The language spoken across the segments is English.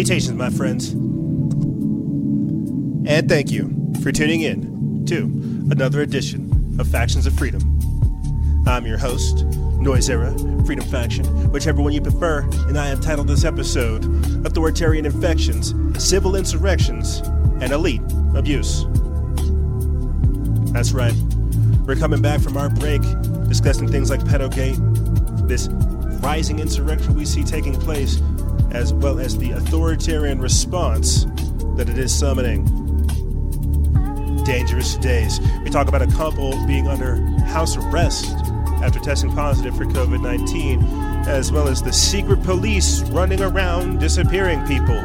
Salutations, my friends. And thank you for tuning in to another edition of Factions of Freedom. I'm your host, Noise Era, Freedom Faction, whichever one you prefer, and I have titled this episode Authoritarian Infections, Civil Insurrections, and Elite Abuse. That's right. We're coming back from our break discussing things like Pedogate, this rising insurrection we see taking place, as well as the authoritarian response that it is summoning. Dangerous days. We talk about a couple being under house arrest after testing positive for COVID 19, as well as the secret police running around disappearing people.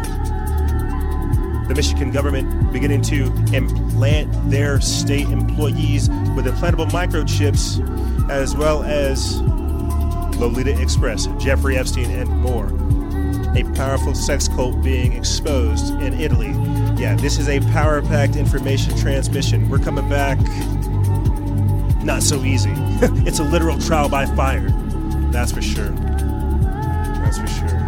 The Michigan government beginning to implant their state employees with implantable microchips, as well as Lolita Express, Jeffrey Epstein, and more. A powerful sex cult being exposed in Italy. Yeah, this is a power packed information transmission. We're coming back. Not so easy. it's a literal trial by fire. That's for sure. That's for sure.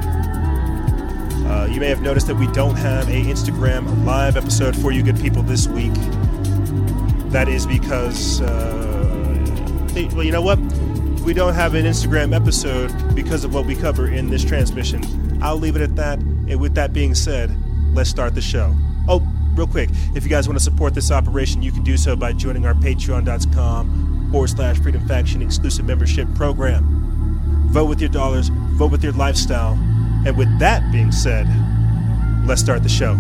Uh, you may have noticed that we don't have a Instagram live episode for you good people this week. That is because, uh, well, you know what? We don't have an Instagram episode because of what we cover in this transmission. I'll leave it at that. And with that being said, let's start the show. Oh, real quick, if you guys want to support this operation, you can do so by joining our patreon.com forward slash freedom faction exclusive membership program. Vote with your dollars, vote with your lifestyle. And with that being said, let's start the show.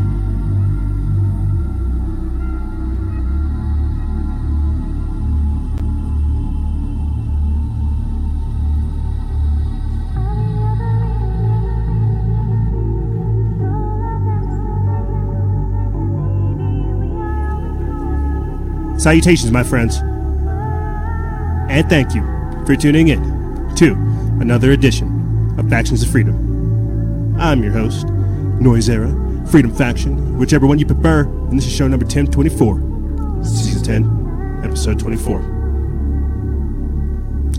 Salutations, my friends. And thank you for tuning in to another edition of Factions of Freedom. I'm your host, Noise Era, Freedom Faction, whichever one you prefer, and this is show number 1024, season 10, episode 24.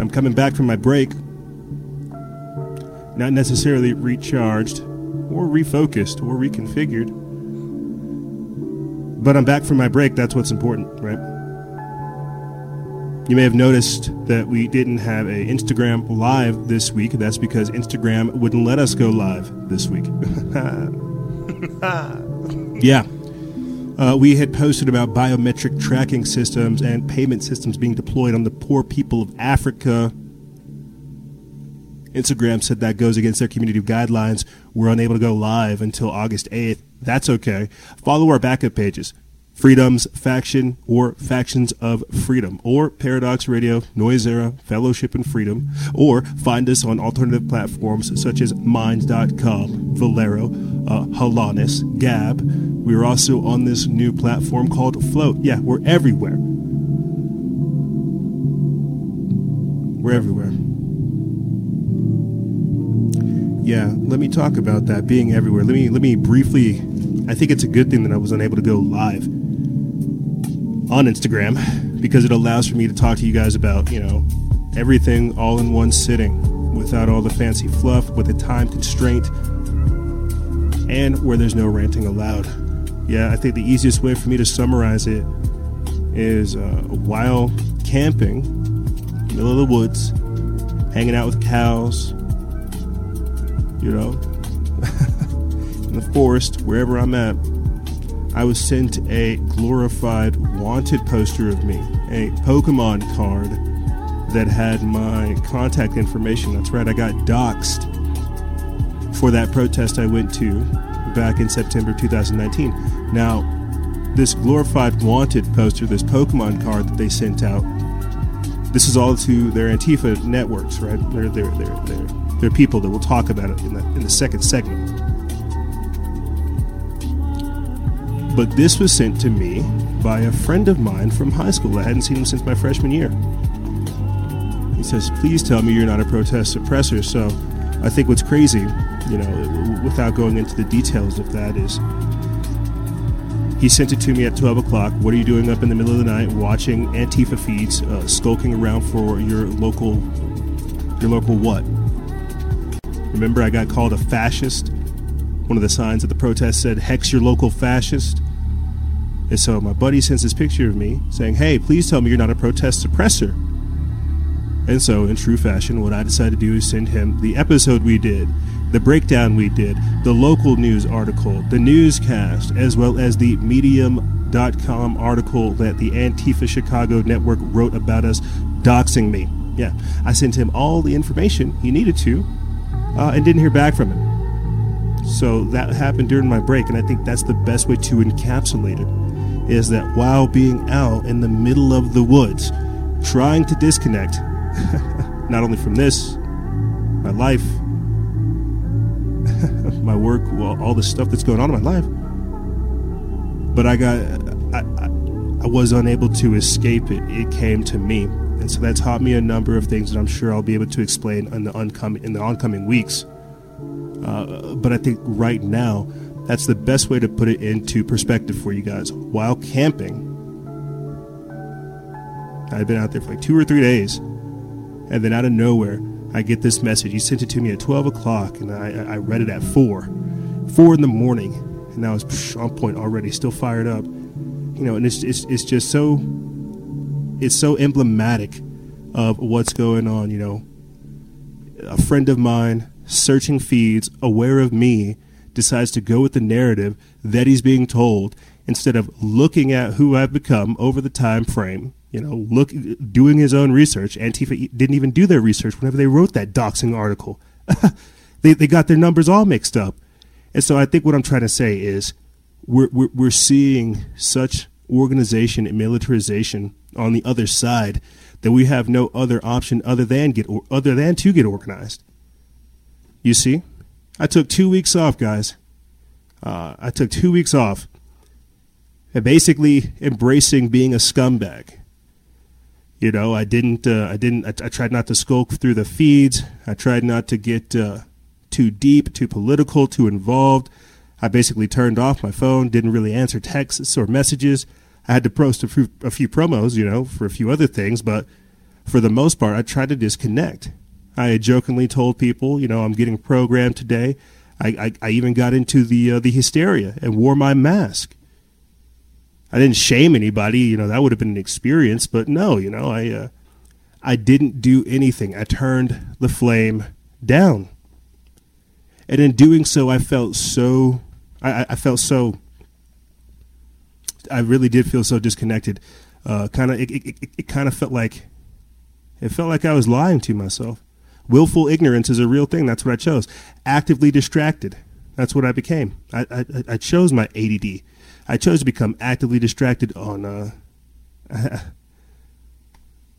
I'm coming back from my break, not necessarily recharged or refocused or reconfigured, but I'm back from my break. That's what's important, right? You may have noticed that we didn't have a Instagram live this week. That's because Instagram wouldn't let us go live this week. yeah. Uh, we had posted about biometric tracking systems and payment systems being deployed on the poor people of Africa. Instagram said that goes against their community guidelines. We're unable to go live until August 8th. That's okay. Follow our backup pages. Freedom's Faction or Factions of Freedom, or Paradox Radio, Noise Era, Fellowship and Freedom, or find us on alternative platforms such as Minds.com, Valero, uh, Halanis, Gab. We're also on this new platform called Flote. Yeah, we're everywhere. We're everywhere. Yeah, let me talk about that being everywhere. Let me let me briefly I think it's a good thing that I was unable to go live on Instagram because it allows for me to talk to you guys about, you know, everything all in one sitting without all the fancy fluff, with a time constraint, and where there's no ranting allowed. Yeah, I think the easiest way for me to summarize it is uh, while camping, middle of the woods, hanging out with cows, you know, in the forest, wherever I'm at, I was sent a glorified wanted poster of me, a Pokemon card that had my contact information. That's right, I got doxxed for that protest I went to back in September 2019. Now, this glorified wanted poster, this Pokemon card that they sent out, this is all to their Antifa networks, right? They're, they're, they're, they're, they're people that we'll talk about it in the, in the second segment. But this was sent to me by a friend of mine from high school. I hadn't seen him since my freshman year. He says, Please tell me you're not a protest suppressor. So I think what's crazy, you know, without going into the details of that, is he sent it to me at 12 o'clock. What are you doing up in the middle of the night watching Antifa feeds, uh, skulking around for your local, your local what? Remember, I got called a fascist One of the signs at the protest said, Hex your local fascist. And so my buddy sends this picture of me saying, Hey, please tell me you're not a protest suppressor. And so, in true fashion, what I decided to do is send him the episode we did, the breakdown we did, the local news article, the newscast, as well as the Medium.com article that the Antifa Chicago network wrote about us doxing me. Yeah, I sent him all the information he needed to uh, and didn't hear back from him. So that happened during my break, and I think that's the best way to encapsulate it is that while being out in the middle of the woods, trying to disconnect, not only from this, my life, my work, well, all the stuff that's going on in my life, but I got, I, I, I was unable to escape it. It came to me. And so that taught me a number of things that I'm sure I'll be able to explain in the oncoming in the oncoming weeks. Uh, but I think right now, that's the best way to put it into perspective for you guys. While camping, I've been out there for like two or three days, and then out of nowhere, I get this message. He sent it to me at 12 o'clock, and I, I read it at 4. 4 in the morning, and I was on point already, still fired up. You know, and it's, it's, it's just so it's so emblematic of what's going on. You know, a friend of mine searching feeds, aware of me, decides to go with the narrative that he's being told instead of looking at who I've become over the time frame. You know, look, doing his own research. Antifa didn't even do their research whenever they wrote that doxing article. they they got their numbers all mixed up, and so I think what I'm trying to say is we're we're, we're seeing such organization and militarization on the other side that we have no other option other than get or, other than to get organized. You see, I took two weeks off, guys. Uh, I took two weeks off, and basically embracing being a scumbag. You know, I didn't. Uh, I didn't. I, I, tried not to skulk through the feeds. I tried not to get uh, too deep, too political, too involved. I basically turned off my phone. Didn't really answer texts or messages. I had to post a few, a few promos, you know, for a few other things, but for the most part, I tried to disconnect. I jokingly told people, you know, I'm getting programmed today. I, I, I even got into the uh, the hysteria and wore my mask. I didn't shame anybody, you know, that would have been an experience, but no, you know, I uh, I didn't do anything. I turned the flame down. And in doing so, I felt so I, I felt so I really did feel so disconnected. Uh, kind of, it, it, it, it kind of felt like, it felt like I was lying to myself. Willful ignorance is a real thing. That's what I chose. Actively distracted. That's what I became. I, I, I chose my ADD. I chose to become actively distracted on, uh,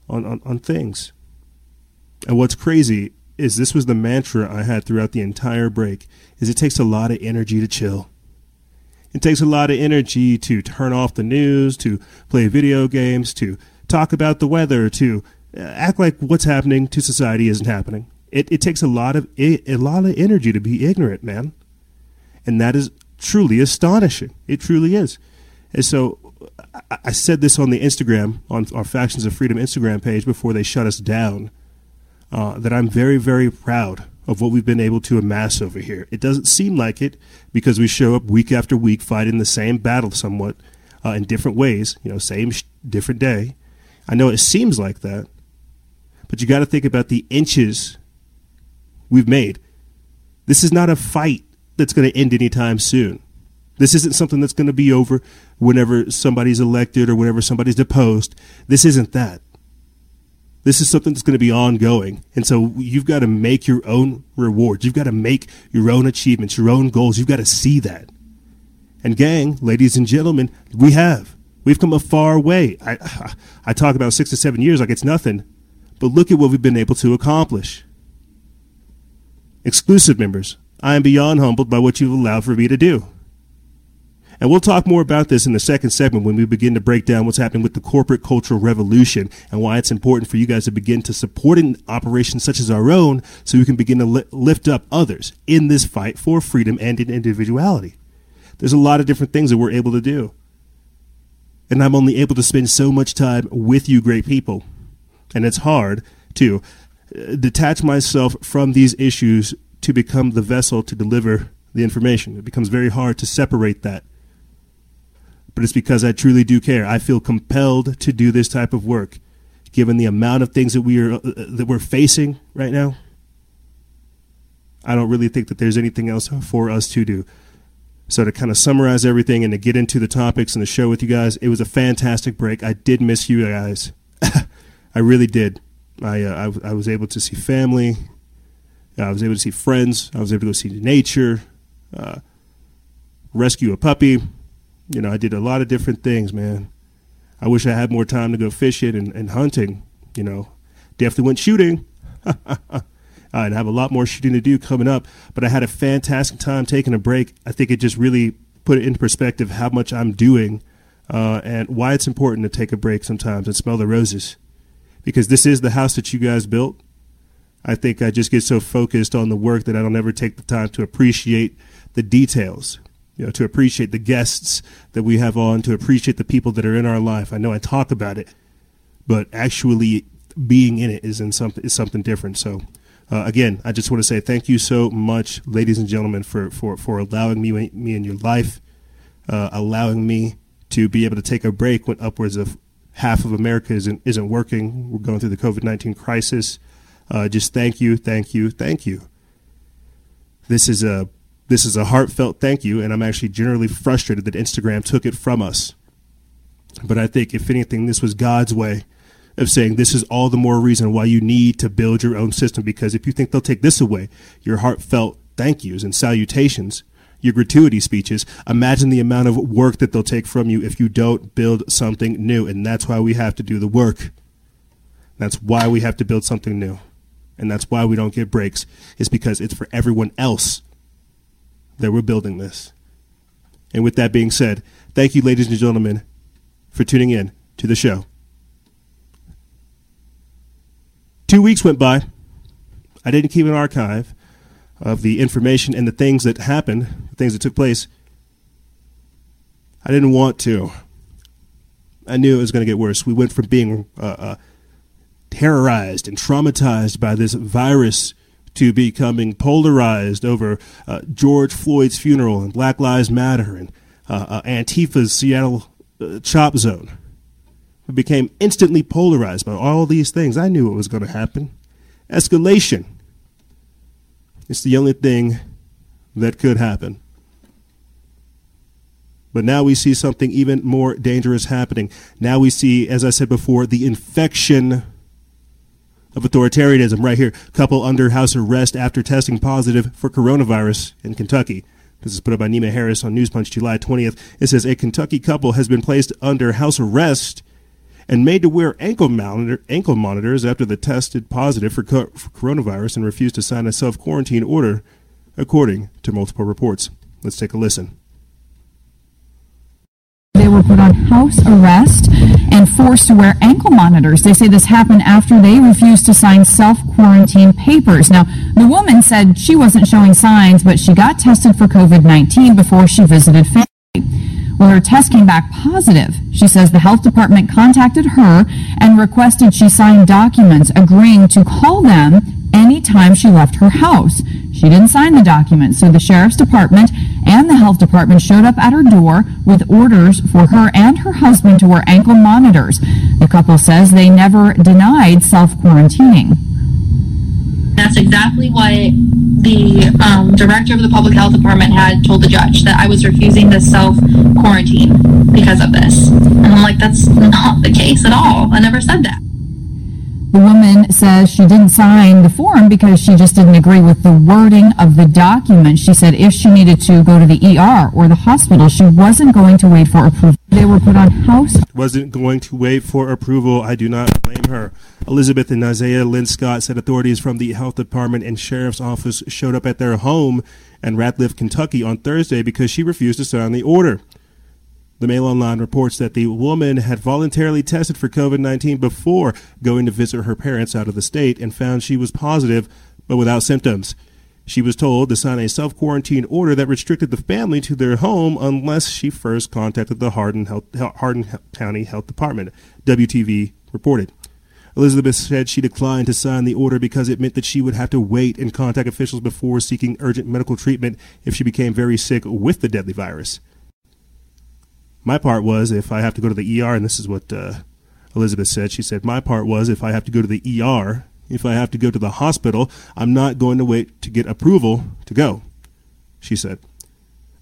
on, on, on things. And what's crazy is this was the mantra I had throughout the entire break is it takes a lot of energy to chill. It takes a lot of energy to turn off the news, to play video games, to talk about the weather, to act like what's happening to society isn't happening. It, it takes a lot of a lot of energy to be ignorant, man, and that is truly astonishing. It truly is. And so, I, I said this on the Instagram on our Factions of Freedom Instagram page before they shut us down. Uh, that I'm very very proud of what we've been able to amass over here. It doesn't seem like it because we show up week after week fighting the same battle somewhat uh, in different ways, you know, same sh- different day. I know it seems like that, but you got to think about the inches we've made. This is not a fight that's going to end anytime soon. This isn't something that's going to be over whenever somebody's elected or whenever somebody's deposed. This isn't that. This is something that's going to be ongoing. And so you've got to make your own rewards. You've got to make your own achievements, your own goals. You've got to see that. And gang, ladies and gentlemen, we have. We've come a far way. I, I talk about six to seven years like it's nothing, but look at what we've been able to accomplish. Exclusive members, I am beyond humbled by what you've allowed for me to do. And we'll talk more about this in the second segment when we begin to break down what's happening with the corporate cultural revolution and why it's important for you guys to begin to support operations such as our own so we can begin to li- lift up others in this fight for freedom and in individuality. There's a lot of different things that we're able to do. And I'm only able to spend so much time with you great people. And it's hard to uh, detach myself from these issues to become the vessel to deliver the information. It becomes very hard to separate that. But it's because I truly do care. I feel compelled to do this type of work, given the amount of things that we are uh, that we're facing right now. I don't really think that there's anything else for us to do. So to kind of summarize everything and to get into the topics and the show with you guys, it was a fantastic break. I did miss you guys. I really did. I, uh, I, I was able to see family. I was able to see friends. I was able to go see nature, uh, rescue a puppy. You know, I did a lot of different things, man. I wish I had more time to go fishing and, and hunting. You know, definitely went shooting. and have a lot more shooting to do coming up. But I had a fantastic time taking a break. I think it just really put it into perspective how much I'm doing uh, and why it's important to take a break sometimes and smell the roses. Because this is the house that you guys built. I think I just get so focused on the work that I don't ever take the time to appreciate the details, you know, to appreciate the guests that we have on, to appreciate the people that are in our life. I know I talk about it, but actually being in it is in something is something different. So uh, again, I just want to say thank you so much, ladies and gentlemen, for for for allowing me me in your life, uh, allowing me to be able to take a break when upwards of half of America isn't isn't working. We're going through the COVID nineteen crisis. Uh, just thank you, thank you, thank you. This is a this is a heartfelt thank you, and I'm actually generally frustrated that Instagram took it from us. But I think, if anything, this was God's way of saying this is all the more reason why you need to build your own system because if you think they'll take this away, your heartfelt thank yous and salutations, your gratuity speeches, imagine the amount of work that they'll take from you if you don't build something new. And that's why we have to do the work. That's why we have to build something new. And that's why we don't get breaks, is because it's for everyone else that we're building this. And with that being said, thank you, ladies and gentlemen, for tuning in to the show. Two weeks went by. I didn't keep an archive of the information and the things that happened, the things that took place. I didn't want to. I knew it was going to get worse. We went from being uh, uh, terrorized and traumatized by this virus to becoming polarized over uh, George Floyd's funeral and Black Lives Matter and uh, uh, Antifa's Seattle uh, chop zone We became instantly polarized by all these things. I knew what was going to happen. Escalation. It's the only thing that could happen. But now we see something even more dangerous happening. Now we see, as I said before, the infection of authoritarianism right here. Couple under house arrest after testing positive for coronavirus in Kentucky. This is put up by Nima Harris on News Punch July 20th. It says a Kentucky couple has been placed under house arrest and made to wear ankle, monitor, ankle monitors after they tested positive for, co- for coronavirus and refused to sign a self quarantine order, according to multiple reports. Let's take a listen. They were put on house arrest and forced to wear ankle monitors. They say this happened after they refused to sign self quarantine papers. Now, the woman said she wasn't showing signs, but she got tested for COVID 19 before she visited family. Well, her test came back positive. She says the health department contacted her and requested she sign documents agreeing to call them anytime she left her house. She didn't sign the documents, so the sheriff's department and the health department showed up at her door with orders for her and her husband to wear ankle monitors. The couple says they never denied self quarantining. That's exactly what the um, director of the public health department had told the judge that I was refusing to self quarantine because of this. And I'm like, that's not the case at all. I never said that. The woman says she didn't sign the form because she just didn't agree with the wording of the document. She said if she needed to go to the ER or the hospital, she wasn't going to wait for approval. They were put on house. Wasn't going to wait for approval. I do not blame her. Elizabeth and Isaiah Linscott said authorities from the health department and sheriff's office showed up at their home in Radcliff, Kentucky on Thursday because she refused to sign the order. The Mail Online reports that the woman had voluntarily tested for COVID 19 before going to visit her parents out of the state and found she was positive but without symptoms. She was told to sign a self quarantine order that restricted the family to their home unless she first contacted the Hardin, Health, Hardin County Health Department, WTV reported. Elizabeth said she declined to sign the order because it meant that she would have to wait and contact officials before seeking urgent medical treatment if she became very sick with the deadly virus. My part was if I have to go to the ER, and this is what uh, Elizabeth said. She said, My part was if I have to go to the ER, if I have to go to the hospital, I'm not going to wait to get approval to go, she said.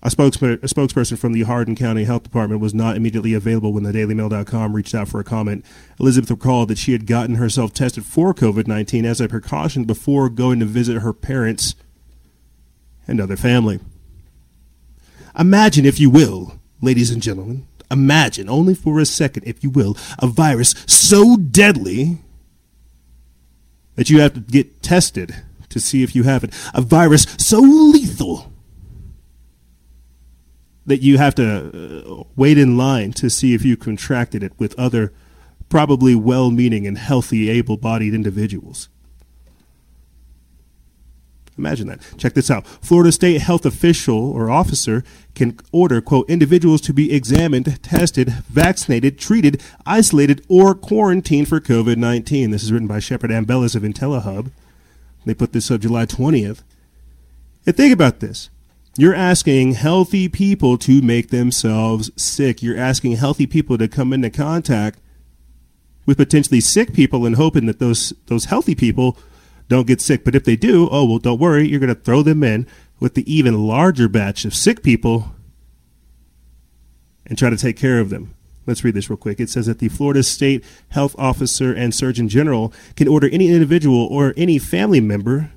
A, spokesper- a spokesperson from the Hardin County Health Department was not immediately available when the DailyMail.com reached out for a comment. Elizabeth recalled that she had gotten herself tested for COVID 19 as a precaution before going to visit her parents and other family. Imagine, if you will, ladies and gentlemen, imagine, only for a second, if you will, a virus so deadly that you have to get tested to see if you have it. A virus so lethal that you have to uh, wait in line to see if you contracted it with other probably well meaning and healthy, able bodied individuals. Imagine that. Check this out. Florida state health official or officer can order, quote, individuals to be examined, tested, vaccinated, treated, isolated, or quarantined for COVID 19. This is written by Shepard Ambellas of IntelliHub. They put this up July 20th. And think about this. You're asking healthy people to make themselves sick. You're asking healthy people to come into contact with potentially sick people and hoping that those those healthy people don't get sick. But if they do, oh, well, don't worry. You're going to throw them in with the even larger batch of sick people and try to take care of them. Let's read this real quick. It says that the Florida State Health Officer and Surgeon General can order any individual or any family member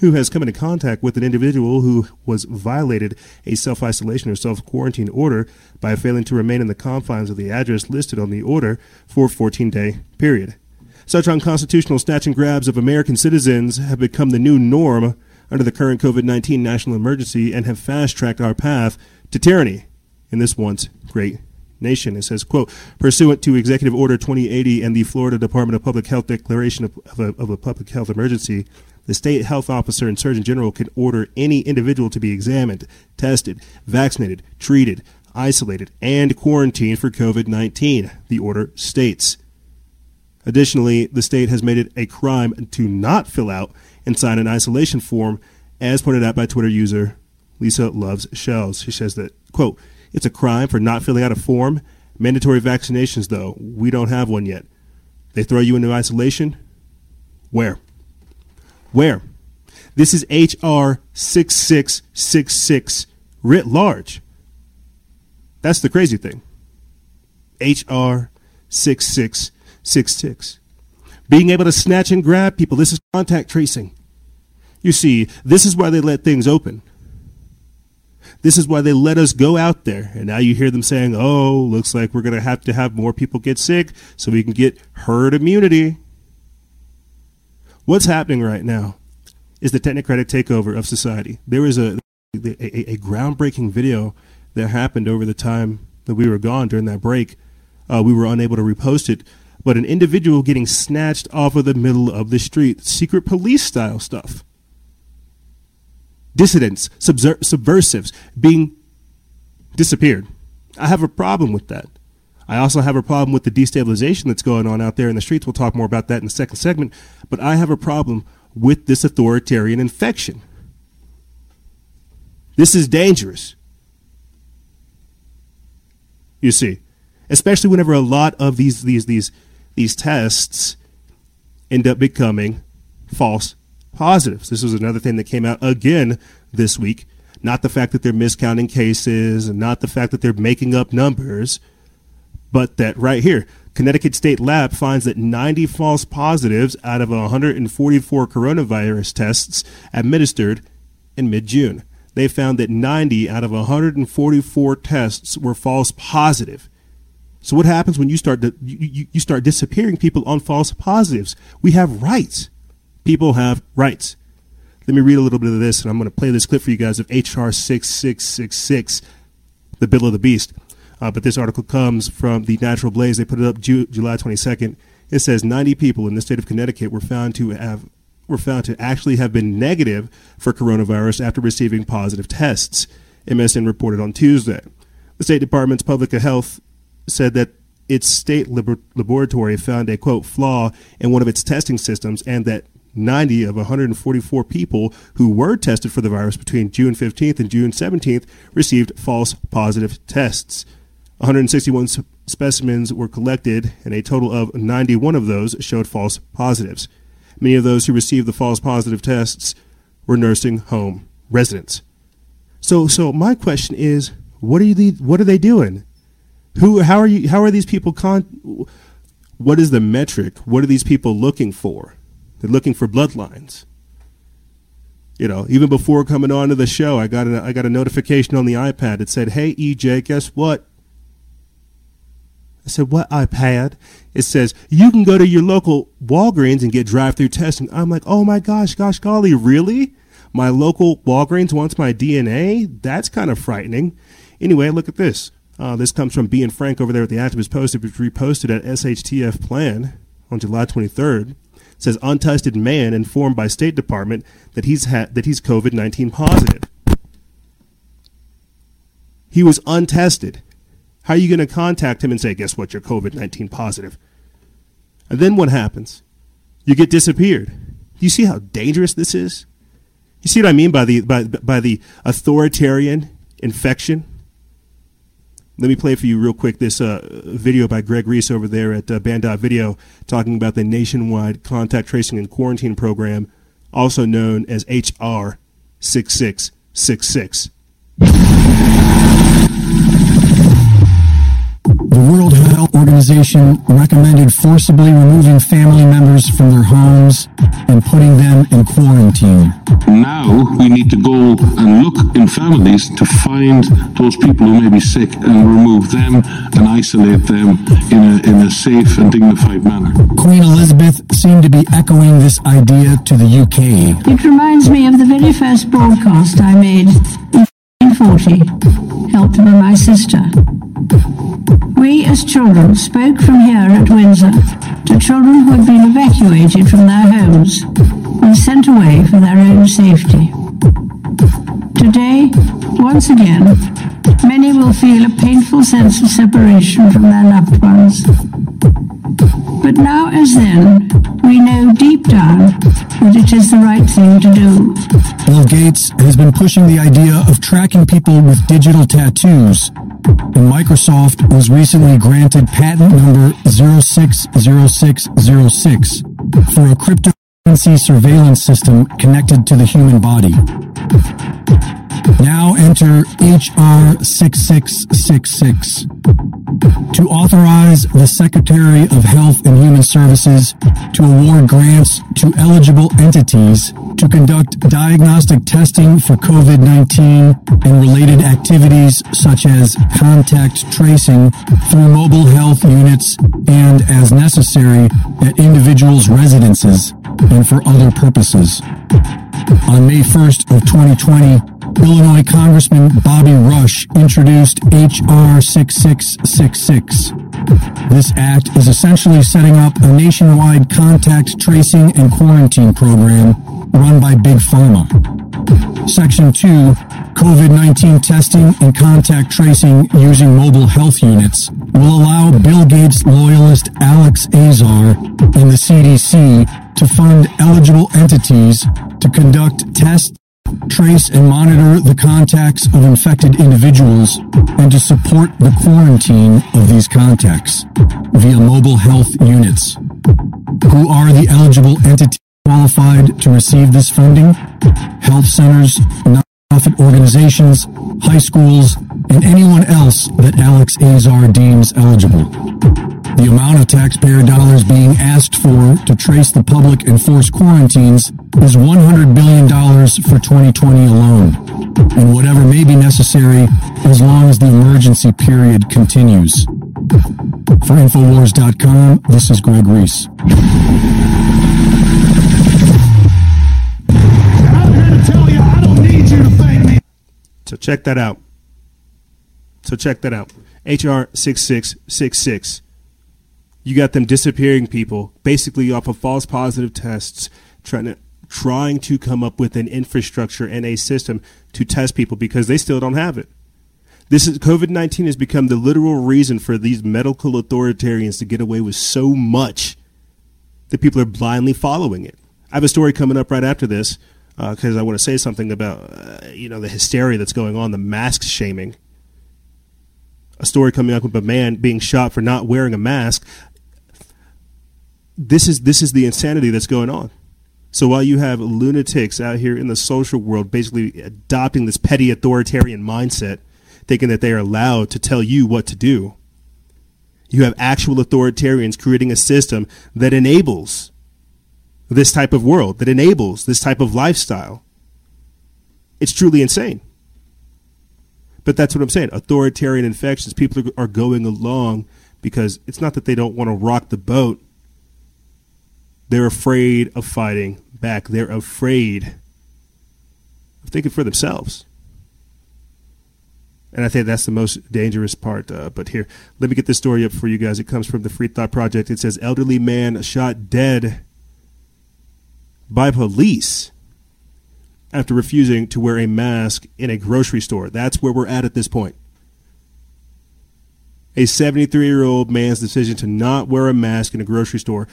who has come into contact with an individual who was violated a self isolation or self quarantine order by failing to remain in the confines of the address listed on the order for a 14 day period. Such unconstitutional snatch and grabs of American citizens have become the new norm under the current COVID 19 national emergency and have fast tracked our path to tyranny in this once great nation. It says, quote, pursuant to Executive Order 2080 and the Florida Department of Public Health Declaration of, of, a, of a Public Health Emergency, the state health officer and surgeon general can order any individual to be examined, tested, vaccinated, treated, isolated, and quarantined for COVID 19, the order states. Additionally, the state has made it a crime to not fill out and sign an isolation form, as pointed out by Twitter user Lisa Loves Shells. She says that, quote, it's a crime for not filling out a form. Mandatory vaccinations, though, we don't have one yet. They throw you into isolation? Where? Where? This is HR 6666 writ large. That's the crazy thing. HR 6666 six ticks. Being able to snatch and grab people. This is contact tracing. You see, this is why they let things open. This is why they let us go out there. And now you hear them saying, oh, looks like we're going to have to have more people get sick so we can get herd immunity. What's happening right now is the technocratic takeover of society. There was a, a, a groundbreaking video that happened over the time that we were gone during that break. Uh, we were unable to repost it but an individual getting snatched off of the middle of the street. Secret police style stuff. Dissidents, subver- subversives being disappeared. I have a problem with that. I also have a problem with the destabilization that's going on out there in the streets. We'll talk more about that in the second segment. But I have a problem with this authoritarian infection. This is dangerous. You see, especially whenever a lot of these these these these tests end up becoming false positives. This was another thing that came out again this week. Not the fact that they're miscounting cases and not the fact that they're making up numbers, but that right here, Connecticut State Lab finds that 90 false positives out of 144 coronavirus tests administered in mid June. They found that 90 out of 144 tests were false positive. So what happens when you start to, you, you start disappearing people on false positives? We have rights. People have rights. Let me read a little bit of this, and I'm going to play this clip for you guys of HR 6666, the Bill of the Beast. Uh, but this article comes from the Natural Blaze. They put it up Ju- July 22nd. It says 90 people in the state of Connecticut were found to have were found to actually have been negative for coronavirus after receiving positive tests. MSN reported on Tuesday. The State Department's Public Health said that its state lab- laboratory found a quote flaw in one of its testing systems and that 90 of 144 people who were tested for the virus between June 15th and June 17th received false positive tests. 161 specimens were collected, and a total of 91 of those showed false positives. Many of those who received the false positive tests were nursing home residents. So, so my question is, what are you? What are they doing? Who? How are you? How are these people? Con- what is the metric? What are these people looking for? They're looking for bloodlines. You know, even before coming on to the show, I got a, I got a notification on the iPad. It said, "Hey EJ, guess what? I said, What iPad? It says, You can go to your local Walgreens and get drive through testing. I'm like, Oh my gosh, gosh, golly, really? My local Walgreens wants my DNA? That's kind of frightening. Anyway, look at this. Uh, this comes from B.N. Frank over there at the Activist Post. Was reposted at SHTF Plan on July 23rd. It says, Untested man informed by State Department that he's, ha- that he's COVID 19 positive. He was untested. How are you going to contact him and say, guess what, you're COVID 19 positive? And then what happens? You get disappeared. Do you see how dangerous this is? You see what I mean by the, by, by the authoritarian infection? Let me play for you real quick this uh, video by Greg Reese over there at uh, Banned.Video talking about the nationwide contact tracing and quarantine program, also known as HR 6666. The World Health Organization recommended forcibly removing family members from their homes and putting them in quarantine. Now we need to go and look in families to find those people who may be sick and remove them and isolate them in a, in a safe and dignified manner. Queen Elizabeth seemed to be echoing this idea to the UK. It reminds me of the very first broadcast I made in 1940, helped by my sister. We as children spoke from here at Windsor to children who had been evacuated from their homes and sent away for their own safety. Today, once again, many will feel a painful sense of separation from their loved ones. But now as then, we know deep down that it is the right thing to do. Bill Gates has been pushing the idea of tracking people with digital tattoos and Microsoft was recently granted patent number 060606 for a cryptocurrency surveillance system connected to the human body. Now enter HR 6666 to authorize the Secretary of Health and Human Services to award grants to eligible entities to conduct diagnostic testing for COVID 19 and related activities such as contact tracing through mobile health units and, as necessary, at individuals' residences and for other purposes. On May 1st of 2020, Illinois Congressman Bobby Rush introduced H.R. 6666. This act is essentially setting up a nationwide contact tracing and quarantine program run by Big Pharma. Section 2, COVID-19 testing and contact tracing using mobile health units will allow Bill Gates loyalist Alex Azar and the CDC to fund eligible entities to conduct tests trace and monitor the contacts of infected individuals, and to support the quarantine of these contacts via mobile health units. Who are the eligible entities qualified to receive this funding? Health centers, nonprofit organizations, high schools, and anyone else that Alex Azar deems eligible. The amount of taxpayer dollars being asked for to trace the public and force quarantines is $100 billion for 2020 alone, and whatever may be necessary as long as the emergency period continues. For Infowars.com, this is Greg Reese. So check that out. So check that out. HR 6666. You got them disappearing people basically off of false positive tests trying to trying to come up with an infrastructure and a system to test people because they still don't have it. This is COVID nineteen has become the literal reason for these medical authoritarians to get away with so much that people are blindly following it. I have a story coming up right after this because uh, I want to say something about uh, you know the hysteria that's going on, the mask shaming. A story coming up with a man being shot for not wearing a mask. This is this is the insanity that's going on. So while you have lunatics out here in the social world basically adopting this petty authoritarian mindset, thinking that they are allowed to tell you what to do. You have actual authoritarians creating a system that enables this type of world, that enables this type of lifestyle. It's truly insane. But that's what I'm saying. Authoritarian infections, people are going along because it's not that they don't want to rock the boat. They're afraid of fighting back. They're afraid of thinking for themselves. And I think that's the most dangerous part. Uh, but here, let me get this story up for you guys. It comes from the Free Thought Project. It says elderly man shot dead by police after refusing to wear a mask in a grocery store. That's where we're at at this point. A 73 year old man's decision to not wear a mask in a grocery store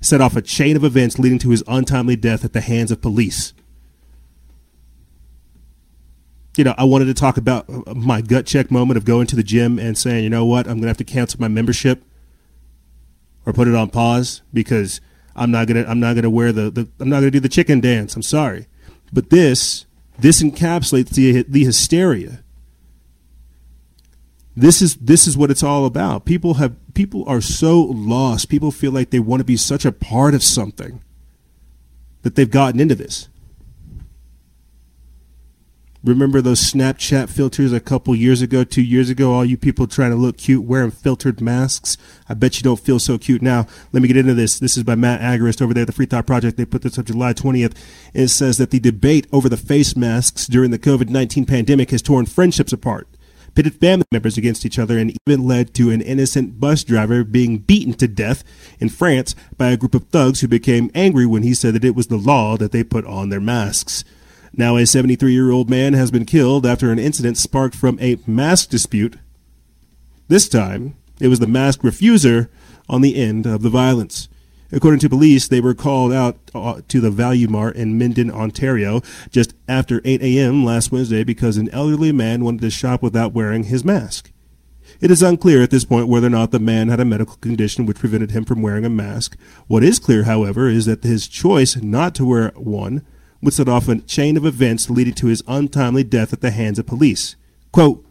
set off a chain of events leading to his untimely death at the hands of police you know, I wanted to talk about my gut check moment of going to the gym and saying, you know what, I'm going to have to cancel my membership or put it on pause because I'm not gonna I'm not gonna wear the, the I'm not gonna do the chicken dance. I'm sorry, but this this encapsulates the the hysteria. This is this is what it's all about. People have people are so lost. People feel like they want to be such a part of something that they've gotten into this. Remember those Snapchat filters a couple years ago, two years ago? All you people trying to look cute wearing filtered masks. I bet you don't feel so cute now. Let me get into this. This is by Matt Agorist over there at the Free Thought Project. They put this up July 20th. It says that the debate over the face masks during the COVID 19 pandemic has torn friendships apart, pitted family members against each other, and even led to an innocent bus driver being beaten to death in France by a group of thugs who became angry when he said that it was the law that they put on their masks. Now, a 73 year old man has been killed after an incident sparked from a mask dispute. This time, it was the mask refuser on the end of the violence. According to police, they were called out uh, to the Value Mart in Minden, Ontario, just after 8 a.m. last Wednesday because an elderly man wanted to shop without wearing his mask. It is unclear at this point whether or not the man had a medical condition which prevented him from wearing a mask. What is clear, however, is that his choice not to wear one would set off a chain of events leading to his untimely death at the hands of police. Quote,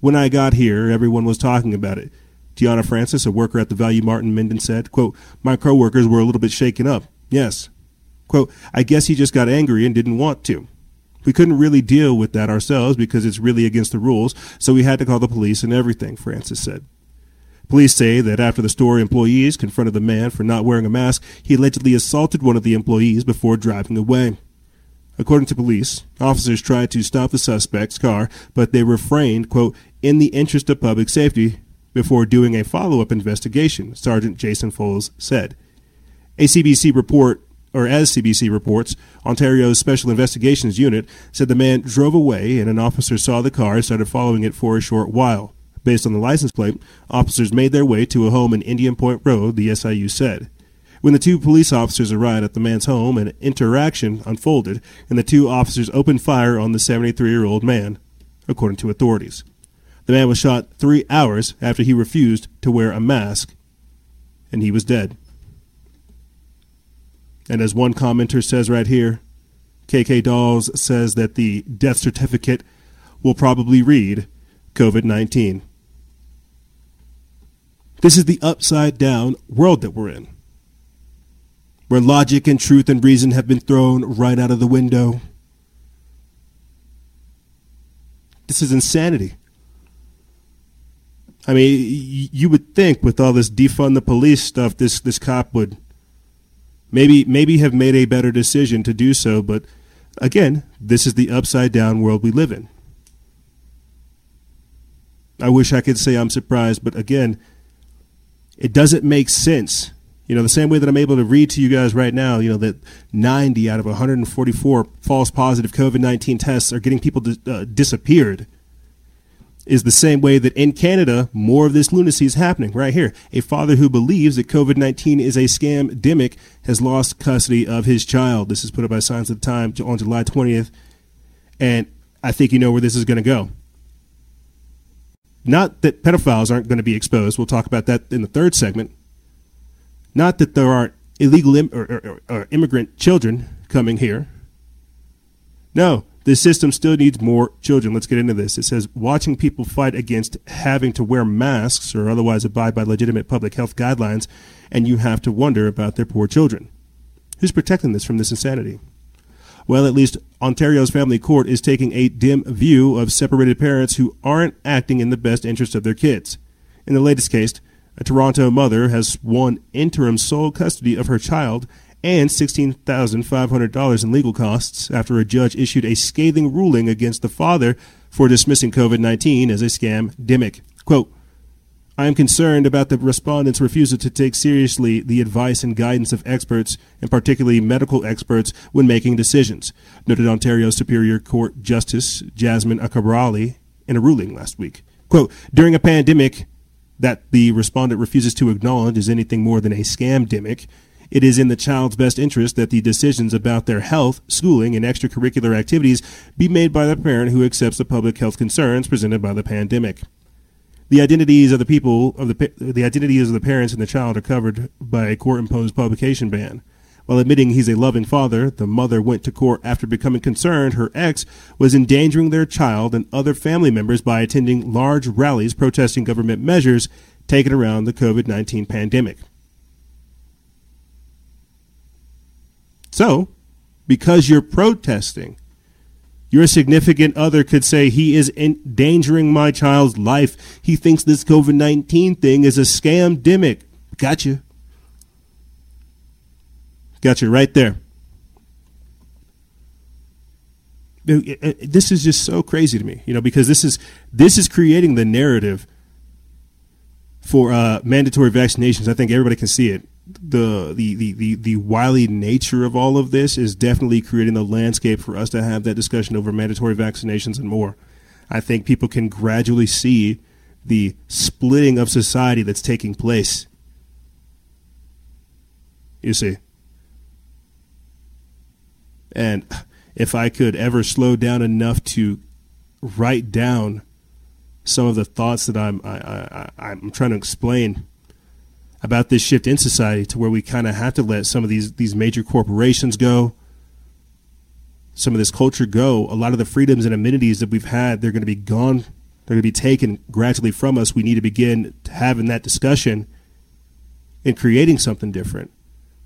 when I got here, everyone was talking about it. Tiana Francis, a worker at the Value Mart in Minden, said, quote, My coworkers were a little bit shaken up. Yes. Quote, I guess he just got angry and didn't want to. We couldn't really deal with that ourselves because it's really against the rules, so we had to call the police and everything, Francis said. Police say that after the store employees confronted the man for not wearing a mask, he allegedly assaulted one of the employees before driving away. According to police, officers tried to stop the suspect's car, but they refrained, quote, in the interest of public safety before doing a follow up investigation, Sergeant Jason Foles said. A CBC report, or as CBC reports, Ontario's Special Investigations Unit said the man drove away and an officer saw the car and started following it for a short while. Based on the license plate, officers made their way to a home in Indian Point Road, the SIU said. When the two police officers arrived at the man's home, an interaction unfolded, and the two officers opened fire on the 73 year old man, according to authorities. The man was shot three hours after he refused to wear a mask, and he was dead. And as one commenter says right here, KK Dolls says that the death certificate will probably read COVID 19. This is the upside down world that we're in where logic and truth and reason have been thrown right out of the window. This is insanity. I mean, you would think with all this defund the police stuff, this this cop would maybe maybe have made a better decision to do so. But again, this is the upside down world we live in. I wish I could say I'm surprised, but again, it doesn't make sense you know, the same way that I'm able to read to you guys right now, you know, that 90 out of 144 false positive COVID 19 tests are getting people uh, disappeared. is the same way that in Canada, more of this lunacy is happening right here. A father who believes that COVID 19 is a scam demic has lost custody of his child. This is put up by Signs of the Time on July 20th. And I think you know where this is going to go. Not that pedophiles aren't going to be exposed. We'll talk about that in the third segment. Not that there aren't illegal Im- or, or, or immigrant children coming here. No, the system still needs more children. Let's get into this. It says watching people fight against having to wear masks or otherwise abide by legitimate public health guidelines, and you have to wonder about their poor children. Who's protecting this from this insanity? Well, at least Ontario's family court is taking a dim view of separated parents who aren't acting in the best interest of their kids. In the latest case, a Toronto mother has won interim sole custody of her child and $16,500 in legal costs after a judge issued a scathing ruling against the father for dismissing COVID 19 as a scam demic. Quote, I am concerned about the respondent's refusal to take seriously the advice and guidance of experts, and particularly medical experts, when making decisions, noted Ontario Superior Court Justice Jasmine Akbarali in a ruling last week. Quote, during a pandemic that the respondent refuses to acknowledge is anything more than a scam demic, it is in the child's best interest that the decisions about their health, schooling, and extracurricular activities be made by the parent who accepts the public health concerns presented by the pandemic. The identities of the people of the the identities of the parents and the child are covered by a court-imposed publication ban. While admitting he's a loving father, the mother went to court after becoming concerned her ex was endangering their child and other family members by attending large rallies protesting government measures taken around the COVID 19 pandemic. So, because you're protesting, your significant other could say he is endangering my child's life. He thinks this COVID 19 thing is a scam demic. Gotcha. Gotcha right there. This is just so crazy to me, you know, because this is this is creating the narrative for uh, mandatory vaccinations. I think everybody can see it the, the the the the wily nature of all of this is definitely creating the landscape for us to have that discussion over mandatory vaccinations and more. I think people can gradually see the splitting of society that's taking place. You see. And if I could ever slow down enough to write down some of the thoughts that I'm I, I, I'm trying to explain about this shift in society to where we kind of have to let some of these these major corporations go some of this culture go a lot of the freedoms and amenities that we've had they're going to be gone they're going to be taken gradually from us. We need to begin having that discussion and creating something different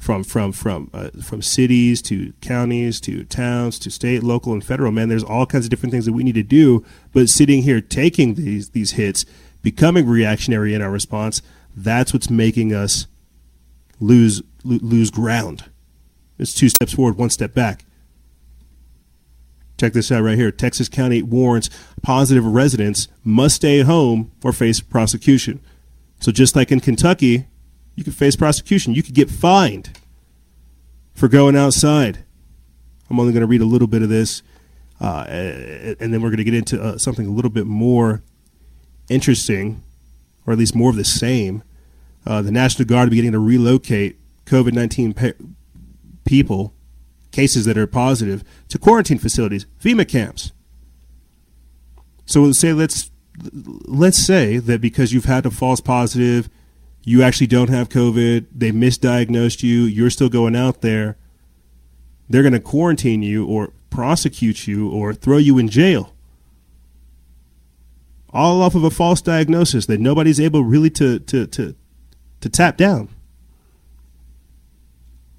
from from from uh, from cities to counties to towns to state local and federal man there's all kinds of different things that we need to do but sitting here taking these these hits becoming reactionary in our response that's what's making us lose lose ground. It's two steps forward, one step back. Check this out right here. Texas County warns positive residents must stay at home or face prosecution. So just like in Kentucky, you could face prosecution. You could get fined for going outside. I'm only going to read a little bit of this, uh, and then we're going to get into uh, something a little bit more interesting or at least more of the same. Uh, the National Guard beginning to relocate COVID 19 pe- people, cases that are positive, to quarantine facilities, FEMA camps. So let's say let's let's say that because you've had a false positive, you actually don't have COVID, they misdiagnosed you, you're still going out there, they're going to quarantine you or prosecute you or throw you in jail all off of a false diagnosis that nobody's able really to to to, to tap down.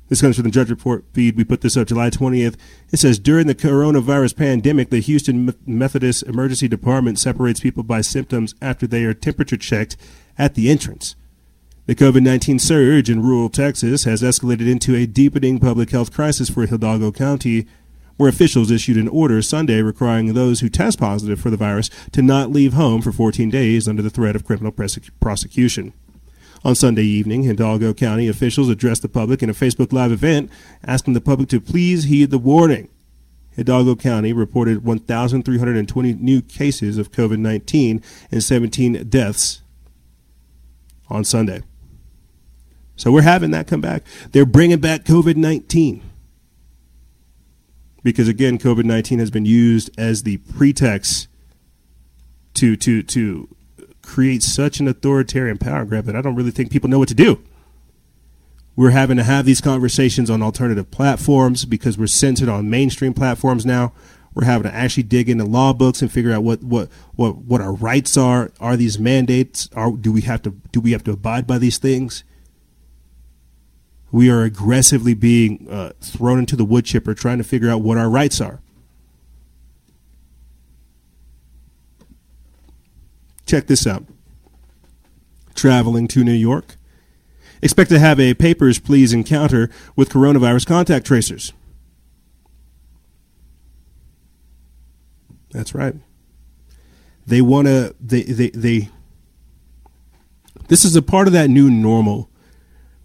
This comes from the Drudge Report feed. We put this up July 20th. It says During the coronavirus pandemic, the Houston Methodist Emergency Department separates people by symptoms after they are temperature checked at the entrance. The COVID 19 surge in rural Texas has escalated into a deepening public health crisis for Hidalgo County where officials issued an order Sunday requiring those who test positive for the virus to not leave home for 14 days under the threat of criminal prosecution. On Sunday evening, Hidalgo County officials addressed the public in a Facebook Live event, asking the public to please heed the warning. Hidalgo County reported 1,320 new cases of COVID 19 and 17 deaths on Sunday. So we're having that come back. They're bringing back COVID 19. Because again, COVID 19 has been used as the pretext to, to, to create such an authoritarian power grab that I don't really think people know what to do. We're having to have these conversations on alternative platforms because we're censored on mainstream platforms now. We're having to actually dig into law books and figure out what, what, what, what our rights are. Are these mandates? Are, do we have to do we have to abide by these things? We are aggressively being uh, thrown into the wood chipper trying to figure out what our rights are. Check this out. Traveling to New York expect to have a papers, please encounter with coronavirus contact tracers. That's right. They want to, they, they, they, this is a part of that new normal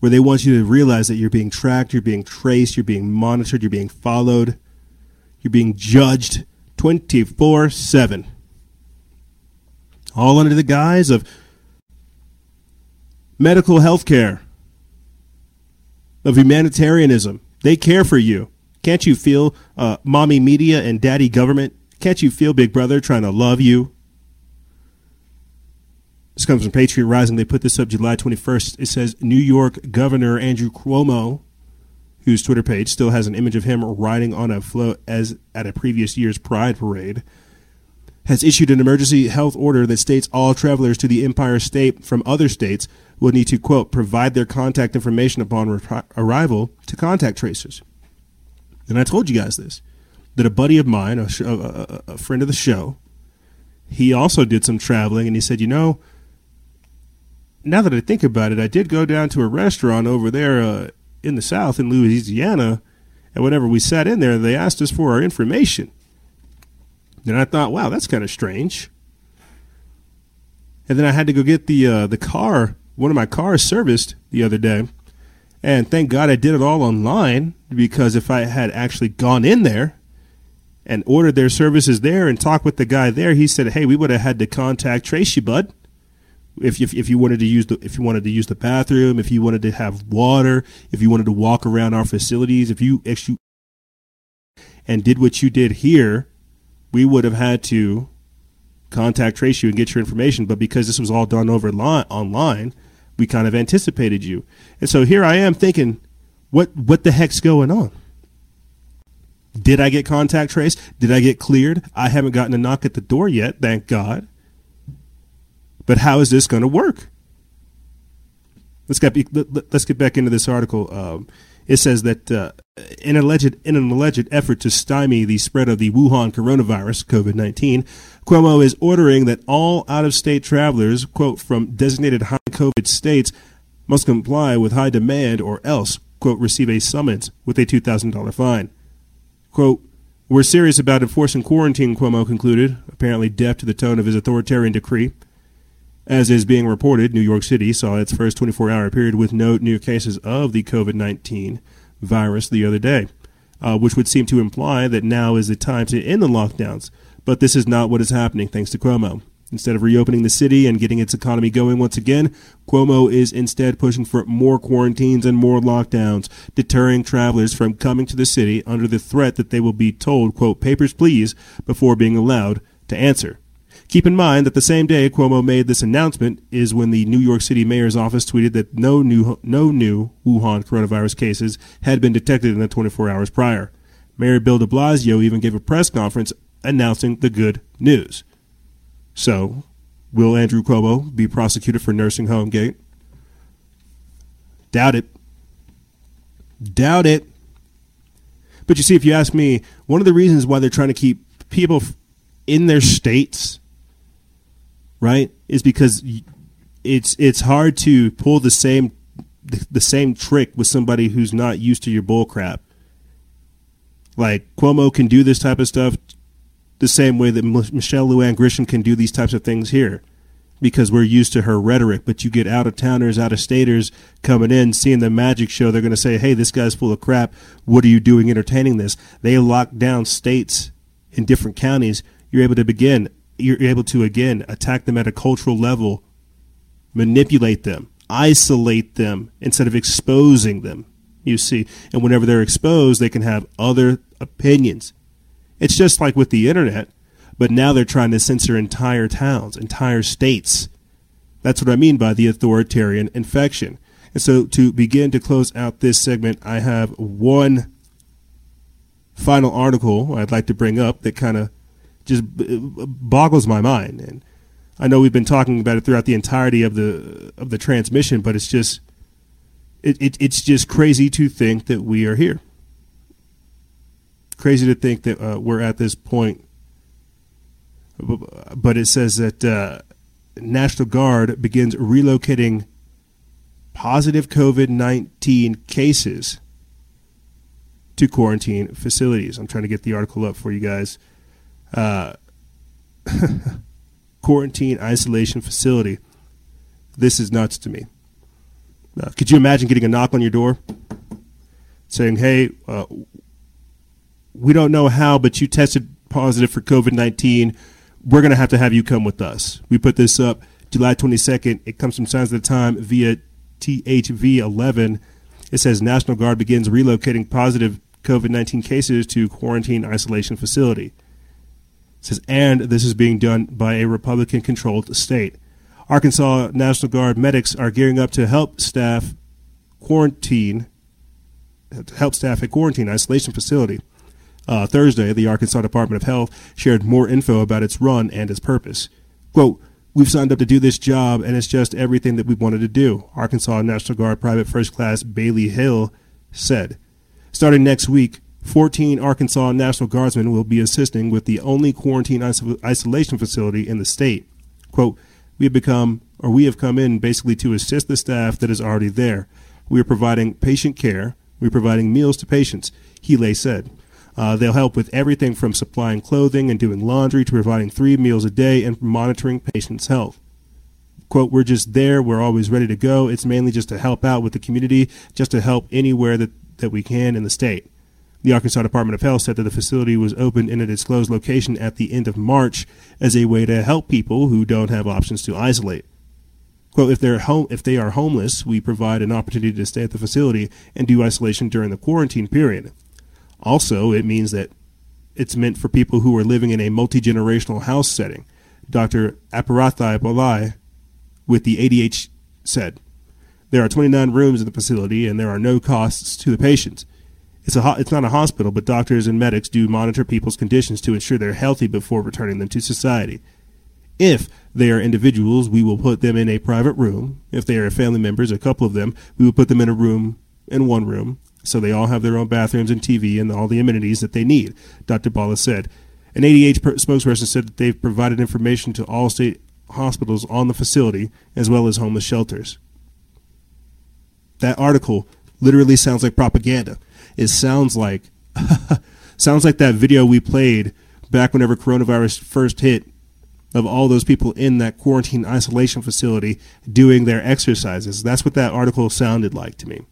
where they want you to realize that you're being tracked, you're being traced, you're being monitored, you're being followed, you're being judged 24 7. All under the guise of medical health care of humanitarianism. They care for you. Can't you feel uh, mommy media and daddy government? Can't you feel Big Brother trying to love you? This comes from Patriot Rising. They put this up July 21st. It says New York Governor Andrew Cuomo, whose Twitter page still has an image of him riding on a float as at a previous year's Pride parade, has issued an emergency health order that states all travelers to the Empire State from other states will need to, quote, provide their contact information upon re- arrival to contact tracers. And I told you guys this that a buddy of mine, a, sh- a, a, friend of the show, he also did some traveling and he said, you know, now that I think about it, I did go down to a restaurant over there uh, in the South in Louisiana. And whenever we sat in there, they asked us for our information. And I thought, wow, that's kind of strange. And then I had to go get the uh, the car one of my cars serviced the other day. And thank God I did it all online because if I had actually gone in there and ordered their services there and talked with the guy there, he said, "Hey, we would have had to contact Tracy, bud. If, if if you wanted to use the if you wanted to use the bathroom, if you wanted to have water, if you wanted to walk around our facilities, if you if you and did what you did here, we would have had to contact trace you and get your information. But because this was all done over line, online, we kind of anticipated you. And so here I am thinking, what what the heck's going on? Did I get contact trace? Did I get cleared? I haven't gotten a knock at the door yet, thank God. But how is this going to work? Let's get let's get back into this article. Um, it says that uh, in, alleged, in an alleged effort to stymie the spread of the Wuhan coronavirus, COVID 19, Cuomo is ordering that all out of state travelers, quote, from designated high COVID states must comply with high demand or else, quote, receive a summons with a $2,000 fine. Quote, we're serious about enforcing quarantine, Cuomo concluded, apparently deaf to the tone of his authoritarian decree. As is being reported, New York City saw its first 24 hour period with no new cases of the COVID 19 virus the other day, uh, which would seem to imply that now is the time to end the lockdowns. But this is not what is happening, thanks to Cuomo. Instead of reopening the city and getting its economy going once again, Cuomo is instead pushing for more quarantines and more lockdowns, deterring travelers from coming to the city under the threat that they will be told, quote, papers please, before being allowed to answer. Keep in mind that the same day Cuomo made this announcement is when the New York City mayor's office tweeted that no new no new Wuhan coronavirus cases had been detected in the 24 hours prior. Mayor Bill de Blasio even gave a press conference announcing the good news. So, will Andrew Cuomo be prosecuted for nursing home gate? Doubt it. Doubt it. But you see, if you ask me, one of the reasons why they're trying to keep people in their states right? Is because it's it's hard to pull the same the, same trick with somebody who's not used to your bull crap. Like Cuomo can do this type of stuff the same way that Michelle Lujan Grisham can do these types of things here. because we're used to her rhetoric. But you get out of towners, out of staters coming in, seeing the magic show, they're going to say, hey, this guy's full of crap. What are you doing entertaining this? They lock down states in different counties. You're able to begin, you're able to again attack them at a cultural level, manipulate them, isolate them instead of exposing them. You see, and whenever they're exposed, they can have other opinions. It's just like with the internet but now they're trying to censor entire towns, entire states. That's what I mean by the authoritarian infection. And so, to begin to close out this segment, I have one final article I'd like to bring up that kind of just boggles my mind. And I know we've been talking about it throughout the entirety of the of the transmission, but it's just it, it it's just crazy to think that we are here. Crazy to think that uh, we're at this point but it says that uh, National Guard begins relocating positive COVID 19 cases to quarantine facilities. I'm trying to get the article up for you guys. Uh, quarantine isolation facility. This is nuts to me. Uh, could you imagine getting a knock on your door saying, hey, uh, we don't know how, but you tested positive for COVID 19 we're going to have to have you come with us. We put this up July 22nd. It comes from Signs of the Time via THV 11. It says National Guard begins relocating positive COVID 19 cases to quarantine isolation facility. Says, and this is being done by a Republican controlled state. Arkansas National Guard medics are gearing up to help staff quarantine, help staff a quarantine isolation facility. Uh, Thursday, the Arkansas Department of Health shared more info about its run and its purpose. Quote, We've signed up to do this job, and it's just everything that we wanted to do, Arkansas National Guard Private First Class Bailey Hill said. Starting next week, 14 Arkansas National Guardsmen will be assisting with the only quarantine iso- isolation facility in the state. Quote, we have become, or we have come in basically to assist the staff that is already there. We are providing patient care. We are providing meals to patients, Healy said. Uh, they'll help with everything from supplying clothing and doing laundry to providing three meals a day and monitoring patients' health. Quote, we're just there. We're always ready to go. It's mainly just to help out with the community, just to help anywhere that, that we can in the state. The Arkansas Department of Health said that the facility was opened in a disclosed location at the end of March as a way to help people who don't have options to isolate. Quote, if they're home, if they are homeless, we provide an opportunity to stay at the facility and do isolation during the quarantine period. Also, it means that it's meant for people who are living in a multi generational house setting. Dr. Aparathai Bolai with the ADH said. There are 29 rooms in the facility and there are no costs to the patients. It's, a ho- it's not a hospital, but doctors and medics do monitor people's conditions to ensure they're healthy before returning them to society. If they are individuals, we will put them in a private room. If they are family members, a couple of them, we will put them in a room, in one room. So they all have their own bathrooms and TV and all the amenities that they need, Dr. Bala said. An ADH per- spokesperson said that they've provided information to all state hospitals on the facility as well as homeless shelters. That article literally sounds like propaganda. It sounds like sounds like that video we played back whenever coronavirus first hit of all those people in that quarantine isolation facility doing their exercises. That's what that article sounded like to me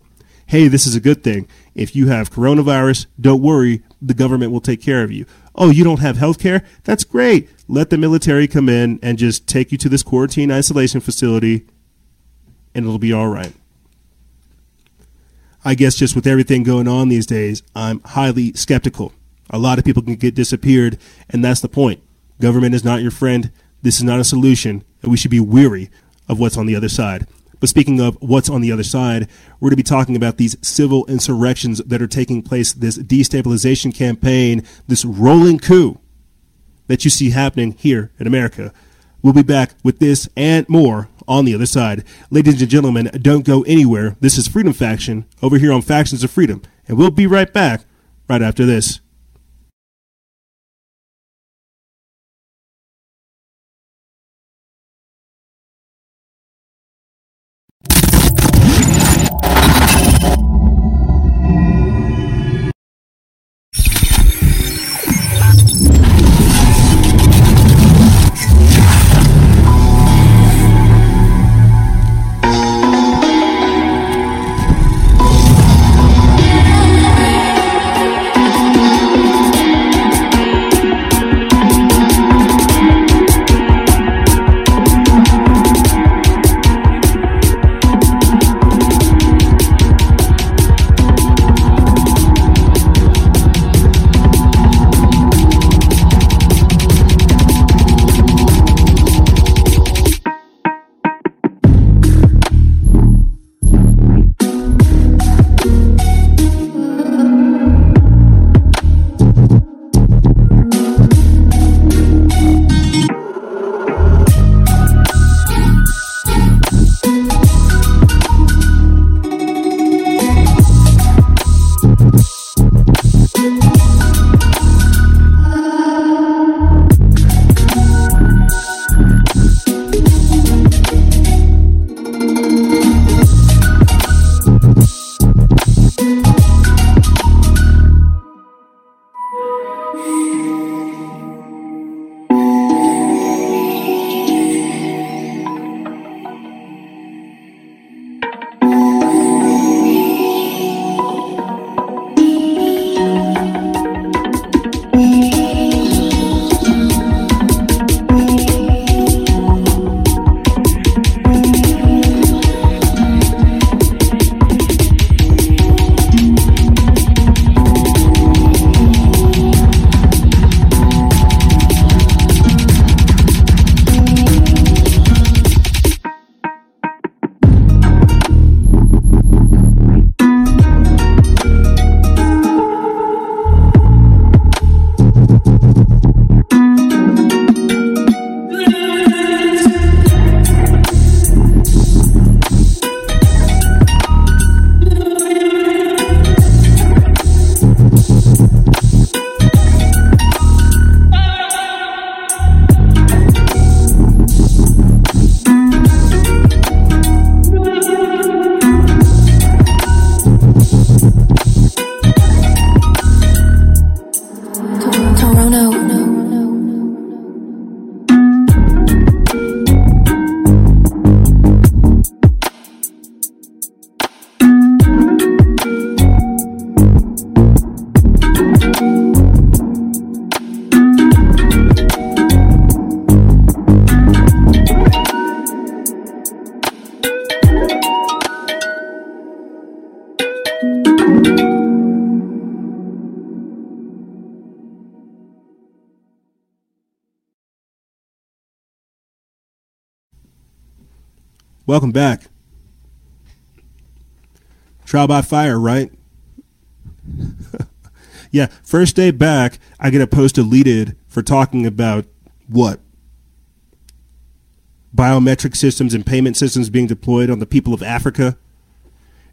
hey, this is a good thing. If you have coronavirus, don't worry, the government will take care of you. Oh, you don't have health care? That's great. Let the military come in and just take you to this quarantine isolation facility, and it'll be all right. I guess just with everything going on these days, I'm highly skeptical. A lot of people can get disappeared, and that's the point. Government is not your friend. This is not a solution, and we should be weary of what's on the other side. But speaking of what's on the other side, we're going to be talking about these civil insurrections that are taking place, this destabilization campaign, this rolling coup that you see happening here in America. We'll be back with this and more on the other side. Ladies and gentlemen, don't go anywhere. This is Freedom Faction over here on Factions of Freedom, and we'll be right back right after this. Trial by fire, right? yeah, first day back, I get a post deleted for talking about what? Biometric systems and payment systems being deployed on the people of Africa.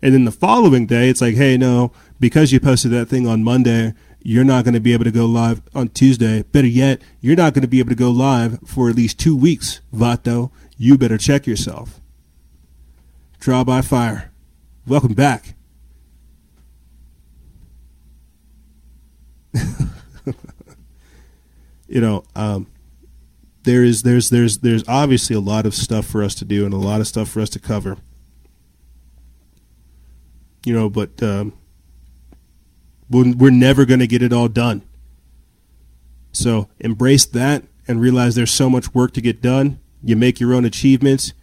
And then the following day, it's like, hey, no, because you posted that thing on Monday, you're not going to be able to go live on Tuesday. Better yet, you're not going to be able to go live for at least two weeks, Vato. You better check yourself. Trial by fire. Welcome back. you know, um, there is there's there's there's obviously a lot of stuff for us to do and a lot of stuff for us to cover. You know, but um, we're, never going to get it all done. So embrace that and realize there's so much work to get done. You make your own achievements.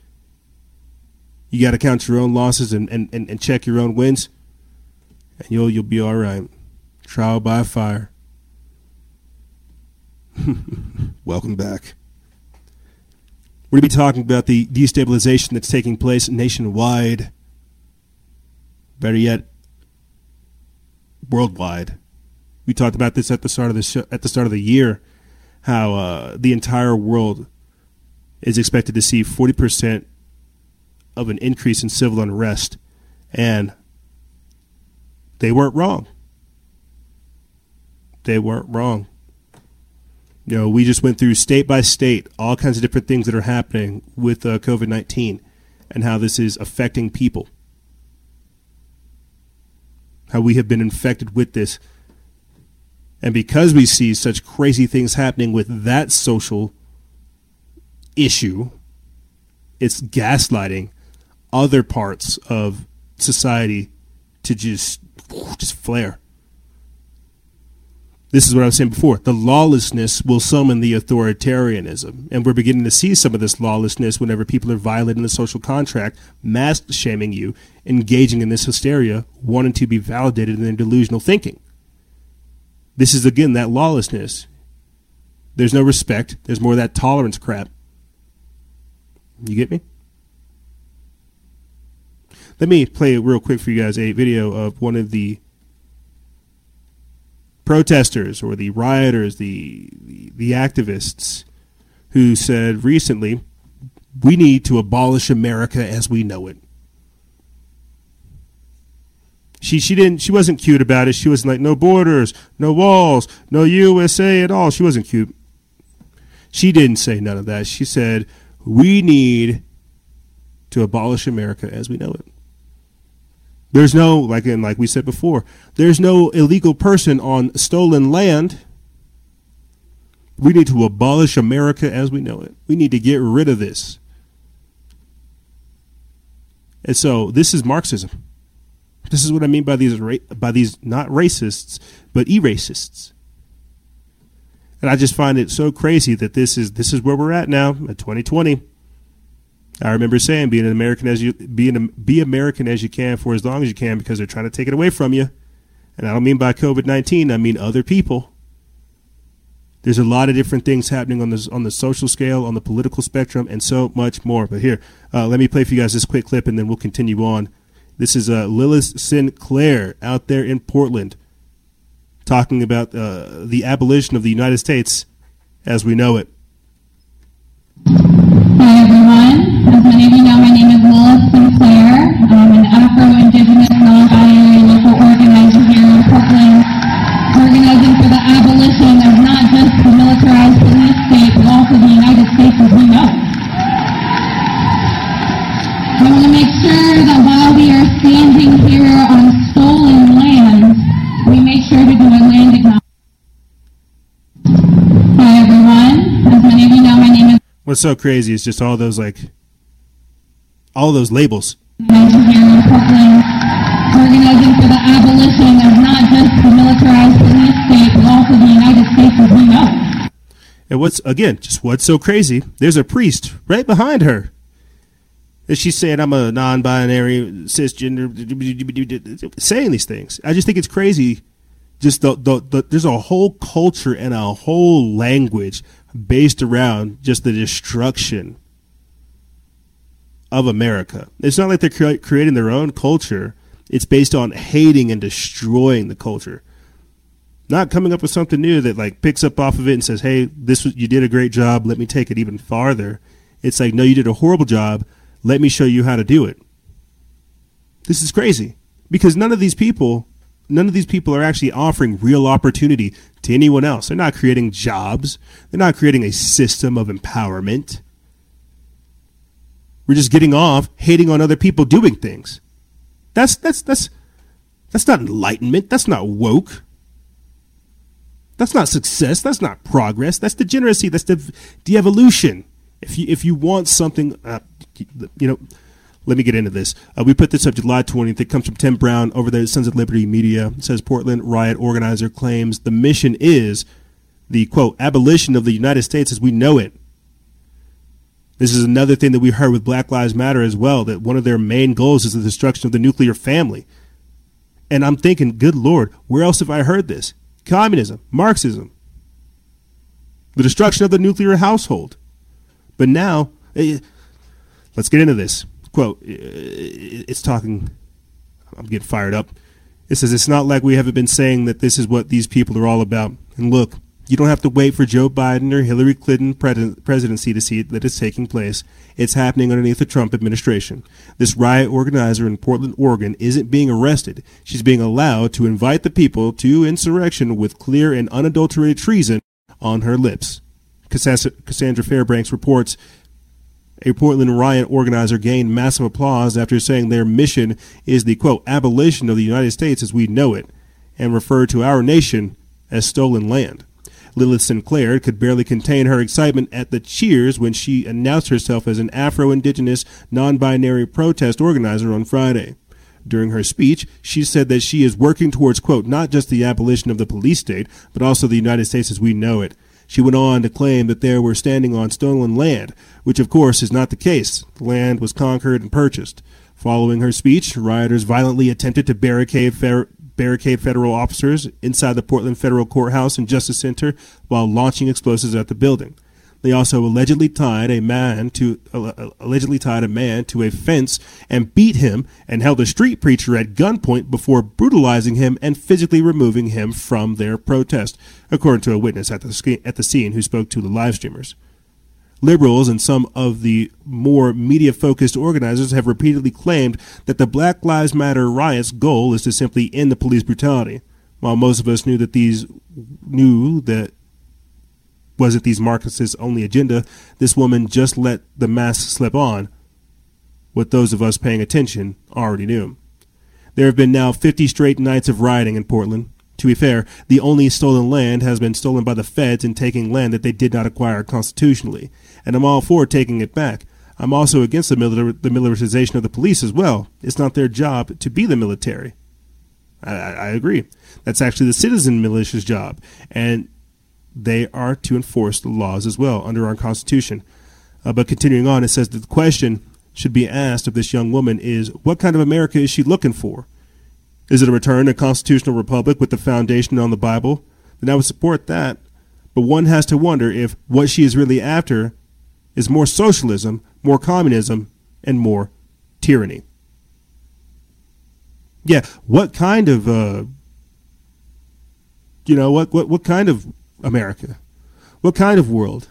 You got to count your own losses and, and, and, and check your own wins, and you'll you'll be all right. Trial by fire. Welcome back. We're going to be talking about the destabilization that's taking place nationwide. Better yet, worldwide. We talked about this at the start of the show, at the start of the year, how uh, the entire world is expected to see forty percent of an increase in civil unrest, and they weren't wrong. They weren't wrong. You know, we just went through state by state all kinds of different things that are happening with uh, COVID nineteen, and how this is affecting people how we have been infected with this. And because we see such crazy things happening with that social issue, it's gaslighting other parts of society to just just flare. This is what I was saying before. The lawlessness will summon the authoritarianism. And we're beginning to see some of this lawlessness whenever people are violating the social contract, mask shaming you, engaging in this hysteria, wanting to be validated in their delusional thinking. This is, again, that lawlessness. There's no respect. There's more of that tolerance crap. You get me? Let me play real quick for you guys a video of one of the protesters or the rioters, the, the, the activists who said recently, we need to abolish America as we know it. She she didn't she wasn't cute about it. She was like no borders, no walls, no USA at all. She wasn't cute. She didn't say none of that. She said we need to abolish America as we know it. There's no, like and like we said before, there's no illegal person on stolen land. We need to abolish America as we know it. We need to get rid of this. And so this is Marxism. This is what I mean by these by these not racists, but e-racists. And I just find it so crazy that this is this is where we're at now at 2020. I remember saying, "Being an American as you being be American as you can for as long as you can," because they're trying to take it away from you. And I don't mean by COVID nineteen; I mean other people. There's a lot of different things happening on the on the social scale, on the political spectrum, and so much more. But here, uh, let me play for you guys this quick clip, and then we'll continue on. This is uh, Lilith Sinclair out there in Portland, talking about uh, the abolition of the United States as we know it. Hi everyone. As many of you know, my name is Lilith Sinclair. I'm an Afro-Indigenous non-binary local organizer here in Portland, organizing for the abolition of not just the militarized police state, but also the United States as we know. I want to make sure that while we are standing here on What's so crazy is just all those like all those labels. organizer here in Portland, organizing for the abolition of not just the militarized police state, but also the United States as we know. And what's again, just what's so crazy? There's a priest right behind her. And she's saying I'm a non-binary cisgender, saying these things. I just think it's crazy. Just the, the, the there's a whole culture and a whole language based around just the destruction of America. It's not like they're cre- creating their own culture. It's based on hating and destroying the culture. Not coming up with something new that like picks up off of it and says, "Hey, this was, you did a great job. Let me take it even farther." It's like, "No, you did a horrible job. Let me show you how to do it." This is crazy because none of these people, none of these people are actually offering real opportunity to anyone else. They're not creating jobs. They're not creating a system of empowerment. We're just getting off hating on other people doing things. That's that's that's that's not enlightenment. That's not woke. That's not success. That's not progress. That's degeneracy. That's the de-evolution. If you if you want something, uh, you know, let me get into this. Uh, we put this up July 20th. It comes from Tim Brown over there at Sons of Liberty Media. It says Portland riot organizer claims the mission is the quote abolition of the United States as we know it. This is another thing that we heard with Black Lives Matter as well, that one of their main goals is the destruction of the nuclear family. And I'm thinking, good Lord, where else have I heard this? Communism, Marxism, the destruction of the nuclear household. But now, eh, let's get into this. Quote, it's talking, I'm getting fired up. It says, it's not like we haven't been saying that this is what these people are all about. And look, you don't have to wait for Joe Biden or Hillary Clinton presidency to see that it's taking place. It's happening underneath the Trump administration. This riot organizer in Portland, Oregon isn't being arrested. She's being allowed to invite the people to insurrection with clear and unadulterated treason on her lips. Cassandra Fairbanks reports a Portland riot organizer gained massive applause after saying their mission is the quote abolition of the United States as we know it and referred to our nation as stolen land. Lilith Sinclair could barely contain her excitement at the cheers when she announced herself as an Afro Indigenous non binary protest organizer on Friday. During her speech, she said that she is working towards, quote, not just the abolition of the police state, but also the United States as we know it. She went on to claim that they were standing on stolen land, which of course is not the case. The land was conquered and purchased. Following her speech, rioters violently attempted to barricade barricade federal officers inside the Portland Federal Courthouse and Justice Center while launching explosives at the building. They also allegedly tied a man to uh, allegedly tied a man to a fence and beat him and held a street preacher at gunpoint before brutalizing him and physically removing him from their protest, according to a witness at the at the scene who spoke to the live streamers. Liberals and some of the more media focused organizers have repeatedly claimed that the Black Lives Matter riots' goal is to simply end the police brutality. While most of us knew that these knew that wasn't these Marxists' only agenda, this woman just let the mask slip on what those of us paying attention already knew. There have been now 50 straight nights of rioting in Portland. To be fair, the only stolen land has been stolen by the feds in taking land that they did not acquire constitutionally and I'm all for taking it back. I'm also against the, the militarization of the police as well. It's not their job to be the military. I, I agree. That's actually the citizen militia's job, and they are to enforce the laws as well under our Constitution. Uh, but continuing on, it says that the question should be asked of this young woman is what kind of America is she looking for? Is it a return to a constitutional republic with the foundation on the Bible? Then I would support that. But one has to wonder if what she is really after is more socialism, more communism, and more tyranny. Yeah, what kind of uh, you know what what what kind of America? What kind of world?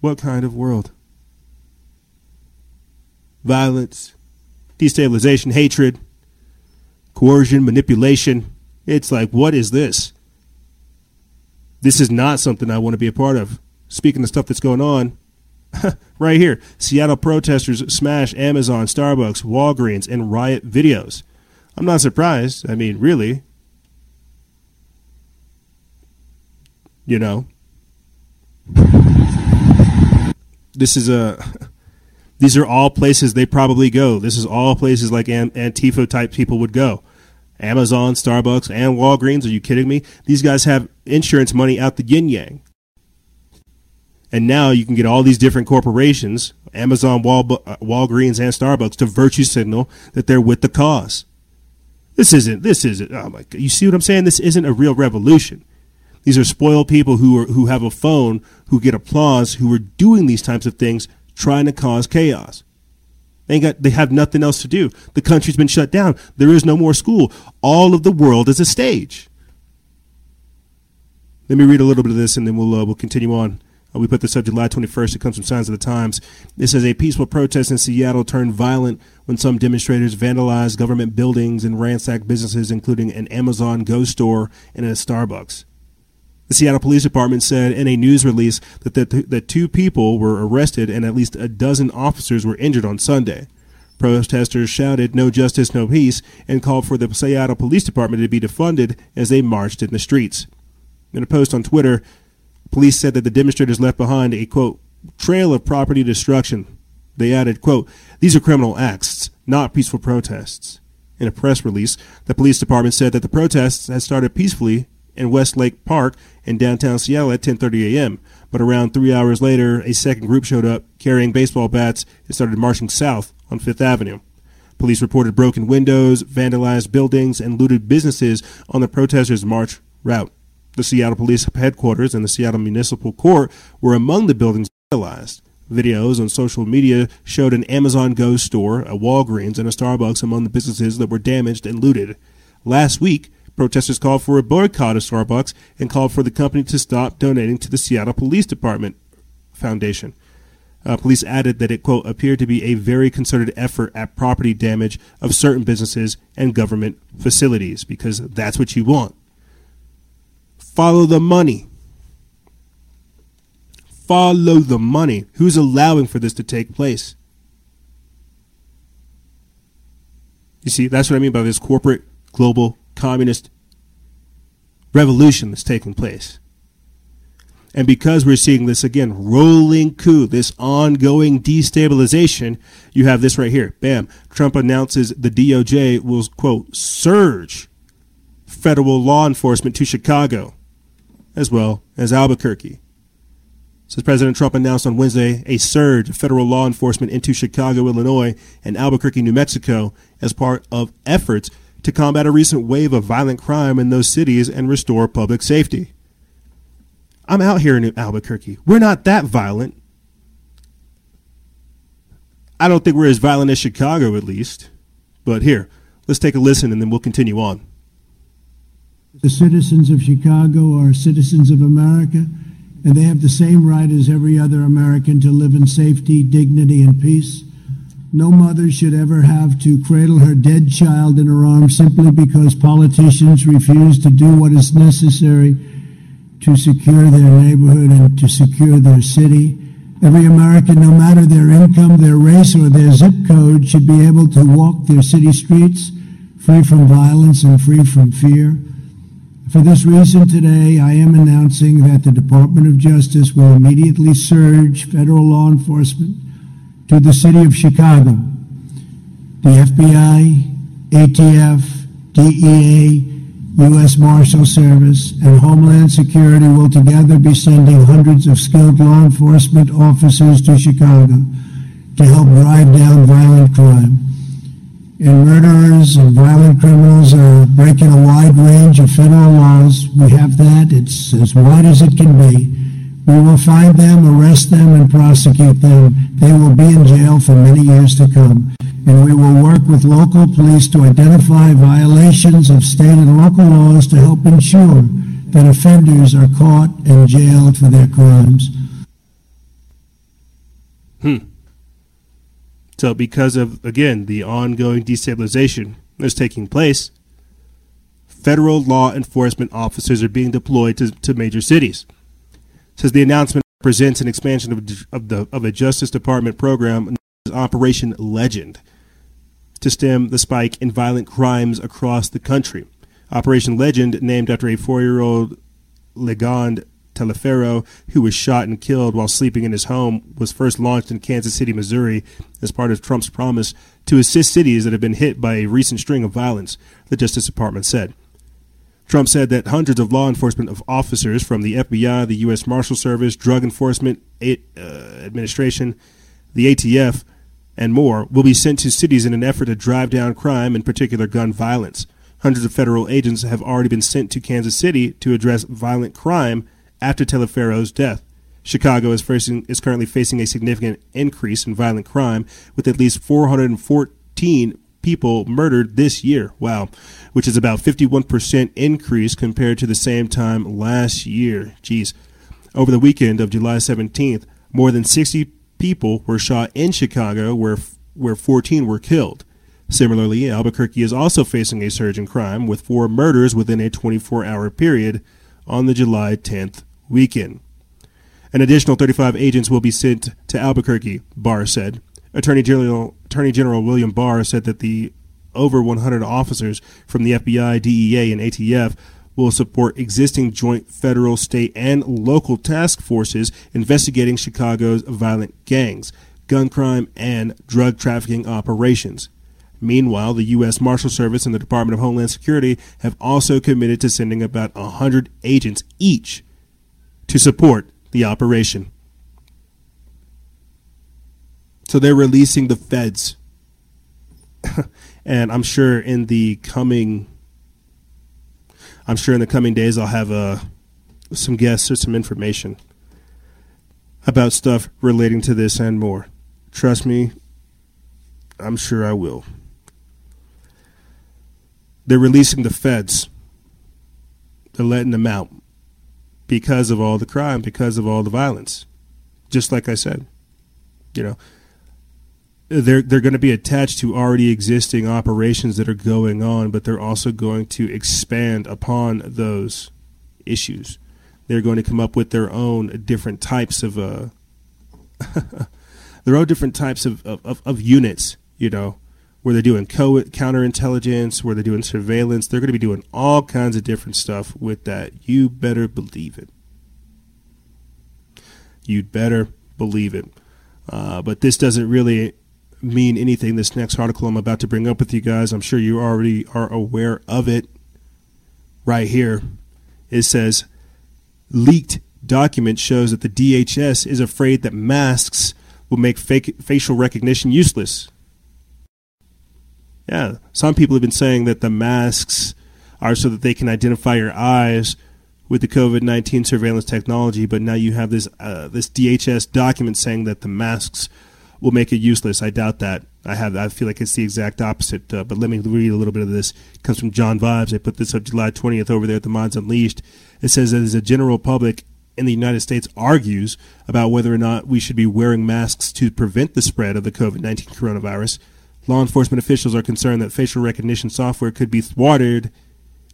What kind of world? Violence, destabilization, hatred, coercion, manipulation. It's like, what is this? this is not something I want to be a part of. Speaking of stuff that's going on, right here Seattle protesters smash Amazon, Starbucks, Walgreens, and riot videos. I'm not surprised. I mean, really. You know, this is a. These are all places they probably go. This is all places like Antifa type people would go. Amazon, Starbucks, and Walgreens. Are you kidding me? These guys have insurance money out the yin yang. And now you can get all these different corporations, Amazon, Wal- uh, Walgreens, and Starbucks, to virtue signal that they're with the cause. This isn't. This isn't. Oh my God! You see what I'm saying? This isn't a real revolution. These are spoiled people who are who have a phone, who get applause, who are doing these types of things, trying to cause chaos. They got they have nothing else to do. The country's been shut down. There is no more school. All of the world is a stage. Let me read a little bit of this, and then we'll uh, we'll continue on. Uh, we put this up July 21st. It comes from Signs of the Times. It says a peaceful protest in Seattle turned violent when some demonstrators vandalized government buildings and ransacked businesses, including an Amazon Go store and a Starbucks. The Seattle Police Department said in a news release that the, that two people were arrested and at least a dozen officers were injured on Sunday. Protesters shouted "No justice, no peace" and called for the Seattle Police Department to be defunded as they marched in the streets. In a post on Twitter, police said that the demonstrators left behind a quote trail of property destruction. They added, quote, these are criminal acts, not peaceful protests. In a press release, the police department said that the protests had started peacefully in Westlake Park in downtown Seattle at 10:30 a.m. But around three hours later, a second group showed up carrying baseball bats and started marching south on Fifth Avenue. Police reported broken windows, vandalized buildings, and looted businesses on the protesters' march route. The Seattle Police Headquarters and the Seattle Municipal Court were among the buildings vandalized. Videos on social media showed an Amazon Go store, a Walgreens, and a Starbucks among the businesses that were damaged and looted. Last week, protesters called for a boycott of Starbucks and called for the company to stop donating to the Seattle Police Department Foundation. Uh, police added that it, quote, appeared to be a very concerted effort at property damage of certain businesses and government facilities because that's what you want. Follow the money. Follow the money. Who's allowing for this to take place? You see, that's what I mean by this corporate, global, communist revolution that's taking place. And because we're seeing this again, rolling coup, this ongoing destabilization, you have this right here. Bam. Trump announces the DOJ will, quote, surge federal law enforcement to Chicago as well as Albuquerque. Says President Trump announced on Wednesday a surge of federal law enforcement into Chicago, Illinois, and Albuquerque, New Mexico, as part of efforts to combat a recent wave of violent crime in those cities and restore public safety. I'm out here in Albuquerque. We're not that violent. I don't think we're as violent as Chicago, at least. But here, let's take a listen and then we'll continue on. The citizens of Chicago are citizens of America, and they have the same right as every other American to live in safety, dignity, and peace. No mother should ever have to cradle her dead child in her arms simply because politicians refuse to do what is necessary to secure their neighborhood and to secure their city. Every American, no matter their income, their race, or their zip code, should be able to walk their city streets free from violence and free from fear. For this reason, today I am announcing that the Department of Justice will immediately surge federal law enforcement to the city of Chicago. The FBI, ATF, DEA, U.S. Marshal Service, and Homeland Security will together be sending hundreds of skilled law enforcement officers to Chicago to help drive down violent crime and murderers and violent criminals are breaking a wide range of federal laws. We have that. It's as wide as it can be. We will find them, arrest them, and prosecute them. They will be in jail for many years to come. And we will work with local police to identify violations of state and local laws to help ensure that offenders are caught and jailed for their crimes. Hmm. So, because of, again, the ongoing destabilization that's taking place, federal law enforcement officers are being deployed to, to major cities. Says the announcement presents an expansion of, of, the, of a Justice Department program Operation Legend to stem the spike in violent crimes across the country. Operation Legend, named after a four year old Legend Taliaferro, who was shot and killed while sleeping in his home, was first launched in Kansas City, Missouri, as part of Trump's promise to assist cities that have been hit by a recent string of violence, the Justice Department said. Trump said that hundreds of law enforcement officers from the FBI, the U.S. Marshal Service, Drug Enforcement uh, Administration, the ATF, and more will be sent to cities in an effort to drive down crime, in particular gun violence. Hundreds of federal agents have already been sent to Kansas City to address violent crime after Taliaferro's death. Chicago is, facing, is currently facing a significant increase in violent crime, with at least 414 people murdered this year. Wow, which is about 51% increase compared to the same time last year. Jeez. Over the weekend of July 17th, more than 60 people were shot in Chicago, where where 14 were killed. Similarly, Albuquerque is also facing a surge in crime, with four murders within a 24 hour period on the July 10th weekend. An additional 35 agents will be sent to Albuquerque, Barr said. Attorney General, Attorney General William Barr said that the over 100 officers from the FBI, DEA, and ATF will support existing joint federal, state, and local task forces investigating Chicago's violent gangs, gun crime, and drug trafficking operations. Meanwhile, the U.S. Marshal Service and the Department of Homeland Security have also committed to sending about 100 agents each to support the operation. So they're releasing the feds. and I'm sure in the coming I'm sure in the coming days I'll have uh, some guests or some information about stuff relating to this and more. Trust me, I'm sure I will. They're releasing the feds. They're letting them out because of all the crime, because of all the violence. Just like I said, you know, they're they're going to be attached to already existing operations that are going on, but they're also going to expand upon those issues. They're going to come up with their own different types of uh, their own different types of, of, of units, you know, where they're doing co- counterintelligence, where they're doing surveillance. They're going to be doing all kinds of different stuff with that. You better believe it. You'd better believe it. Uh, but this doesn't really mean anything. This next article I'm about to bring up with you guys, I'm sure you already are aware of it. Right here, it says leaked document shows that the DHS is afraid that masks will make facial recognition useless. Yeah, some people have been saying that the masks are so that they can identify your eyes with the COVID nineteen surveillance technology, but now you have this uh, this DHS document saying that the masks will make it useless. I doubt that. I have. I feel like it's the exact opposite. Uh, but let me read a little bit of this. It comes from John Vibes. I put this up July 20th over there at the Minds Unleashed. It says that as a general public in the United States argues about whether or not we should be wearing masks to prevent the spread of the COVID 19 coronavirus, law enforcement officials are concerned that facial recognition software could be thwarted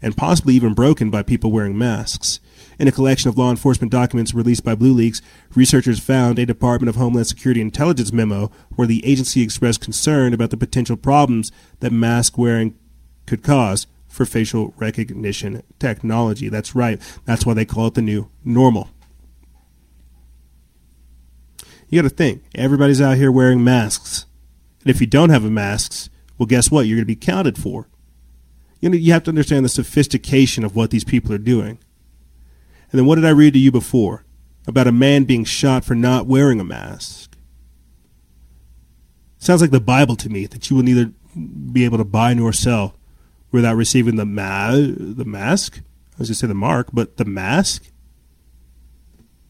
and possibly even broken by people wearing masks. In a collection of law enforcement documents released by BlueLeaks, researchers found a Department of Homeland Security intelligence memo where the agency expressed concern about the potential problems that mask wearing could cause for facial recognition technology. That's right. That's why they call it the new normal. You got to think, everybody's out here wearing masks. And if you don't have a mask, well, guess what? You're going to be counted for. You know, you have to understand the sophistication of what these people are doing. And then what did I read to you before? About a man being shot for not wearing a mask. Sounds like the Bible to me that you will neither be able to buy nor sell without receiving the ma- the mask. I was going to say the mark, but the mask.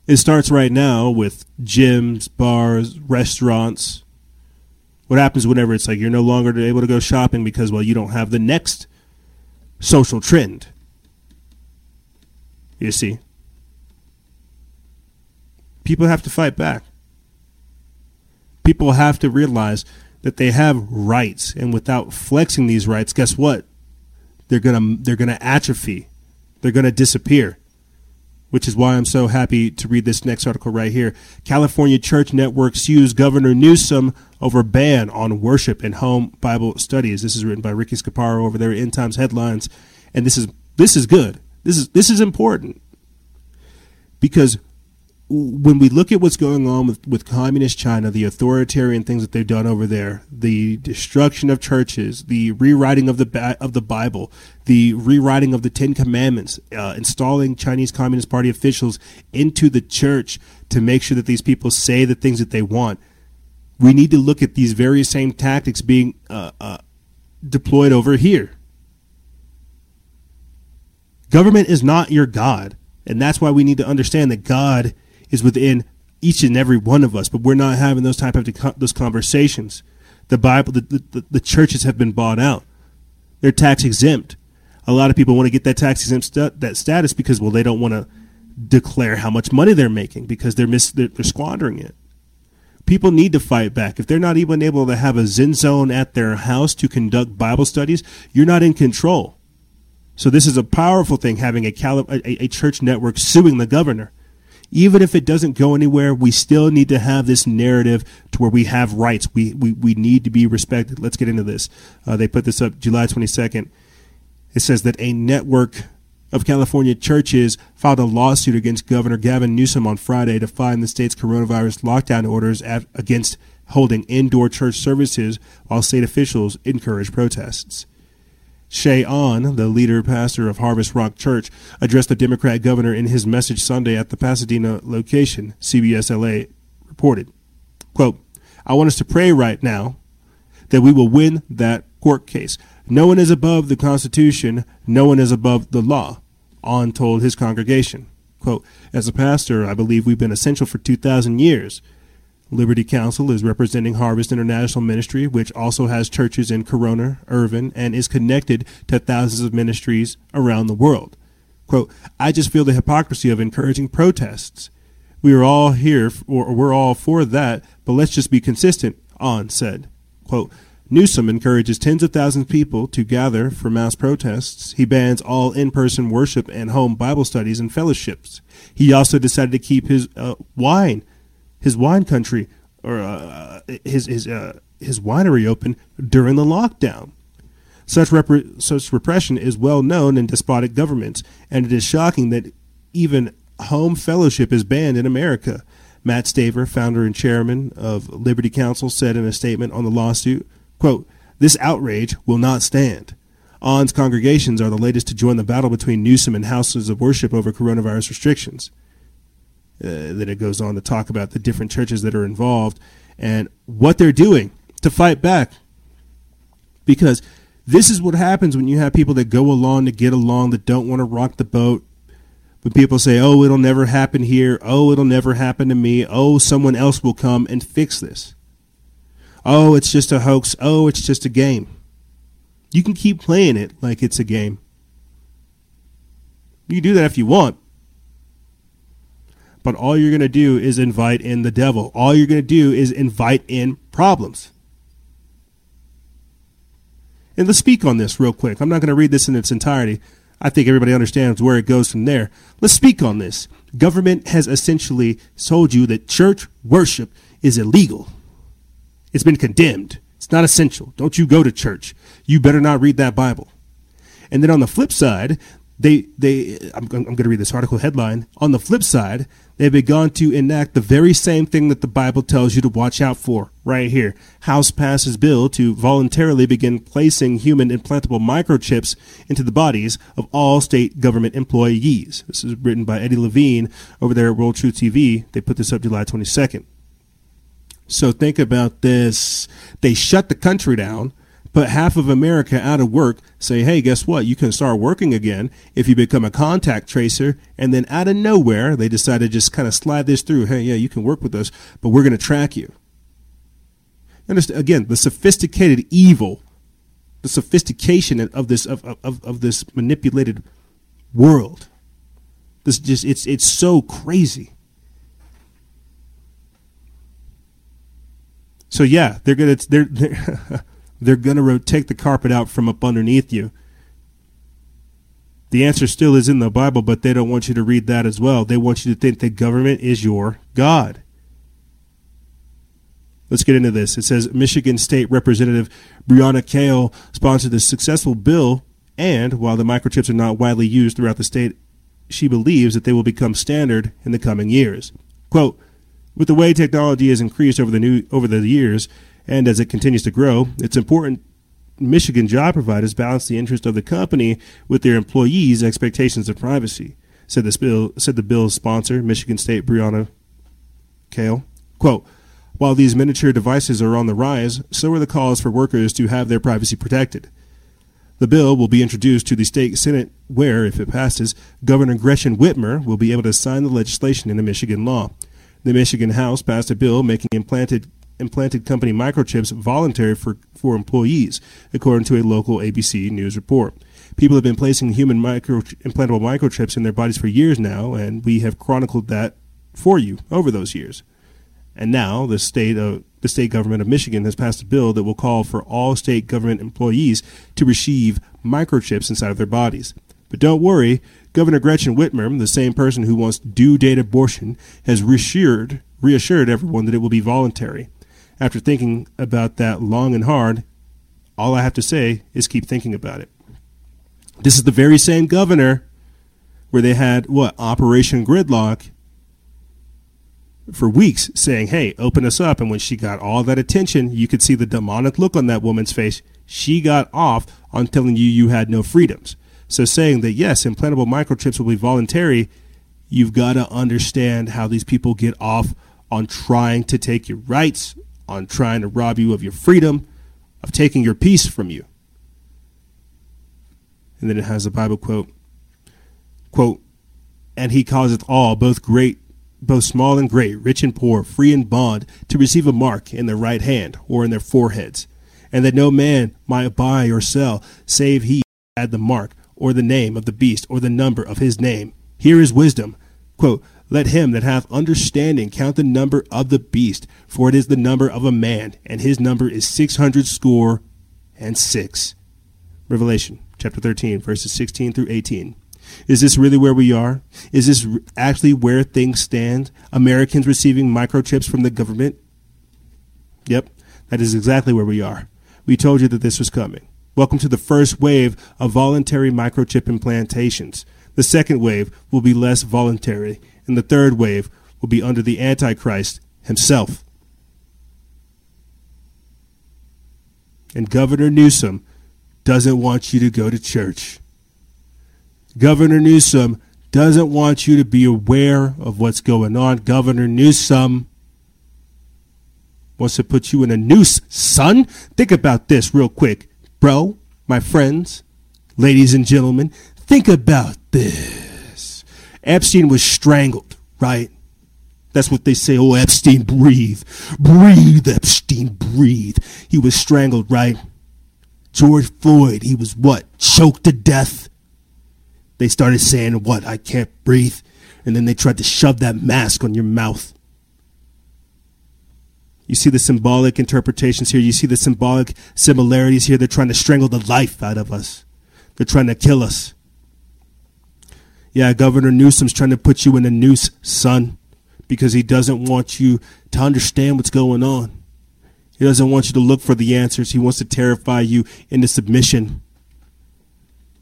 It starts right now with gyms, bars, restaurants. What happens whenever it's like you're no longer able to go shopping because well you don't have the next social trend. You see, people have to fight back. People have to realize that they have rights, and without flexing these rights, guess what? They're gonna they're gonna atrophy. They're gonna disappear. Which is why I'm so happy to read this next article right here. California Church Network sues Governor Newsom over ban on worship and home Bible studies. This is written by Ricky Scaparo over there in Times Headlines, and this is this is good. This is this is important because when we look at what's going on with, with communist China, the authoritarian things that they've done over there, the destruction of churches, the rewriting of the of the Bible, the rewriting of the Ten Commandments, uh, installing Chinese Communist Party officials into the church to make sure that these people say the things that they want. We need to look at these very same tactics being uh, uh, deployed over here. Government is not your God, and that's why we need to understand that God is within each and every one of us, but we're not having those type of those conversations. The Bible, the, the, the churches have been bought out. They're tax exempt. A lot of people want to get that tax exempt st- that status because well they don't want to declare how much money they're making because they're mis- they're, they're squandering it. People need to fight back. If they're not even able to have a Zen zone at their house to conduct Bible studies, you're not in control. So this is a powerful thing having a, Cali- a, a church network suing the governor. Even if it doesn't go anywhere, we still need to have this narrative to where we have rights. We, we, we need to be respected. Let's get into this. Uh, they put this up July 22nd. It says that a network of California churches filed a lawsuit against Governor Gavin Newsom on Friday to find the state's coronavirus lockdown orders at, against holding indoor church services while state officials encourage protests. Ché Ahn, the leader pastor of Harvest Rock Church, addressed the Democrat governor in his message Sunday at the Pasadena location, CBS LA reported. Quote, I want us to pray right now that we will win that court case. No one is above the Constitution. No one is above the law. Ahn told his congregation, quote, As a pastor, I believe we've been essential for 2,000 years. Liberty Counsel is representing Harvest International Ministry, which also has churches in Corona, Irvine, and is connected to thousands of ministries around the world. Quote, I just feel the hypocrisy of encouraging protests. We are all here, or we're all for that, but let's just be consistent, Ahn said. Quote, Newsom encourages tens of thousands of people to gather for mass protests. He bans all in person worship and home Bible studies and fellowships. He also decided to keep his uh, wine, his wine country, or uh, his, his, uh, his winery open during the lockdown. Such, such repression is well known in despotic governments, and it is shocking that even home fellowship is banned in America. Matt Staver, founder and chairman of Liberty Counsel, said in a statement on the lawsuit Quote, this outrage will not stand. Ahn's congregations are the latest to join the battle between Newsom and houses of worship over coronavirus restrictions. Uh, then it goes on to talk about the different churches that are involved and what they're doing to fight back. Because this is what happens when you have people that go along to get along, that don't want to rock the boat. When people say, oh, it'll never happen here. Oh, it'll never happen to me. Oh, someone else will come and fix this. Oh, it's just a hoax. Oh, it's just a game. You can keep playing it like it's a game. You can do that if you want. But all you're going to do is invite in the devil. All you're going to do is invite in problems. And let's speak on this real quick. I'm not going to read this in its entirety. I think everybody understands where it goes from there. Let's speak on this. Government has essentially told you that church worship is illegal. It's been condemned. It's not essential. Don't you go to church. You better not read that Bible. And then on the flip side, they they I'm, I'm going to read this article headline. On the flip side, they've begun to enact the very same thing that the Bible tells you to watch out for. Right here, House passes bill to voluntarily begin placing human implantable microchips into the bodies of all state government employees. This is written by Eddie Levine over there at World Truth TV. They put this up July 22nd. So think about this. They shut the country down, put half of America out of work, say, hey, guess what? You can start working again if you become a contact tracer. And then out of nowhere, they decide to just kind of slide this through. Hey, yeah, you can work with us, but we're going to track you. Understand, again, the sophisticated evil, the sophistication of this, of, of, of this manipulated world. This just, it's, it's so crazy. So yeah, they're gonna they're they're, they're gonna take the carpet out from up underneath you. The answer still is in the Bible, but they don't want you to read that as well. They want you to think that government is your God. Let's get into this. It says Michigan State Representative Breonna Taylor sponsored the successful bill, and while the microchips are not widely used throughout the state, she believes that they will become standard in the coming years. Quote, with the way technology has increased over the new over the years, and as it continues to grow, it's important Michigan job providers balance the interest of the company with their employees' expectations of privacy. Said the bill said the bill's sponsor, Michigan State Breonna Taylor. Quote while these miniature devices are on the rise, so are the calls for workers to have their privacy protected. The bill will be introduced to the state senate where, if it passes, Governor Gretchen Whitmer will be able to sign the legislation into Michigan law. The Michigan House passed a bill making implanted implanted company microchips voluntary for, for employees, according to a local ABC News report. People have been placing human micro, implantable microchips in their bodies for years now, and we have chronicled that for you over those years. And now the state of the state government of Michigan has passed a bill that will call for all state government employees to receive microchips inside of their bodies. But don't worry, Governor Gretchen Whitmer, the same person who wants due date abortion, has reassured reassured everyone that it will be voluntary. After thinking about that long and hard, all I have to say is keep thinking about it. This is the very same governor where they had what Operation Gridlock for weeks saying, Hey, open us up. And when she got all that attention, you could see the demonic look on that woman's face. She got off on telling you you had no freedoms. So saying that, yes, implantable microchips will be voluntary, you've got to understand how these people get off on trying to take your rights, on trying to rob you of your freedom, of taking your peace from you. And then it has a Bible quote, quote, and he causeth all, both great both small and great, rich and poor, free and bond, to receive a mark in their right hand or in their foreheads, and that no man might buy or sell, save he had the mark, or the name of the beast, or the number of his name. Here is wisdom. Quote, Let him that hath understanding count the number of the beast, for it is the number of a man, and his number is six hundred score and six. Revelation chapter 13, verses 16 through 18. Is this really where we are? Is this actually where things stand? Americans receiving microchips from the government? Yep, that is exactly where we are. We told you that this was coming. Welcome to the first wave of voluntary microchip implantations. The second wave will be less voluntary, and the third wave will be under the Antichrist himself. And Governor Newsom doesn't want you to go to church. Governor Newsom doesn't want you to be aware of what's going on. Governor Newsom wants to put you in a noose, son. Think about this real quick. Bro, my friends, ladies and gentlemen, think about this. Epstein was strangled, right? That's what they say. Oh, Epstein, breathe. Breathe, Epstein, breathe. He was strangled, right? George Floyd, he was what? Choked to death they started saying, What? I can't breathe. And then they tried to shove that mask on your mouth. You see the symbolic interpretations here. You see the symbolic similarities here. They're trying to strangle the life out of us, they're trying to kill us. Yeah, Governor Newsom's trying to put you in a noose, son, because he doesn't want you to understand what's going on. He doesn't want you to look for the answers. He wants to terrify you into submission.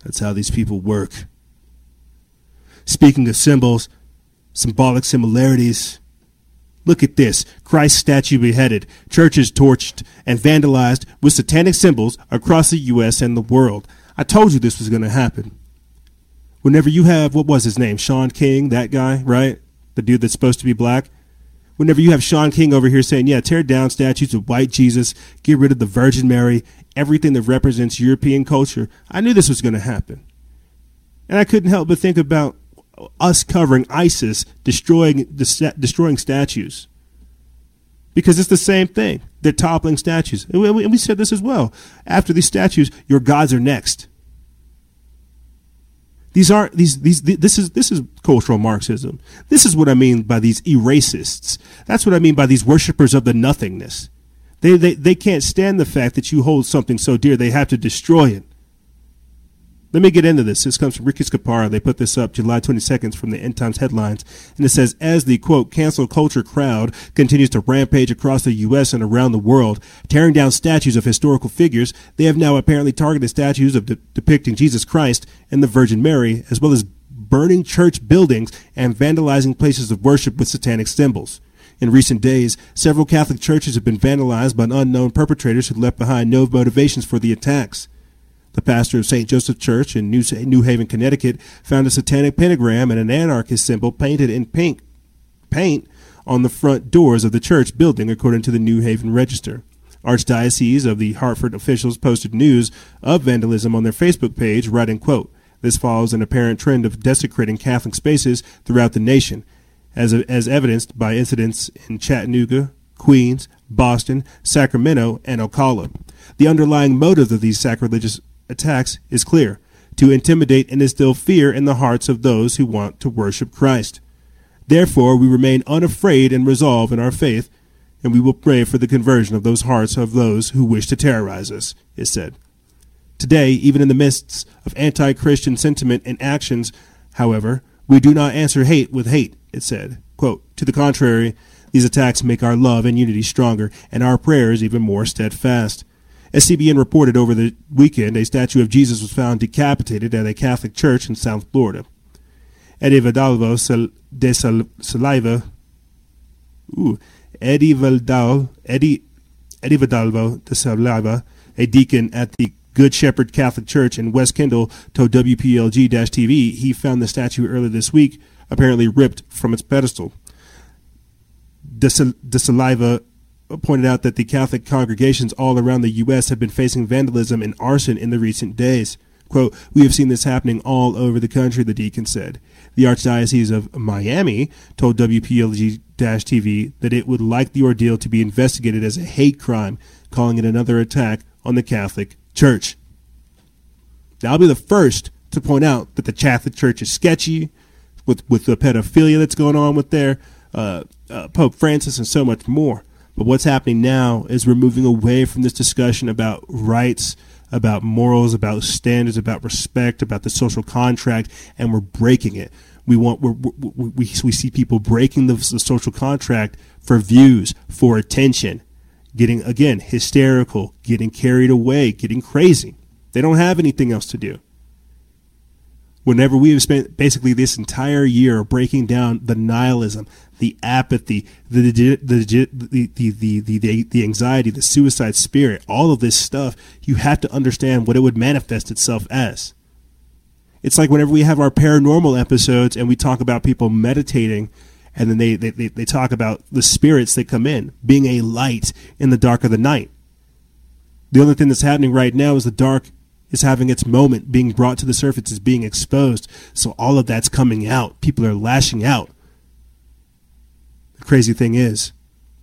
That's how these people work. Speaking of symbols, symbolic similarities, look at this Christ statue beheaded, churches torched and vandalized with satanic symbols across the U.S. and the world. I told you this was going to happen. Whenever you have, what was his name? Shaun King, that guy, right? The dude that's supposed to be black. Whenever you have Shaun King over here saying, yeah, tear down statues of white Jesus, get rid of the Virgin Mary, everything that represents European culture, I knew this was going to happen. And I couldn't help but think about us covering ISIS destroying destroying statues because it's the same thing. They're toppling statues, and we said this as well. After these statues, your gods are next. These aren't these these this is this is cultural Marxism. This is what I mean by these eracists. That's what I mean by these worshippers of the nothingness. They they they can't stand the fact that you hold something so dear they have to destroy it. Let me get into this. This comes from Ricky Scaparo. They put this up July 22nd from the End Times headlines. And it says, as the quote, cancel culture crowd continues to rampage across the U.S. and around the world, tearing down statues of historical figures, they have now apparently targeted statues of de- depicting Jesus Christ and the Virgin Mary, as well as burning church buildings and vandalizing places of worship with satanic symbols. In recent days, several Catholic churches have been vandalized by unknown perpetrators who left behind no motivations for the attacks. The pastor of St. Joseph Church in New Haven, Connecticut, found a satanic pentagram and an anarchist symbol painted in pink paint on the front doors of the church building, according to the New Haven Register. Archdiocese of the Hartford officials posted news of vandalism on their Facebook page, writing, quote, This follows an apparent trend of desecrating Catholic spaces throughout the nation, as, as evidenced by incidents in Chattanooga, Queens, Boston, Sacramento, and Ocala. The underlying motive of these sacrilegious attacks is clear to intimidate and instill fear in the hearts of those who want to worship Christ. Therefore, we remain unafraid and resolve in our faith, and we will pray for the conversion of those hearts of those who wish to terrorize us, it said. Today, even in the midst of anti Christian sentiment and actions, however, we do not answer hate with hate, it said. Quote, to the contrary, these attacks make our love and unity stronger and our prayers even more steadfast. As CBN reported over the weekend, a statue of Jesus was found decapitated at a Catholic church in South Florida. Eddie Vidalvo de Saliva, ooh, Eddie Vidal, Eddie, Eddie Vidalvo de Saliva, a deacon at the Good Shepherd Catholic Church in West Kendall, told WPLG-TV he found the statue earlier this week, apparently ripped from its pedestal. De, Saliva pointed out that the Catholic congregations all around the U.S. have been facing vandalism and arson in the recent days. Quote, We have seen this happening all over the country, the deacon said. The Archdiocese of Miami told WPLG TV that it would like the ordeal to be investigated as a hate crime, calling it another attack on the Catholic Church. Now, I'll be the first to point out that the Catholic Church is sketchy with, with the pedophilia that's going on with their uh, uh, Pope Francis and so much more. But what's happening now is we're moving away from this discussion about rights, about morals, about standards, about respect, about the social contract, and we're breaking it. We want we we we see people breaking the, the social contract for views, for attention, getting again hysterical, getting carried away, getting crazy. They don't have anything else to do whenever we have spent basically this entire year breaking down the nihilism, the apathy, the the the the the, the, the anxiety, the suicide spirit, all of this stuff, you have to understand what it would manifest itself as. It's like whenever we have our paranormal episodes and we talk about people meditating and then they, they, they talk about the spirits that come in, being a light in the dark of the night. The only thing that's happening right now is the dark is having its moment, being brought to the surface, is being exposed. So all of that's coming out. People are lashing out. Crazy thing is,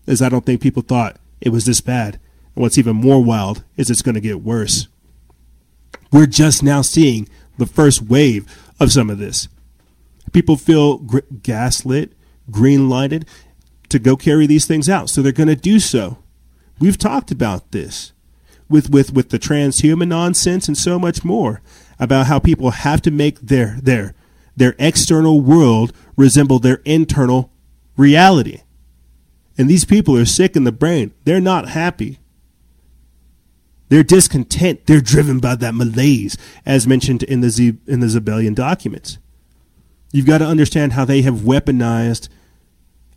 is I don't think people thought it was this bad. And what's even more wild is it's going to get worse. We're just now seeing the first wave of some of this. People feel gr- gaslit, green lighted to go carry these things out. So they're going to do so. We've talked about this with, with, with the transhuman nonsense and so much more about how people have to make their, their, their external world resemble their internal reality. And these people are sick in the brain. They're not happy. They're discontent. They're driven by that malaise, as mentioned in the, Z- in the Zebellian documents. You've got to understand how they have weaponized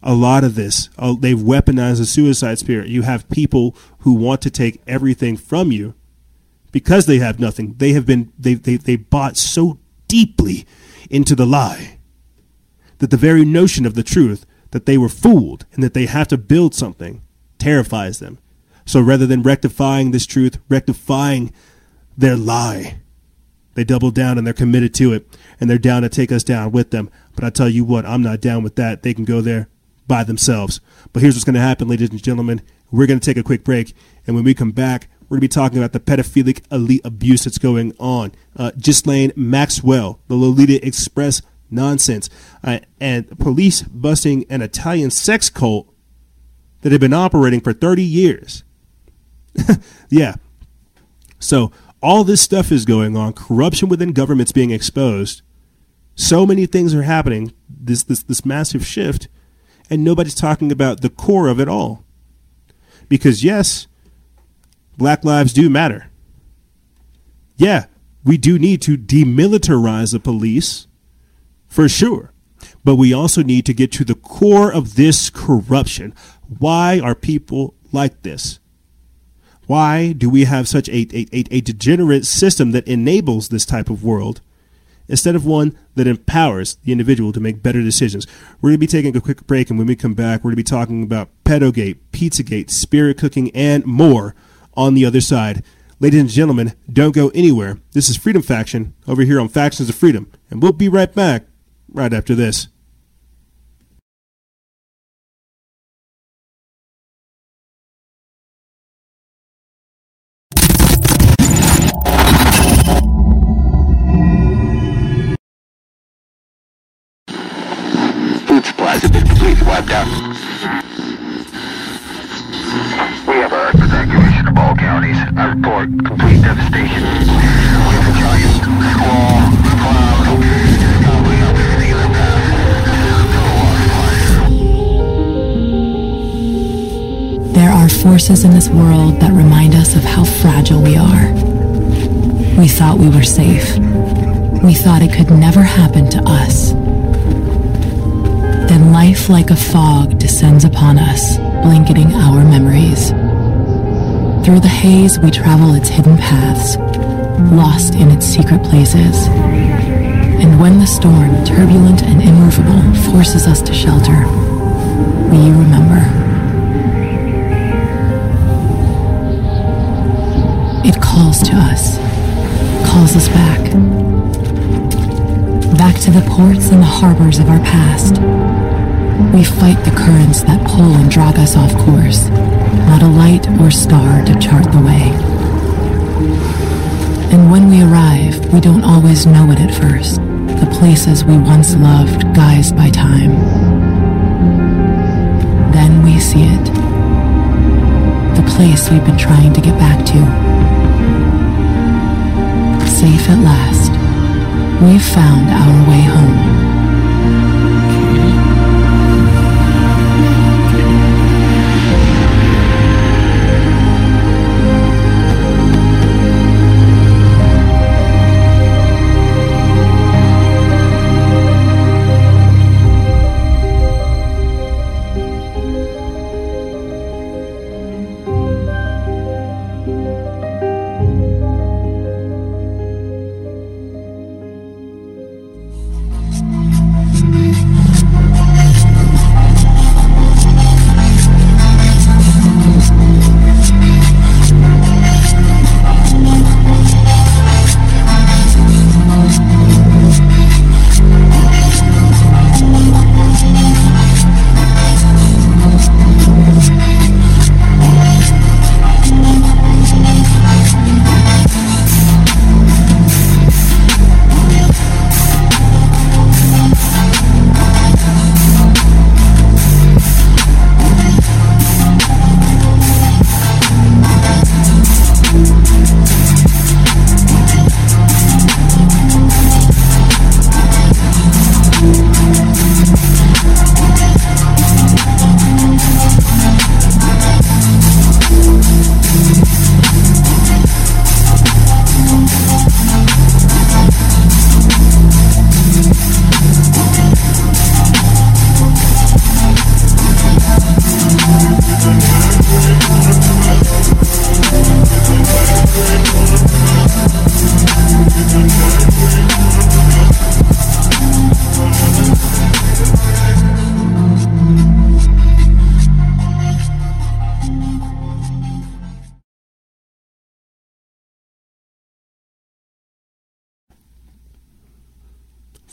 a lot of this. Uh, they've weaponized the suicide spirit. You have people who want to take everything from you because they have nothing. They have been they they they bought so deeply into the lie that the very notion of the truth that they were fooled and that they have to build something terrifies them. So rather than rectifying this truth, rectifying their lie, they double down and they're committed to it and they're down to take us down with them. But I tell you what, I'm not down with that. They can go there by themselves. But here's what's going to happen, ladies and gentlemen. We're going to take a quick break. And when we come back, we're going to be talking about the pedophilic elite abuse that's going on. Uh, Maxwell, the Lolita Express nonsense, uh, and police busting an Italian sex cult that had been operating for 30 years. yeah. So all this stuff is going on. Corruption within governments being exposed. So many things are happening. This this this massive shift and nobody's talking about the core of it all. Because, yes, black lives do matter. Yeah, we do need to demilitarize the police, for sure. But we also need to get to the core of this corruption. Why are people like this? Why do we have such a, a, a, degenerate system that enables this type of world? instead of one that empowers the individual to make better decisions. We're going to be taking a quick break, and when we come back, we're going to be talking about Pedogate, Pizzagate, Spirit Cooking, and more on the other side. Ladies and gentlemen, don't go anywhere. This is Freedom Faction over here on Factions of Freedom, and we'll be right back right after this. Food supplies have been completely wiped out. We have our evacuation of all counties. I report complete devastation. We have a giant squall, cloud, are forces in this world that remind us of how fragile we are. We thought we were safe. We thought it could never happen to us. Then life like a fog descends upon us, blanketing our memories. Through the haze, we travel its hidden paths, lost in its secret places. And when the storm, turbulent and immovable, forces us to shelter, we remember. It calls to us, calls us back. Back to the ports and the harbors of our past. We fight the currents that pull and drag us off course, not a light or star to chart the way. And when we arrive, we don't always know it at first, the places we once loved guised by time. Then we see it, the place we've been trying to get back to. Safe at last, we've found our way home.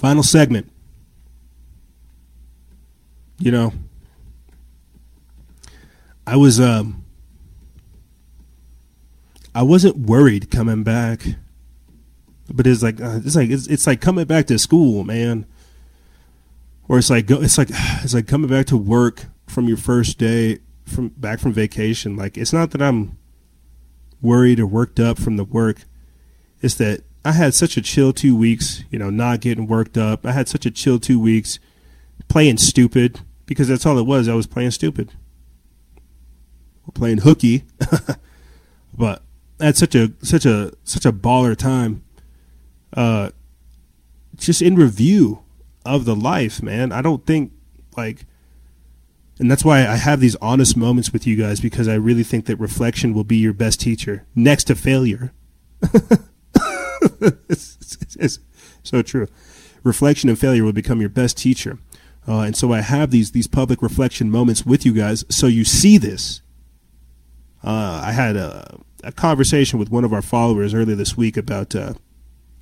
Final segment. You know, I was um I wasn't worried coming back, but it's like uh, it's like it's, it's like coming back to school, man. Or it's like go, it's like it's like coming back to work from your first day from back from vacation. Like it's not that I'm worried or worked up from the work. It's that I had such a chill two weeks, you know, not getting worked up. I had such a chill two weeks playing stupid because that's all it was. I was playing stupid. Or playing hooky. but I had such a such a such a baller time. Uh just in review of the life, man. I don't think like and that's why I have these honest moments with you guys because I really think that reflection will be your best teacher next to failure. it's, it's, So true. Reflection and failure will become your best teacher. Uh, and so I have these these public reflection moments with you guys, so you see this. Uh, I had a, a, conversation with one of our followers earlier this week about uh,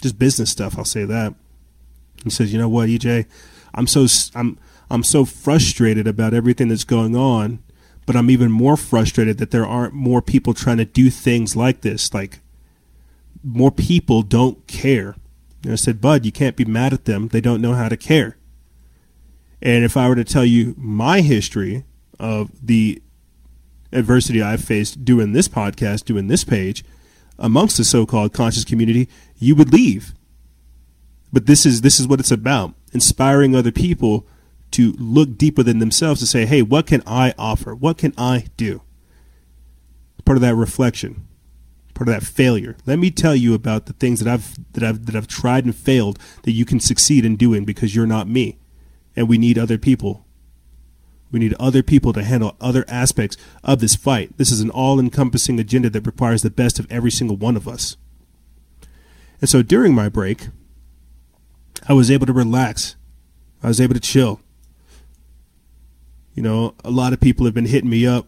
just business stuff. I'll say that. He says, "You know what, EJ, I'm so I'm I'm so frustrated about everything that's going on, but I'm even more frustrated that there aren't more people trying to do things like this. Like more people don't care." And I said, "Bud, you can't be mad at them. They don't know how to care." And if I were to tell you my history of the adversity I've faced doing this podcast, doing this page, amongst the so-called conscious community, you would leave. But this is this is what it's about: inspiring other people to look deeper than themselves to say, "Hey, what can I offer? What can I do?" Part of that reflection, part of that failure. Let me tell you about the things that I've that I've that I've tried and failed that you can succeed in doing because you're not me and we need other people. We need other people to handle other aspects of this fight. This is an all encompassing agenda that requires the best of every single one of us. And so during my break, I was able to relax. I was able to chill. You know, a lot of people have been hitting me up,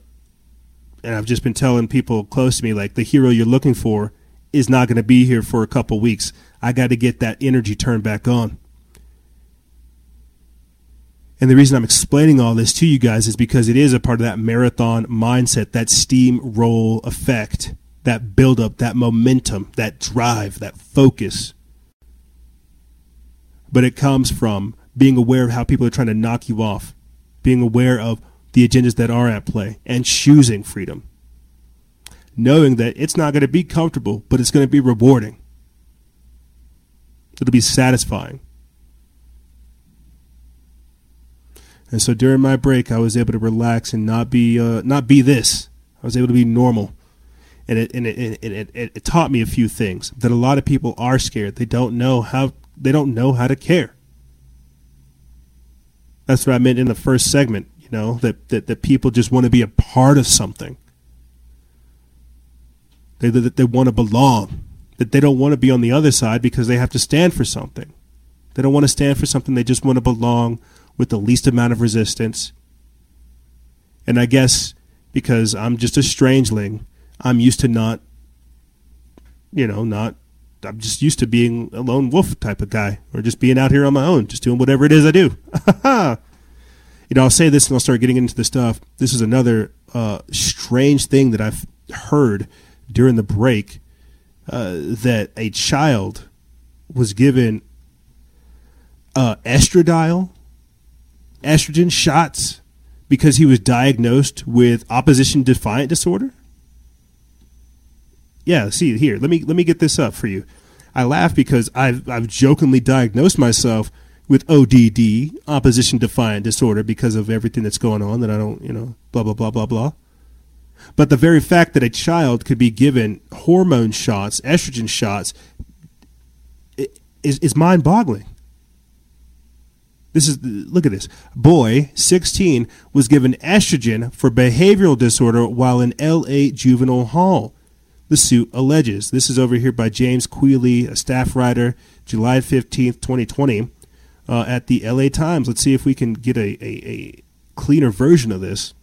and I've just been telling people close to me, like, the hero you're looking for is not going to be here for a couple weeks. I got to get that energy turned back on. And the reason I'm explaining all this to you guys is because it is a part of that marathon mindset, that steamroll effect, that buildup, that momentum, that drive, that focus. But it comes from being aware of how people are trying to knock you off, being aware of the agendas that are at play, and choosing freedom. Knowing that it's not going to be comfortable, but it's going to be rewarding. It'll be satisfying. And so during my break, I was able to relax and not be uh, not be this. I was able to be normal, and it and it, it, it, it, it taught me a few things that a lot of people are scared. They don't know how they don't know how to care. That's what I meant in the first segment. You know that that, that people just want to be a part of something. They that they want to belong. That they don't want to be on the other side because they have to stand for something. They don't want to stand for something. They just want to belong with the least amount of resistance. And I guess because I'm just a strangeling, I'm used to not, you know, not, I'm just used to being a lone wolf type of guy or just being out here on my own, just doing whatever it is I do. you know, I'll say this and I'll start getting into the stuff. This is another uh, strange thing that I've heard during the break uh, that a child was given uh, estradiol estrogen shots because he was diagnosed with opposition defiant disorder? Yeah, see here. Let me let me get this up for you. I laugh because I've I've jokingly diagnosed myself with ODD, opposition defiant disorder, because of everything that's going on that I don't, you know, blah blah blah blah blah. But the very fact that a child could be given hormone shots, estrogen shots, is, is mind boggling. This is look at this. Boy, 16, was given estrogen for behavioral disorder while in LA juvenile hall. The suit alleges. This is over here by James Queally, a staff writer, July 15th, 2020, uh, at the LA Times. Let's see if we can get a, a, a cleaner version of this.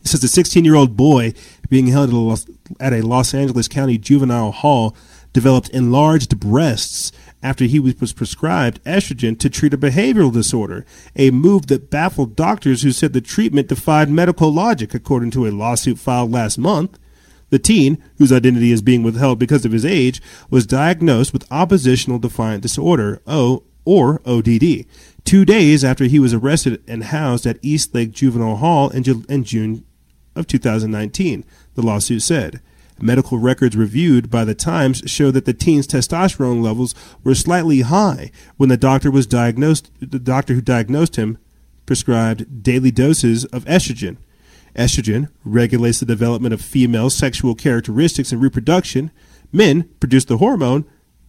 It says a 16 year old boy being held at a, Los, at a Los Angeles County juvenile hall developed enlarged breasts after he was prescribed estrogen to treat a behavioral disorder, a move that baffled doctors who said the treatment defied medical logic, according to a lawsuit filed last month. The teen, whose identity is being withheld because of his age, was diagnosed with oppositional defiant disorder, O or ODD, two days after he was arrested and housed at Eastlake Juvenile Hall in, in June of 2019, the lawsuit said. Medical records reviewed by the Times show that the teen's testosterone levels were slightly high when the doctor was diagnosed. The doctor who diagnosed him prescribed daily doses of estrogen. Estrogen regulates the development of female sexual characteristics and reproduction. Men produce the hormone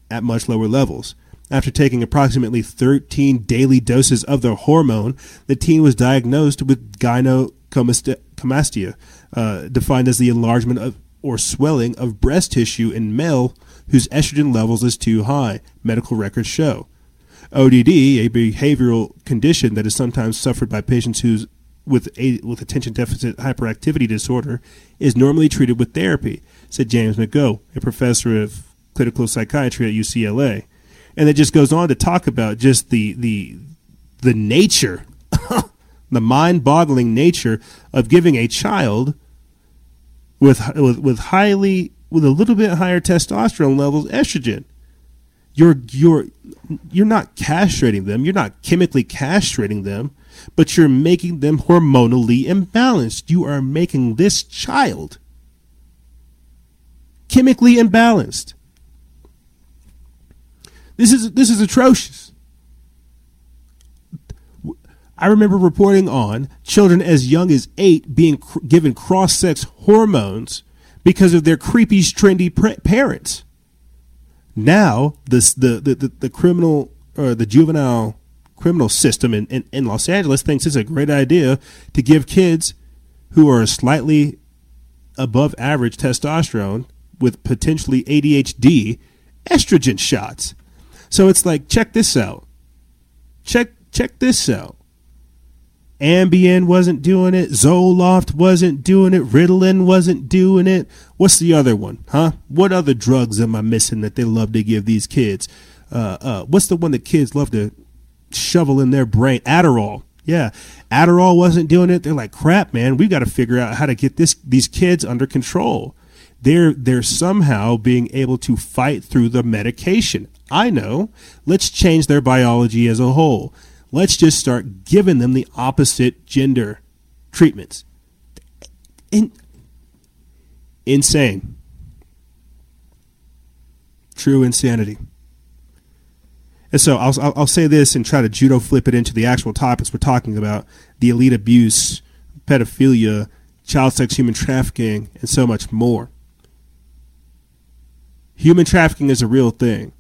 at much lower levels. After taking approximately 13 daily doses of the hormone, the teen was diagnosed with gynecomastia, uh, defined as the enlargement of or swelling of breast tissue in male whose estrogen levels is too high, medical records show. ODD, a behavioral condition that is sometimes suffered by patients who's with a, with attention deficit hyperactivity disorder, is normally treated with therapy, said James McGough, a professor of clinical psychiatry at UCLA. And it just goes on to talk about just the the the nature, the mind-boggling nature of giving a child with with with highly with a little bit higher testosterone levels estrogen. You're you're you're not castrating them. You're not chemically castrating them, but you're making them hormonally imbalanced. You are making this child chemically imbalanced. This is this is atrocious. I remember reporting on children as young as eight being cr- given cross-sex hormones because of their creepy, trendy pr- parents. Now, this, the, the, the, the criminal or the juvenile criminal system in, in, in Los Angeles thinks it's a great idea to give kids who are slightly above average testosterone with potentially ADHD estrogen shots. So it's like, check this out. Check check this out. Ambien wasn't doing it. Zoloft wasn't doing it. Ritalin wasn't doing it. What's the other one, huh? What other drugs am I missing that they love to give these kids? Uh, uh, what's the one that kids love to shovel in their brain? Adderall. Yeah, Adderall wasn't doing it. They're like, crap, man. We got to figure out how to get this these kids under control. They're they're somehow being able to fight through the medication. I know. Let's change their biology as a whole. Let's just start giving them the opposite gender treatments. In, insane. True insanity. And so I'll, I'll, I'll say this and try to judo flip it into the actual topics we're talking about the elite abuse, pedophilia, child sex, human trafficking, and so much more. Human trafficking is a real thing.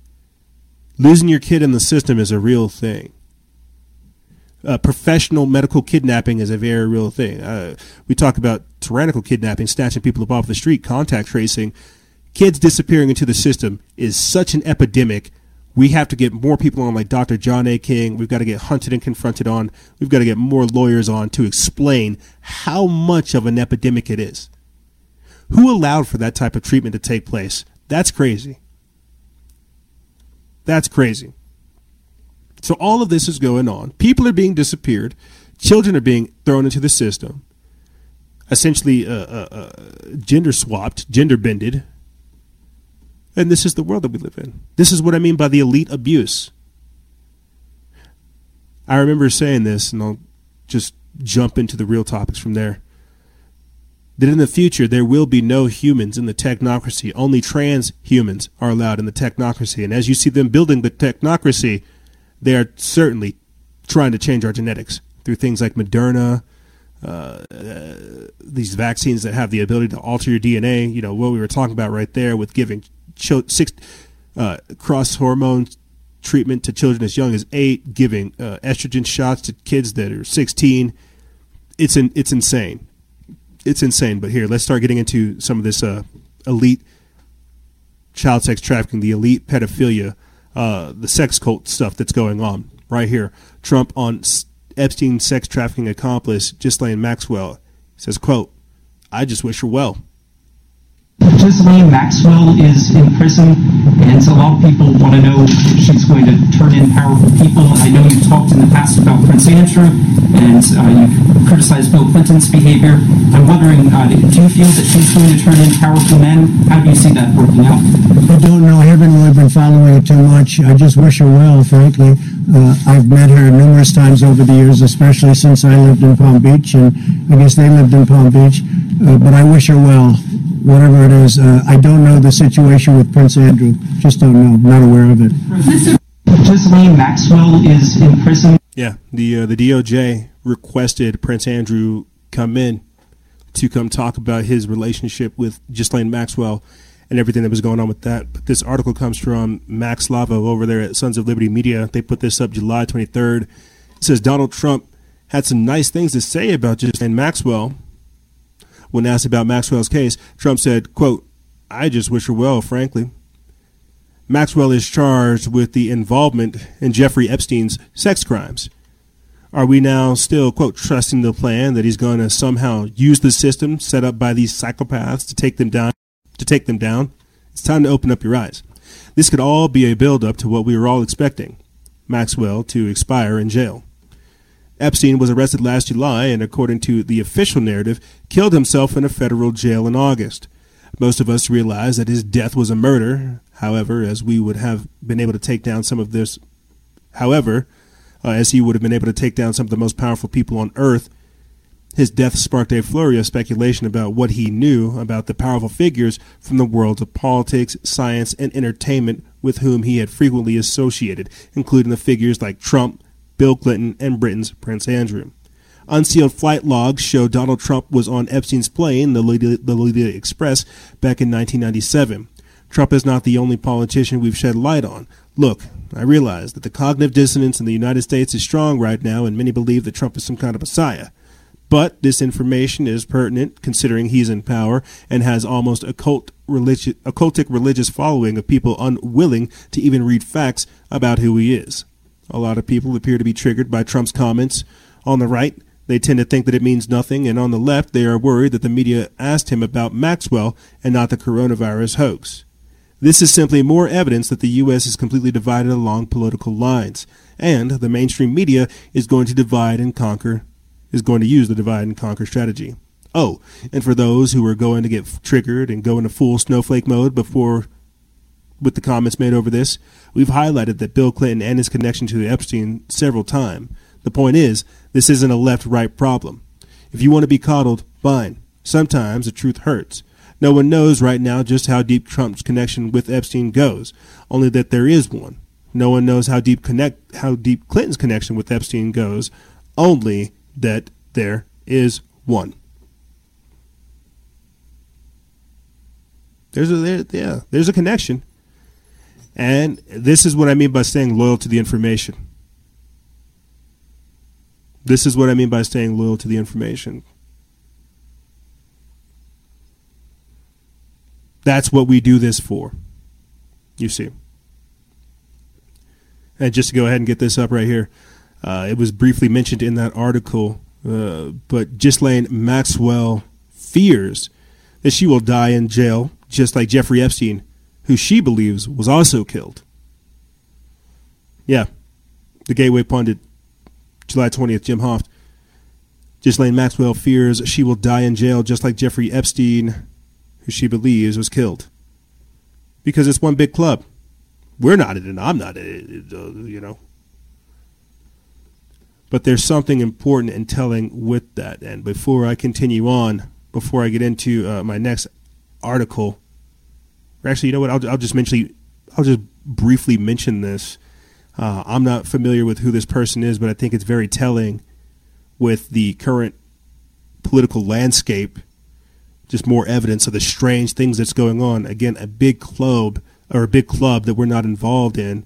Losing your kid in the system is a real thing. Uh, professional medical kidnapping is a very real thing. Uh, we talk about tyrannical kidnapping, snatching people up off the street, contact tracing. Kids disappearing into the system is such an epidemic. We have to get more people on, like Dr. John A. King. We've got to get hunted and confronted on. We've got to get more lawyers on to explain how much of an epidemic it is. Who allowed for that type of treatment to take place? That's crazy. That's crazy. So all of this is going on. People are being disappeared. Children are being thrown into the system. Essentially, uh, uh, uh, gender swapped, gender bended. And this is the world that we live in. This is what I mean by the elite abuse. I remember saying this, and I'll just jump into the real topics from there that in the future there will be no humans in the technocracy. Only trans humans are allowed in the technocracy. And as you see them building the technocracy, they are certainly trying to change our genetics through things like Moderna, uh, uh, these vaccines that have the ability to alter your DNA. You know what we were talking about right there with giving six uh, cross hormone treatment to children as young as eight, giving uh, estrogen shots to kids that are 16. It's it's insane it's insane. But here, let's start getting into some of this uh, elite child sex trafficking, the elite pedophilia, uh, the sex cult stuff that's going on right here. Trump on Epstein sex trafficking accomplice Ghislaine Maxwell says, "quote I just wish her well." Ghislaine Maxwell is in prison, and so a lot of people want to know if she's going to turn in powerful people. I know you've talked in the past about Prince Andrew, and uh, you've criticized Bill Clinton's behavior. I'm wondering, uh, do you feel that she's going to turn in powerful men? How do you see that working out? I don't know. I haven't really been following it too much. I just wish her well, frankly. Uh, I've met her numerous times over the years, especially since I lived in Palm Beach, and I guess they lived in Palm Beach. Uh, but I wish her well, whatever it is. Uh, I don't know the situation with Prince Andrew. Just don't know. Not aware of it. Ghislaine Maxwell is in prison. Yeah, the uh, the DOJ requested Prince Andrew come in to come talk about his relationship with Ghislaine Maxwell and everything that was going on with that. But this article comes from Max Slavo over there at Sons of Liberty Media. They put this up July 23rd. It says Donald Trump had some nice things to say about Ghislaine Maxwell. When asked about Maxwell's case, Trump said, quote, I just wish her well, frankly. Maxwell is charged with the involvement in Jeffrey Epstein's sex crimes. Are we now still, quote, trusting the plan that he's going to somehow use the system set up by these psychopaths to take them down? To take them down? It's time to open up your eyes. This could all be a build-up to what we were all expecting Maxwell to expire in jail. Epstein was arrested last July and, according to the official narrative, killed himself in a federal jail in August. Most of us realize that his death was a murder. However, as we would have been able to take down some of this, however, uh, as he would have been able to take down some of the most powerful people on earth, his death sparked a flurry of speculation about what he knew about the powerful figures from the worlds of politics, science, and entertainment with whom he had frequently associated, including the figures like Trump, Bill Clinton, and Britain's Prince Andrew. Unsealed flight logs show Donald Trump was on Epstein's plane, the Lolita, Express, back in 1997. Trump is not the only politician we've shed light on. Look, I realize that the cognitive dissonance in the United States is strong right now, and many believe that Trump is some kind of messiah. But this information is pertinent considering he's in power and has almost a cult religi- occultic religious following of people unwilling to even read facts about who he is. A lot of people appear to be triggered by Trump's comments. On the right, they tend to think that it means nothing, and on the left, they are worried that the media asked him about Maxwell and not the coronavirus hoax. This is simply more evidence that the U.S. is completely divided along political lines, and the mainstream media is going to divide and conquer, is going to use the divide and conquer strategy. Oh, and for those who are going to get triggered and go into full snowflake mode before with the comments made over this, we've highlighted that Bill Clinton and his connection to Epstein several times. The point is, this isn't a left right problem. If you want to be coddled, fine. Sometimes the truth hurts. No one knows right now just how deep Trump's connection with Epstein goes, only that there is one. No one knows how deep connect how deep Clinton's connection with Epstein goes, only that there is one. There's a there, yeah, there's a connection. And this is what I mean by staying loyal to the information. This is what I mean by staying loyal to the information. That's what we do this for. You see. And just to go ahead and get this up right here, uh, it was briefly mentioned in that article, uh, but Ghislaine Maxwell fears that she will die in jail, just like Jeffrey Epstein, who she believes was also killed. Yeah, the Gateway pundit, July 20th, Jim Hoft. Ghislaine Maxwell fears she will die in jail, just like Jeffrey Epstein, who she believes was killed. Because it's one big club. We're not in it. I'm not in it, uh, you know. But there's something important in telling with that. And before I continue on, before I get into uh, my next article, actually, you know what? I'll, I'll just mention, I'll just briefly mention this. Uh, I'm not familiar with who this person is, but I think it's very telling with the current political landscape just more evidence of the strange things that's going on. Again, a big club or a big club that we're not involved in.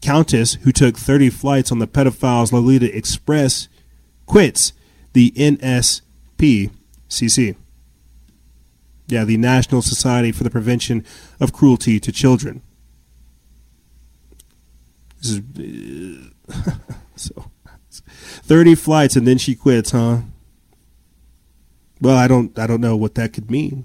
Countess, who took 30 flights on the pedophiles Lolita Express, quits the NSPCC. Yeah, the National Society for the Prevention of Cruelty to Children. This is uh, so 30 flights and then she quits, huh? Well, I don't I don't know what that could mean,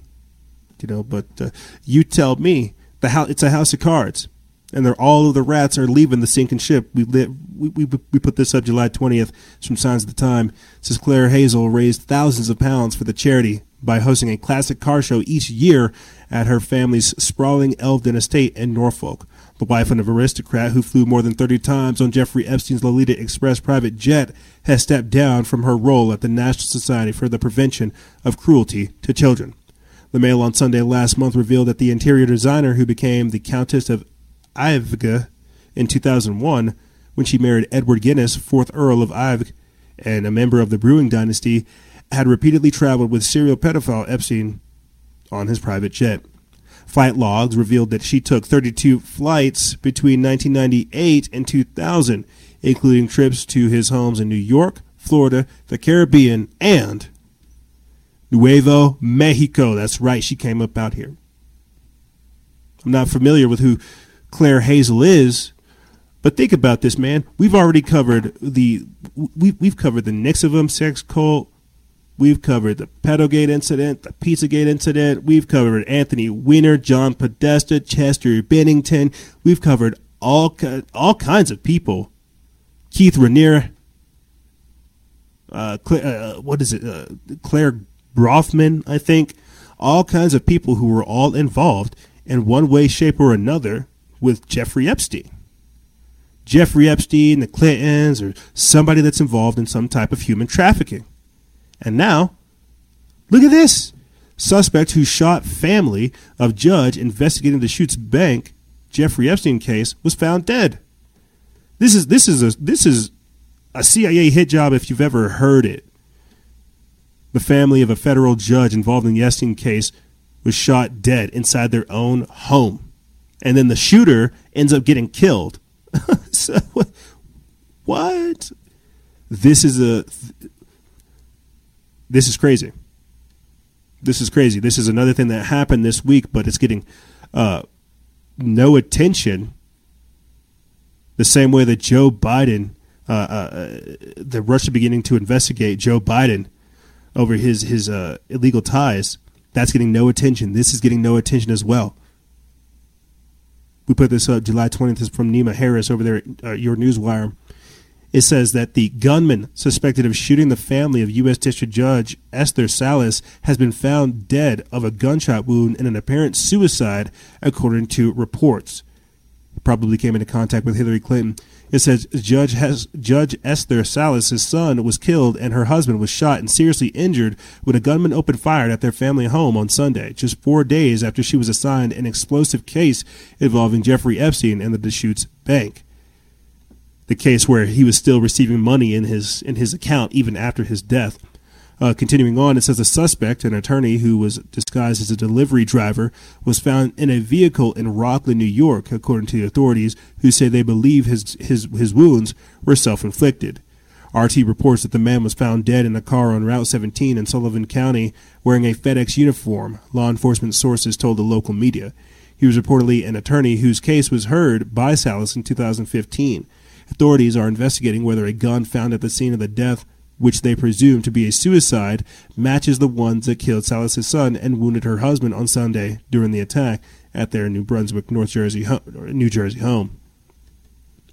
you know. But uh, you tell me. The house it's a house of cards, and they're all of the rats are leaving the sinking ship. We we, we we put this up July twentieth from Signs of the Time. It says Clare Hazell raised thousands of pounds for the charity by hosting a classic car show each year at her family's sprawling Elveden estate in Norfolk. The wife of an aristocrat who flew more than 30 times on Jeffrey Epstein's Lolita Express private jet has stepped down from her role at the National Society for the Prevention of Cruelty to Children. The Mail on Sunday last month revealed that the interior designer who became the Countess of Iveagh in 2001 when she married Edward Guinness, 4th Earl of Iveagh and a member of the Brewing dynasty, had repeatedly traveled with serial pedophile Epstein on his private jet. Flight logs revealed that she took 32 flights between 1998 and 2000, including trips to his homes in New York, Florida, the Caribbean, and Nuevo Mexico. That's right, she came up out here. I'm not familiar with who Clare Hazell is. But think about this, man. We've already covered the we we've covered the NXIVM sex cult. We've covered the Pedogate incident, the Pizzagate incident. We've covered Anthony Weiner, John Podesta, Chester Bennington. We've covered all all kinds of people. Keith Raniere. Uh, uh, what is it? Uh, Claire Rothman, I think. All kinds of people who were all involved in one way, shape, or another with Jeffrey Epstein. Jeffrey Epstein, the Clintons, or somebody that's involved in some type of human trafficking. And now, look at this. Suspect who shot family of judge investigating the Deutsche Bank Jeffrey Epstein case was found dead. This is this is a this is a CIA hit job if you've ever heard it. The family of a federal judge involved in the Epstein case was shot dead inside their own home. And then the shooter ends up getting killed. so, what? This is a this is crazy. This is crazy. This is another thing that happened this week, but it's getting uh, no attention. The same way that Joe Biden, uh, uh, the Russia beginning to investigate Joe Biden over his his uh, illegal ties, that's getting no attention. This is getting no attention as well. We put this up July 20th. Is from Niamh Harris over there at uh, Your Newswire. It says that the gunman suspected of shooting the family of U.S. District Judge Esther Salas has been found dead of a gunshot wound in an apparent suicide, according to reports. Probably came into contact with Hillary Clinton. It says Judge has, Judge Esther Salas' son was killed and her husband was shot and seriously injured when a gunman opened fire at their family home on Sunday, just four days after she was assigned an explosive case involving Jeffrey Epstein and the Deutsche Bank the case where he was still receiving money in his in his account even after his death. Uh, continuing on, it says a suspect, an attorney who was disguised as a delivery driver, was found in a vehicle in Rockland, New York, according to the authorities, who say they believe his his his wounds were self-inflicted. RT reports that the man was found dead in a car on Route 17 in Sullivan County wearing a FedEx uniform, law enforcement sources told the local media. He was reportedly an attorney whose case was heard by Salas in 2015. Authorities are investigating whether a gun found at the scene of the death, which they presume to be a suicide, matches the ones that killed Salas' son and wounded her husband on Sunday during the attack at their New Brunswick, North Jersey, New Jersey home.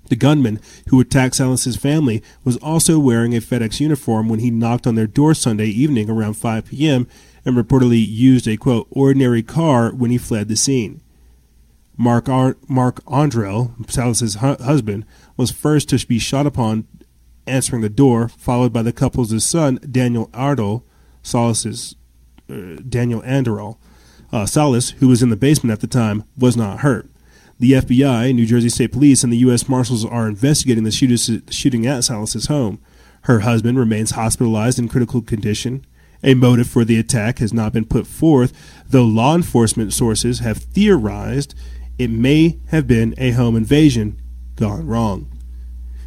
The gunman who attacked Salas' family was also wearing a FedEx uniform when he knocked on their door Sunday evening around 5 p.m. and reportedly used a quote ordinary car when he fled the scene. Mark Ar- Mark Anderl, Salas's hu- husband, was first to be shot upon answering the door, followed by the couple's son, Daniel Ardell, Salas's uh, Daniel Anderl. Uh, Salas, who was in the basement at the time, was not hurt. The FBI, New Jersey State Police, and the U.S. Marshals are investigating the shooting at Salas's home. Her husband remains hospitalized in critical condition. A motive for the attack has not been put forth, though law enforcement sources have theorized it may have been a home invasion gone wrong.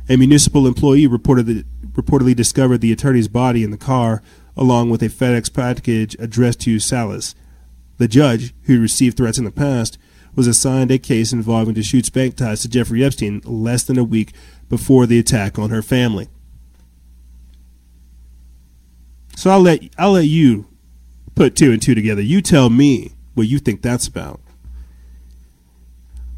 A municipal employee reported reportedly discovered the attorney's body in the car, along with a FedEx package addressed to Salas. The judge, who received threats in the past, was assigned a case involving Deutsche bank ties to Jeffrey Epstein less than a week before the attack on her family. So I'll let I'll let you put two and two together. You tell me what you think that's about.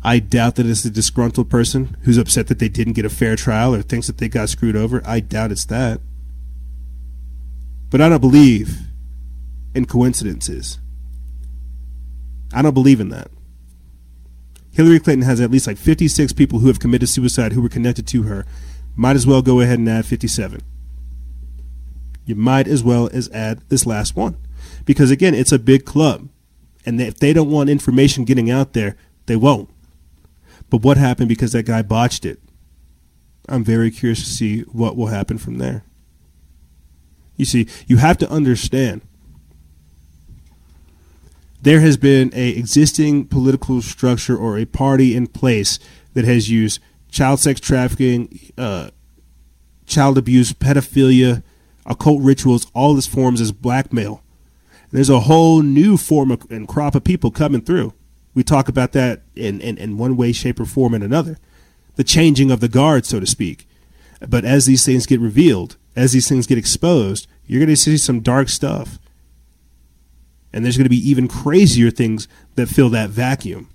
I doubt that it's a disgruntled person who's upset that they didn't get a fair trial or thinks that they got screwed over. I doubt it's that. But I don't believe in coincidences. I don't believe in that. Hillary Clinton has at least like 56 people who have committed suicide who were connected to her. Might as well go ahead and add 57. You might as well as add this last one. Because again, it's a big club. And if they don't want information getting out there, they won't. But what happened because that guy botched it? I'm very curious to see what will happen from there. You see, you have to understand there has been a existing political structure or a party in place that has used child sex trafficking, uh, child abuse, pedophilia, occult rituals, all these forms as blackmail. there's a whole new form of, and crop of people coming through We talk about that in, in, in one way, shape, or form and another. The changing of the guard, so to speak. But as these things get revealed, as these things get exposed, you're going to see some dark stuff. And there's going to be even crazier things that fill that vacuum.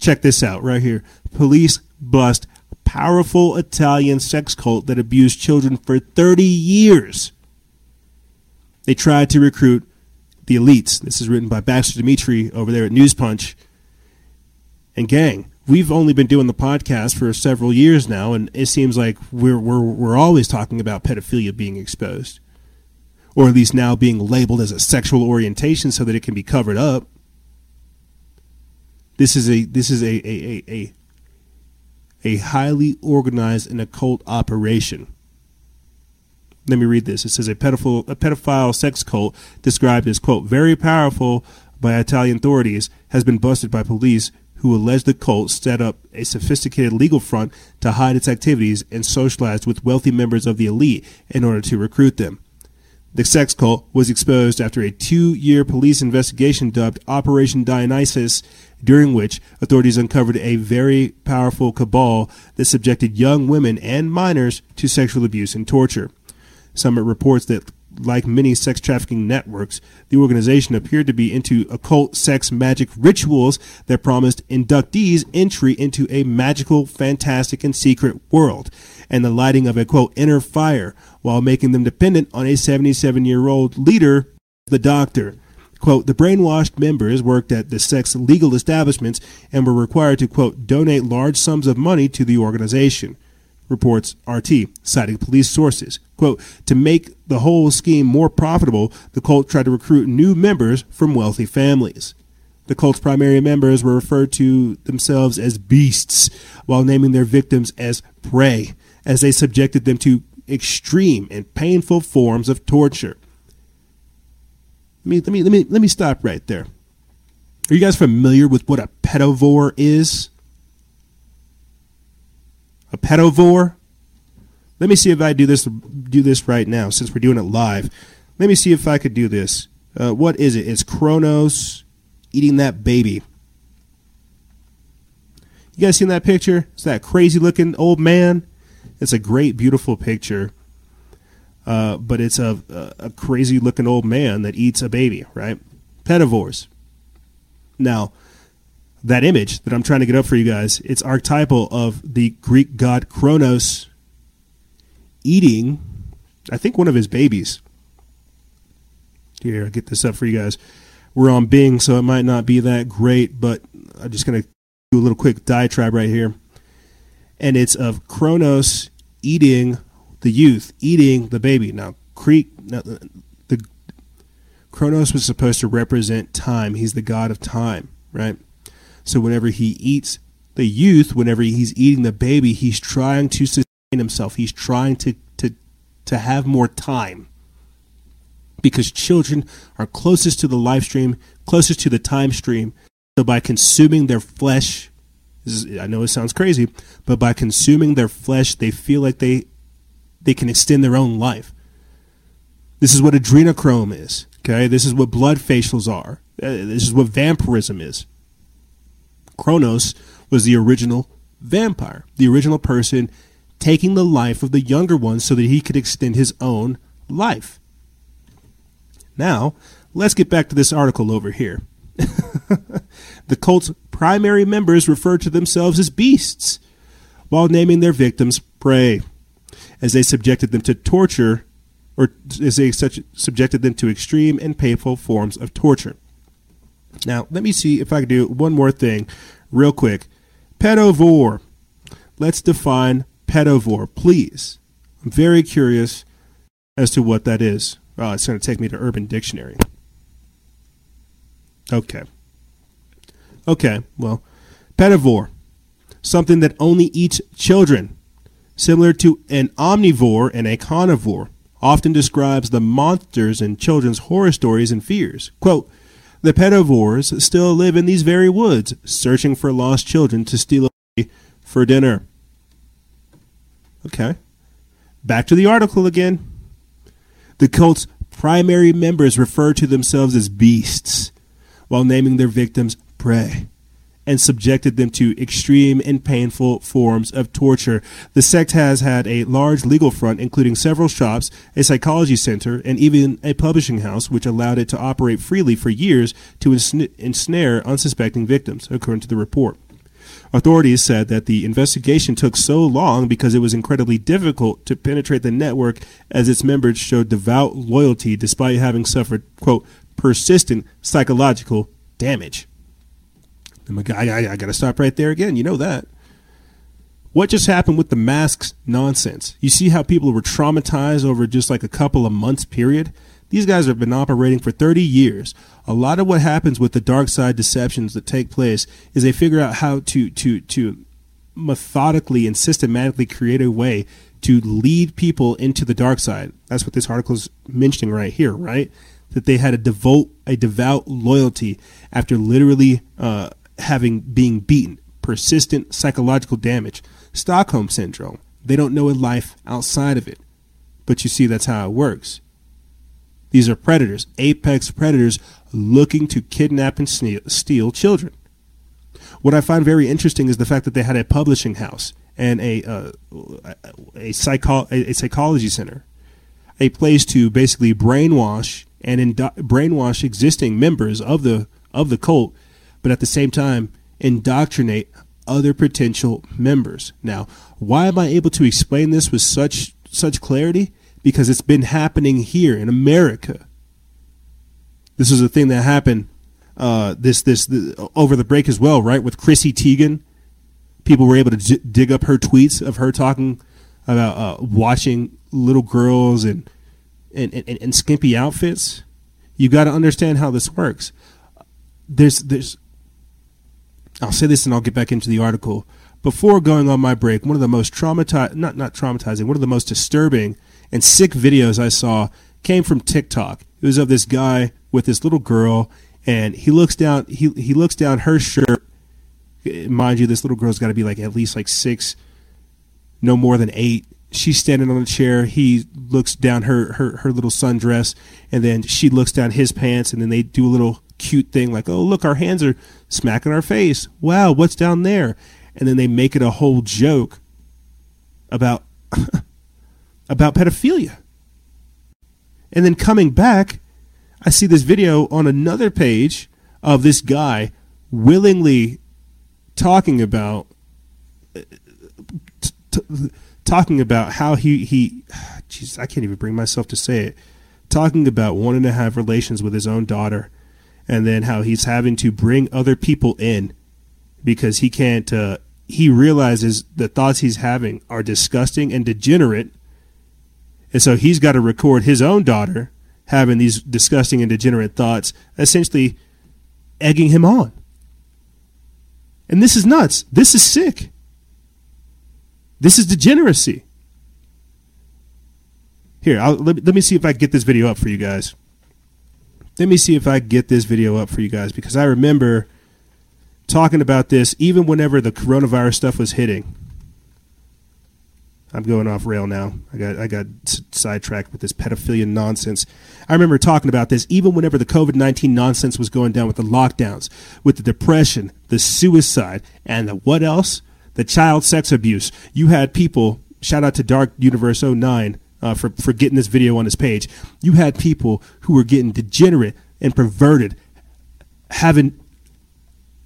Check this out right here. Police bust powerful Italian sex cult that abused children for 30 years. They tried to recruit the elites. This is written by Baxter Dmitry over there at News Punch. And gang, we've only been doing the podcast for several years now, and it seems like we're we're we're always talking about pedophilia being exposed, or at least now being labeled as a sexual orientation so that it can be covered up. This is a this is a a a, a, a highly organized and occult operation. Let me read this. It says a pedophile a pedophile sex cult described as quote very powerful by Italian authorities has been busted by police who allege the cult set up a sophisticated legal front to hide its activities and socialized with wealthy members of the elite in order to recruit them. The sex cult was exposed after a two year police investigation dubbed Operation Dionysus, during which authorities uncovered a very powerful cabal that subjected young women and minors to sexual abuse and torture. Summit reports that like many sex trafficking networks, the organization appeared to be into occult sex magic rituals that promised inductees entry into a magical, fantastic, and secret world and the lighting of a quote inner fire while making them dependent on a 77 year old leader, the doctor. Quote, the brainwashed members worked at the sex legal establishments and were required to, quote, donate large sums of money to the organization reports RT, citing police sources. Quote, to make the whole scheme more profitable, the cult tried to recruit new members from wealthy families. The cult's primary members were referred to themselves as beasts, while naming their victims as prey, as they subjected them to extreme and painful forms of torture. Let me, let me, let me, let me stop right there. Are you guys familiar with what a pedivore is? A pedivore. Let me see if I do this do this right now since we're doing it live. Let me see if I could do this. Uh, what is it? It's Kronos eating that baby. You guys seen that picture? It's that crazy looking old man. It's a great, beautiful picture. Uh, but it's a, a crazy looking old man that eats a baby, right? Pedivores. Now, that image that I'm trying to get up for you guys, it's archetypal of the Greek god Kronos eating, I think, one of his babies. Here, I'll get this up for you guys. We're on Bing, so it might not be that great, but I'm just going to do a little quick diatribe right here. And it's of Kronos eating the youth, eating the baby. Now, Crete, the Kronos was supposed to represent time. He's the god of time, right? So whenever he eats the youth, whenever he's eating the baby, he's trying to sustain himself. He's trying to to to have more time. Because children are closest to the live stream, closest to the time stream. So by consuming their flesh, is, I know it sounds crazy, but by consuming their flesh, they feel like they they can extend their own life. This is what adrenochrome is. Okay, this is what blood facials are. Uh, this is what vampirism is. Kronos was the original vampire, the original person taking the life of the younger ones so that he could extend his own life. Now, let's get back to this article over here. the cult's primary members refer to themselves as beasts, while naming their victims prey, as they subjected them to torture, or as they such, subjected them to extreme and painful forms of torture. Now, let me see if I can do one more thing real quick. Pedivore. Let's define pedivore, please. I'm very curious as to what that is. Oh, it's going to take me to Urban Dictionary. Okay. Okay, well, pedivore. Something that only eats children. Similar to an omnivore and a carnivore. Often describes the monsters in children's horror stories and fears. Quote, the pedivores still live in these very woods, searching for lost children to steal away for dinner. Okay. Back to the article again. The cult's primary members refer to themselves as beasts, while naming their victims prey and subjected them to extreme and painful forms of torture. The sect has had a large legal front, including several shops, a psychology center, and even a publishing house, which allowed it to operate freely for years to ensn- ensnare unsuspecting victims, according to the report. Authorities said that the investigation took so long because it was incredibly difficult to penetrate the network as its members showed devout loyalty despite having suffered, quote, persistent psychological damage. I, I, I got to stop right there again. You know that. What just happened with the masks nonsense? You see how people were traumatized over just like a couple of months period? These guys have been operating for 30 years. A lot of what happens with the dark side deceptions that take place is they figure out how to to to methodically and systematically create a way to lead people into the dark side. That's what this article is mentioning right here, right? That they had a devote a devout loyalty after literally uh, having being beaten, persistent psychological damage, Stockholm syndrome. They don't know a life outside of it. But you see, that's how it works. These are predators, apex predators looking to kidnap and steal children. What I find very interesting is the fact that they had a publishing house and a uh, a, psycho- a, psychology center, a place to basically brainwash and indo- brainwash existing members of the of the cult but at the same time, indoctrinate other potential members. Now, why am I able to explain this with such such clarity? Because it's been happening here in America. This is a thing that happened uh, this, this, this over the break as well, right? With Chrissy Teigen, people were able to d- dig up her tweets of her talking about uh, watching little girls and and, and, and skimpy outfits. You got to understand how this works. There's there's I'll say this and I'll get back into the article. Before going on my break, one of the most traumatizing, not, not traumatizing, one of the most disturbing and sick videos I saw came from TikTok. It was of this guy with this little girl, and he looks down, he, he looks down her shirt. Mind you, this little girl's got to be like at least like six, no more than eight. She's standing on a chair. He looks down her, her, her little sundress, and then she looks down his pants, and then they do a little cute thing like, oh, look, our hands are smacking our face. Wow, what's down there? And then they make it a whole joke about about pedophilia. And then coming back, I see this video on another page of this guy willingly talking about uh, t- t- talking about how he he jeez, I can't even bring myself to say it. Talking about wanting to have relations with his own daughter and then how he's having to bring other people in because he can't uh, he realizes the thoughts he's having are disgusting and degenerate. And so he's got to record his own daughter having these disgusting and degenerate thoughts essentially egging him on. And this is nuts. This is sick this is degeneracy here I'll, let, let me see if i get this video up for you guys let me see if I get this video up for you guys because I remember talking about this even whenever the coronavirus stuff was hitting. I'm going off rail now. I got I got sidetracked with this pedophilia nonsense. I remember talking about this even whenever the COVID nineteen nonsense was going down with the lockdowns, with the depression, the suicide, and the what else? The child sex abuse. You had people. Shout out to Dark Universe 09 uh, for, for getting this video on his page. You had people who were getting degenerate and perverted, having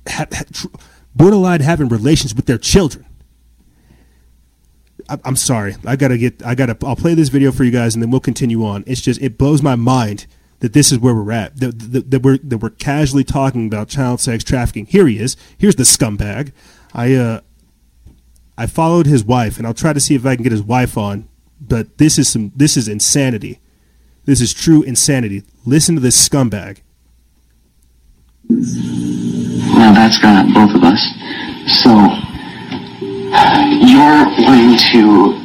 ha, ha, tr- borderline having relations with their children. I'm sorry. I gotta get. I gotta. I'll play this video for you guys, and then we'll continue on. It's just it blows my mind that this is where we're at. That, that, that we're that we're casually talking about child sex trafficking. Here he is. Here's the scumbag. I uh, I followed his wife, and I'll try to see if I can get his wife on but this is some this is insanity. This is true insanity. Listen to this scumbag. Well, that's got both of us. So you're wanting to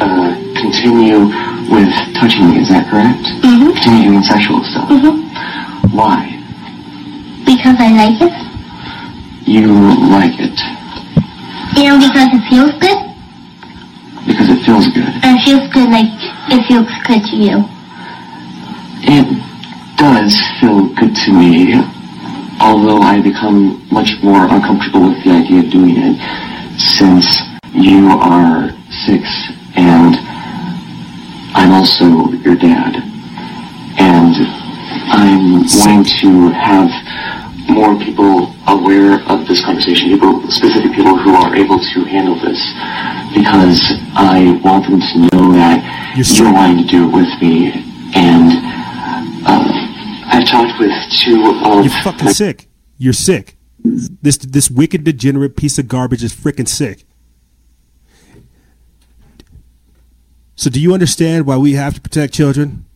uh, continue with touching me, is that correct? Mm-hmm. Continue doing sexual stuff. Mm-hmm. Why? Because I like it. You like it. You know, because it feels good. Because it feels good. It feels good like it feels good to you. It does feel good to me. although I become much more uncomfortable with the idea of doing it, since you are six and I'm also your dad, and I'm wanting to have more people aware of this conversation, people, specific people who are able to handle this, because I want them to know that You're you're wanting to do it with me, and uh, I've talked with two of You're fucking sick. You're sick. This this wicked degenerate piece of garbage is freaking sick. So do you understand why we have to protect children?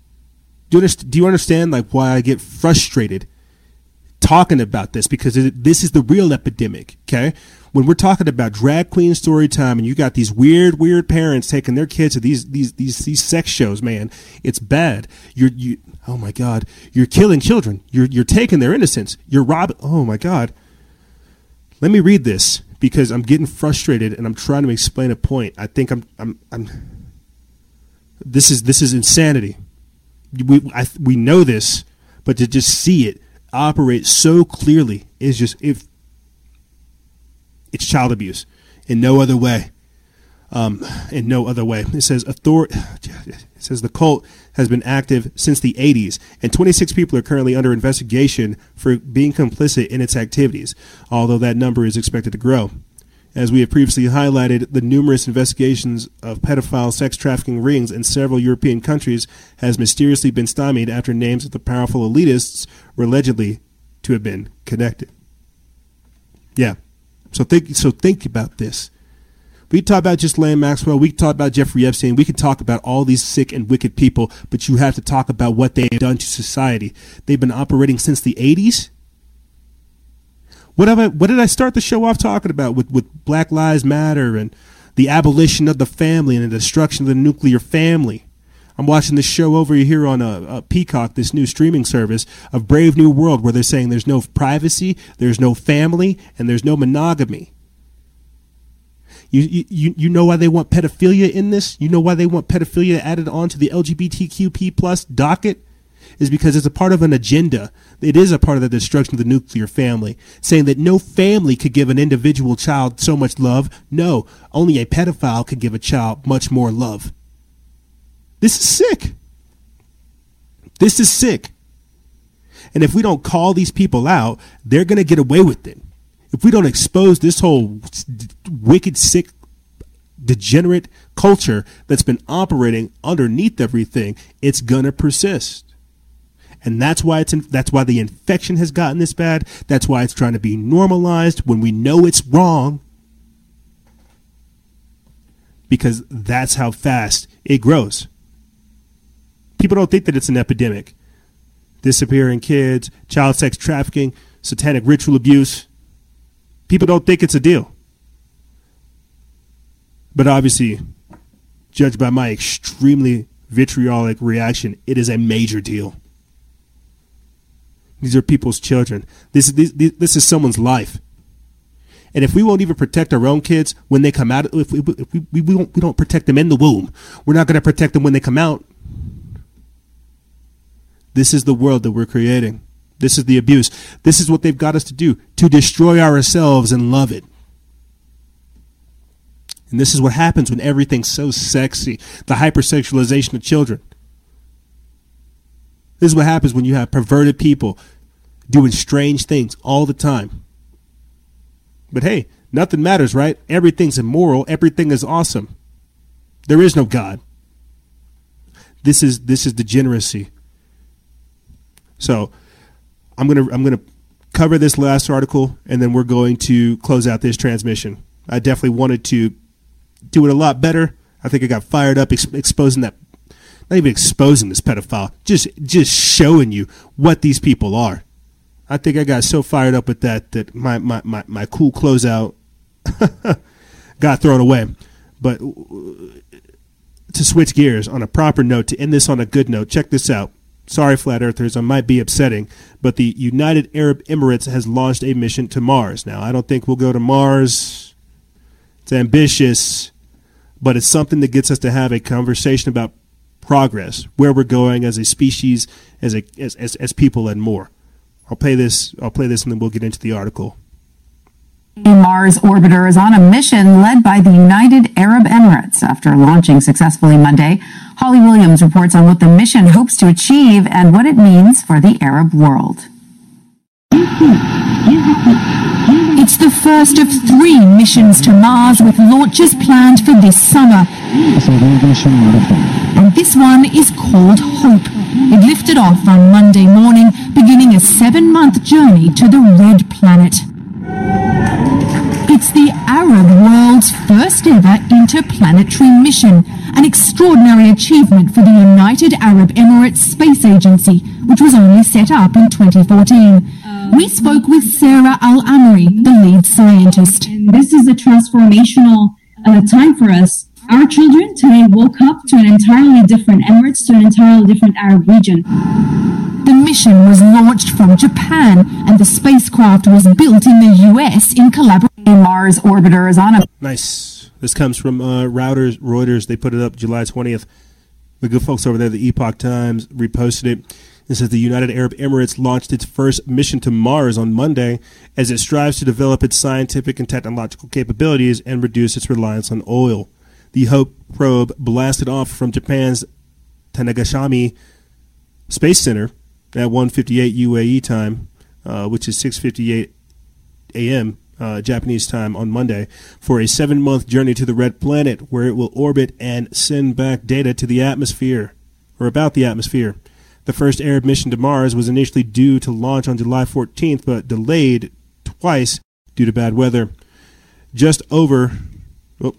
Do you understand, do you understand like why I get frustrated talking about this because it, this is the real epidemic, okay? When we're talking about drag queen story time and you got these weird weird parents taking their kids to these these these these sex shows, man, it's bad. You're you oh my god, you're killing children. You're you're taking their innocence. You're robbing Oh my god. Let me read this because I'm getting frustrated and I'm trying to explain a point. I think I'm I'm I'm this is this is insanity. We I, we know this, but to just see it operate so clearly is just if it's child abuse in no other way. Um, in no other way. It says author- It says the cult has been active since the 80s, and 26 people are currently under investigation for being complicit in its activities. Although that number is expected to grow. As we have previously highlighted, the numerous investigations of pedophile sex trafficking rings in several European countries has mysteriously been stymied after names of the powerful elitists were allegedly to have been connected. Yeah. So think so think about this. We talk about just Ghislaine Maxwell. We talk about Jeffrey Epstein. We can talk about all these sick and wicked people, but you have to talk about what they've done to society. They've been operating since the 80s. What, have I, what did I start the show off talking about with, with Black Lives Matter and the abolition of the family and the destruction of the nuclear family? I'm watching this show over here on a, a, Peacock, this new streaming service of Brave New World, where they're saying there's no privacy, there's no family, and there's no monogamy. You, you, you know why they want pedophilia in this? You know why they want pedophilia added on to the LGBTQP plus docket? Is because it's a part of an agenda. It is a part of the destruction of the nuclear family, saying that no family could give an individual child so much love. No, only a pedophile could give a child much more love. This is sick. This is sick. And if we don't call these people out, they're going to get away with it. If we don't expose this whole wicked, sick, degenerate culture that's been operating underneath everything, it's going to persist. And that's why it's in, that's why the infection has gotten this bad. That's why it's trying to be normalized when we know it's wrong. Because that's how fast it grows people don't think that it's an epidemic. Disappearing kids, child sex trafficking, satanic ritual abuse. People don't think it's a deal. But obviously, judged by my extremely vitriolic reaction, it is a major deal. These are people's children. This is this, this is someone's life. And if we won't even protect our own kids when they come out, if we, if we, we, we, don't, we don't protect them in the womb, we're not going to protect them when they come out. This is the world that we're creating. This is the abuse. This is what they've got us to do to destroy ourselves and love it. And this is what happens when everything's so sexy the hypersexualization of children. This is what happens when you have perverted people doing strange things all the time. But hey, nothing matters, right? Everything's immoral, everything is awesome. There is no God. This is this is degeneracy. So I'm gonna I'm gonna cover this last article and then we're going to close out this transmission. I definitely wanted to do it a lot better. I think I got fired up ex- exposing that not even exposing this pedophile, just just showing you what these people are. I think I got so fired up with that that my my, my, my cool closeout got thrown away. But to switch gears on a proper note, to end this on a good note, check this out. Sorry, flat earthers, I might be upsetting, but the United Arab Emirates has launched a mission to Mars. Now, I don't think we'll go to Mars. It's ambitious, but it's something that gets us to have a conversation about progress, where we're going as a species, as a as as, as people, and more. I'll play this. I'll play this, and then we'll get into the article. A Mars orbiter is on a mission led by the United Arab Emirates after launching successfully Monday. Holly Williams reports on what the mission hopes to achieve and what it means for the Arab world. It's the first of three missions to Mars with launches planned for this summer. And this one is called Hope. It lifted off on Monday morning, beginning a seven month journey to the Red Planet. It's the Arab world's first ever interplanetary mission, an extraordinary achievement for the United Arab Emirates Space Agency, which was only set up in 2014. We spoke with Sarah Al Amiri, the lead scientist. This is a transformational uh, time for us. Our children today woke up to an entirely different Emirates, to an entirely different Arab region. The mission was launched from Japan, and the spacecraft was built in the U.S. in collaboration. With Mars orbiter is on a. Nice. This comes from uh, Routers, Reuters. They put it up July 20th. The good folks over there, the Epoch Times, reposted it. It says the United Arab Emirates launched its first mission to Mars on Monday as it strives to develop its scientific and technological capabilities and reduce its reliance on oil. The Hope probe blasted off from Japan's Tanegashima Space Center at 1:58 UAE time, uh, which is 6:58 a.m. Uh, Japanese time on Monday, for a seven-month journey to the Red Planet, where it will orbit and send back data to the atmosphere or about the atmosphere. The first Arab mission to Mars was initially due to launch on July 14th, but delayed twice due to bad weather. Just over oh,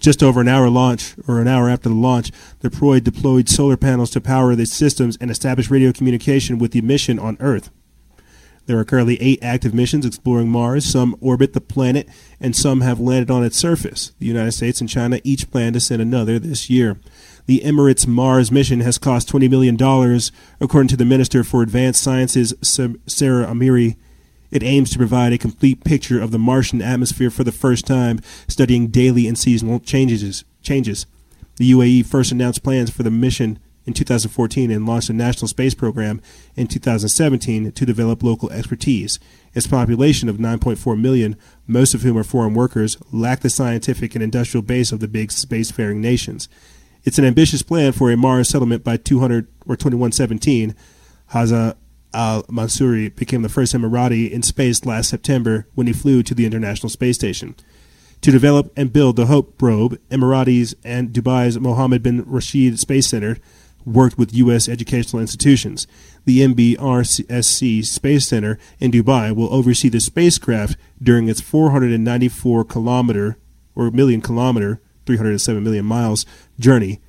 just over an hour launch or an hour after the launch, the Proid deployed solar panels to power the systems and establish radio communication with the mission on Earth. There are currently eight active missions exploring Mars. Some orbit the planet, and some have landed on its surface. The United States and China each plan to send another this year. The Emirates Mars mission has cost $20 million, according to the Minister for Advanced Sciences, Sarah Amiri. It aims to provide a complete picture of the Martian atmosphere for the first time, studying daily and seasonal changes. changes. The UAE first announced plans for the mission in 2014 and launched a national space program in 2017 to develop local expertise. Its population of 9.4 million, most of whom are foreign workers, lack the scientific and industrial base of the big spacefaring nations. It's an ambitious plan for a Mars settlement by 200 or 2117. Hazza Al Mansouri became the first Emirati in space last September when he flew to the International Space Station. To develop and build the Hope probe, Emiratis and Dubai's Mohammed bin Rashid Space Center worked with U.S. educational institutions. The MBRSC Space Center in Dubai will oversee the spacecraft during its 494 kilometer or million kilometer 307 million miles journey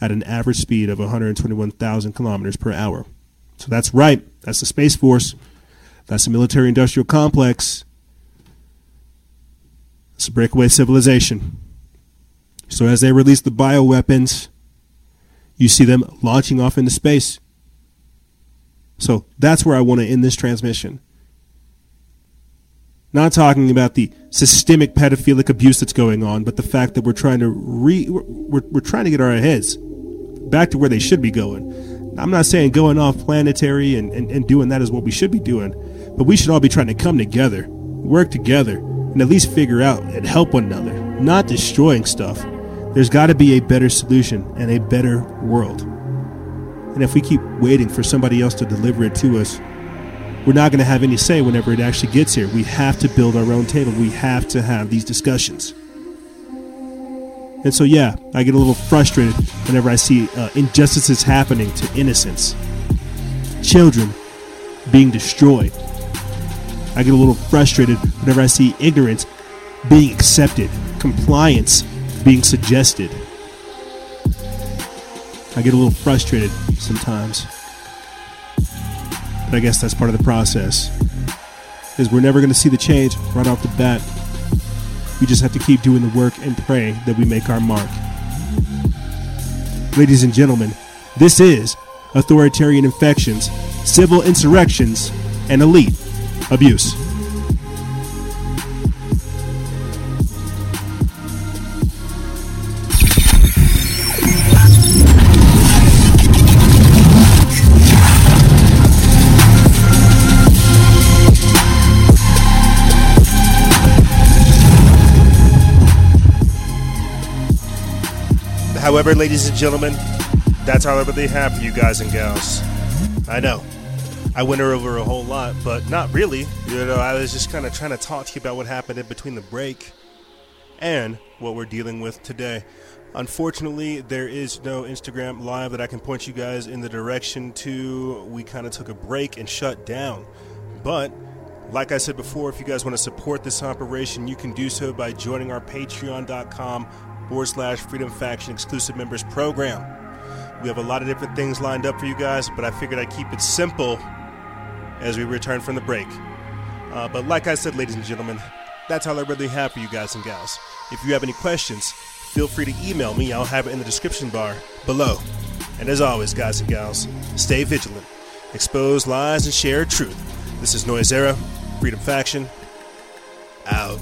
at an average speed of 121,000 kilometers per hour. So that's right. That's the Space Force. That's the military industrial complex. It's a breakaway civilization. So as they release the bioweapons, you see them launching off into space. So that's where I want to end this transmission. Not talking about the systemic pedophilic abuse that's going on, but the fact that we're trying to re we're, we're trying to get our heads back to where they should be going. I'm not saying going off planetary and, and, and doing that is what we should be doing, but we should all be trying to come together, work together, and at least figure out and help one another, not destroying stuff. There's got to be a better solution and a better world. And if we keep waiting for somebody else to deliver it to us, we're not going to have any say whenever it actually gets here. We have to build our own table. We have to have these discussions. And so, yeah, I get a little frustrated whenever I see uh, injustices happening to innocents, children being destroyed. I get a little frustrated whenever I see ignorance being accepted, compliance being suggested. I get a little frustrated sometimes. But I guess that's part of the process. Is we're never going to see the change right off the bat. We just have to keep doing the work and pray that we make our mark. Ladies and gentlemen, this is authoritarian infections, civil insurrections, and elite abuse. However, ladies and gentlemen, that's I really have for you guys and gals. I know. I went over a whole lot, but not really. You know, I was just kind of trying to talk to you about what happened in between the break and what we're dealing with today. Unfortunately, there is no Instagram live that I can point you guys in the direction to. We kind of took a break and shut down. But, like I said before, if you guys want to support this operation, you can do so by joining our patreon.com forward slash freedom faction exclusive members program. We have a lot of different things lined up for you guys, but I figured I'd keep it simple as we return from the break. Uh, but like I said, ladies and gentlemen, that's all I really have for you guys and gals. If you have any questions, feel free to email me. I'll have it in the description bar below. And as always, guys and gals, stay vigilant, expose lies, and share truth. This is Noise Era, Freedom Faction, out.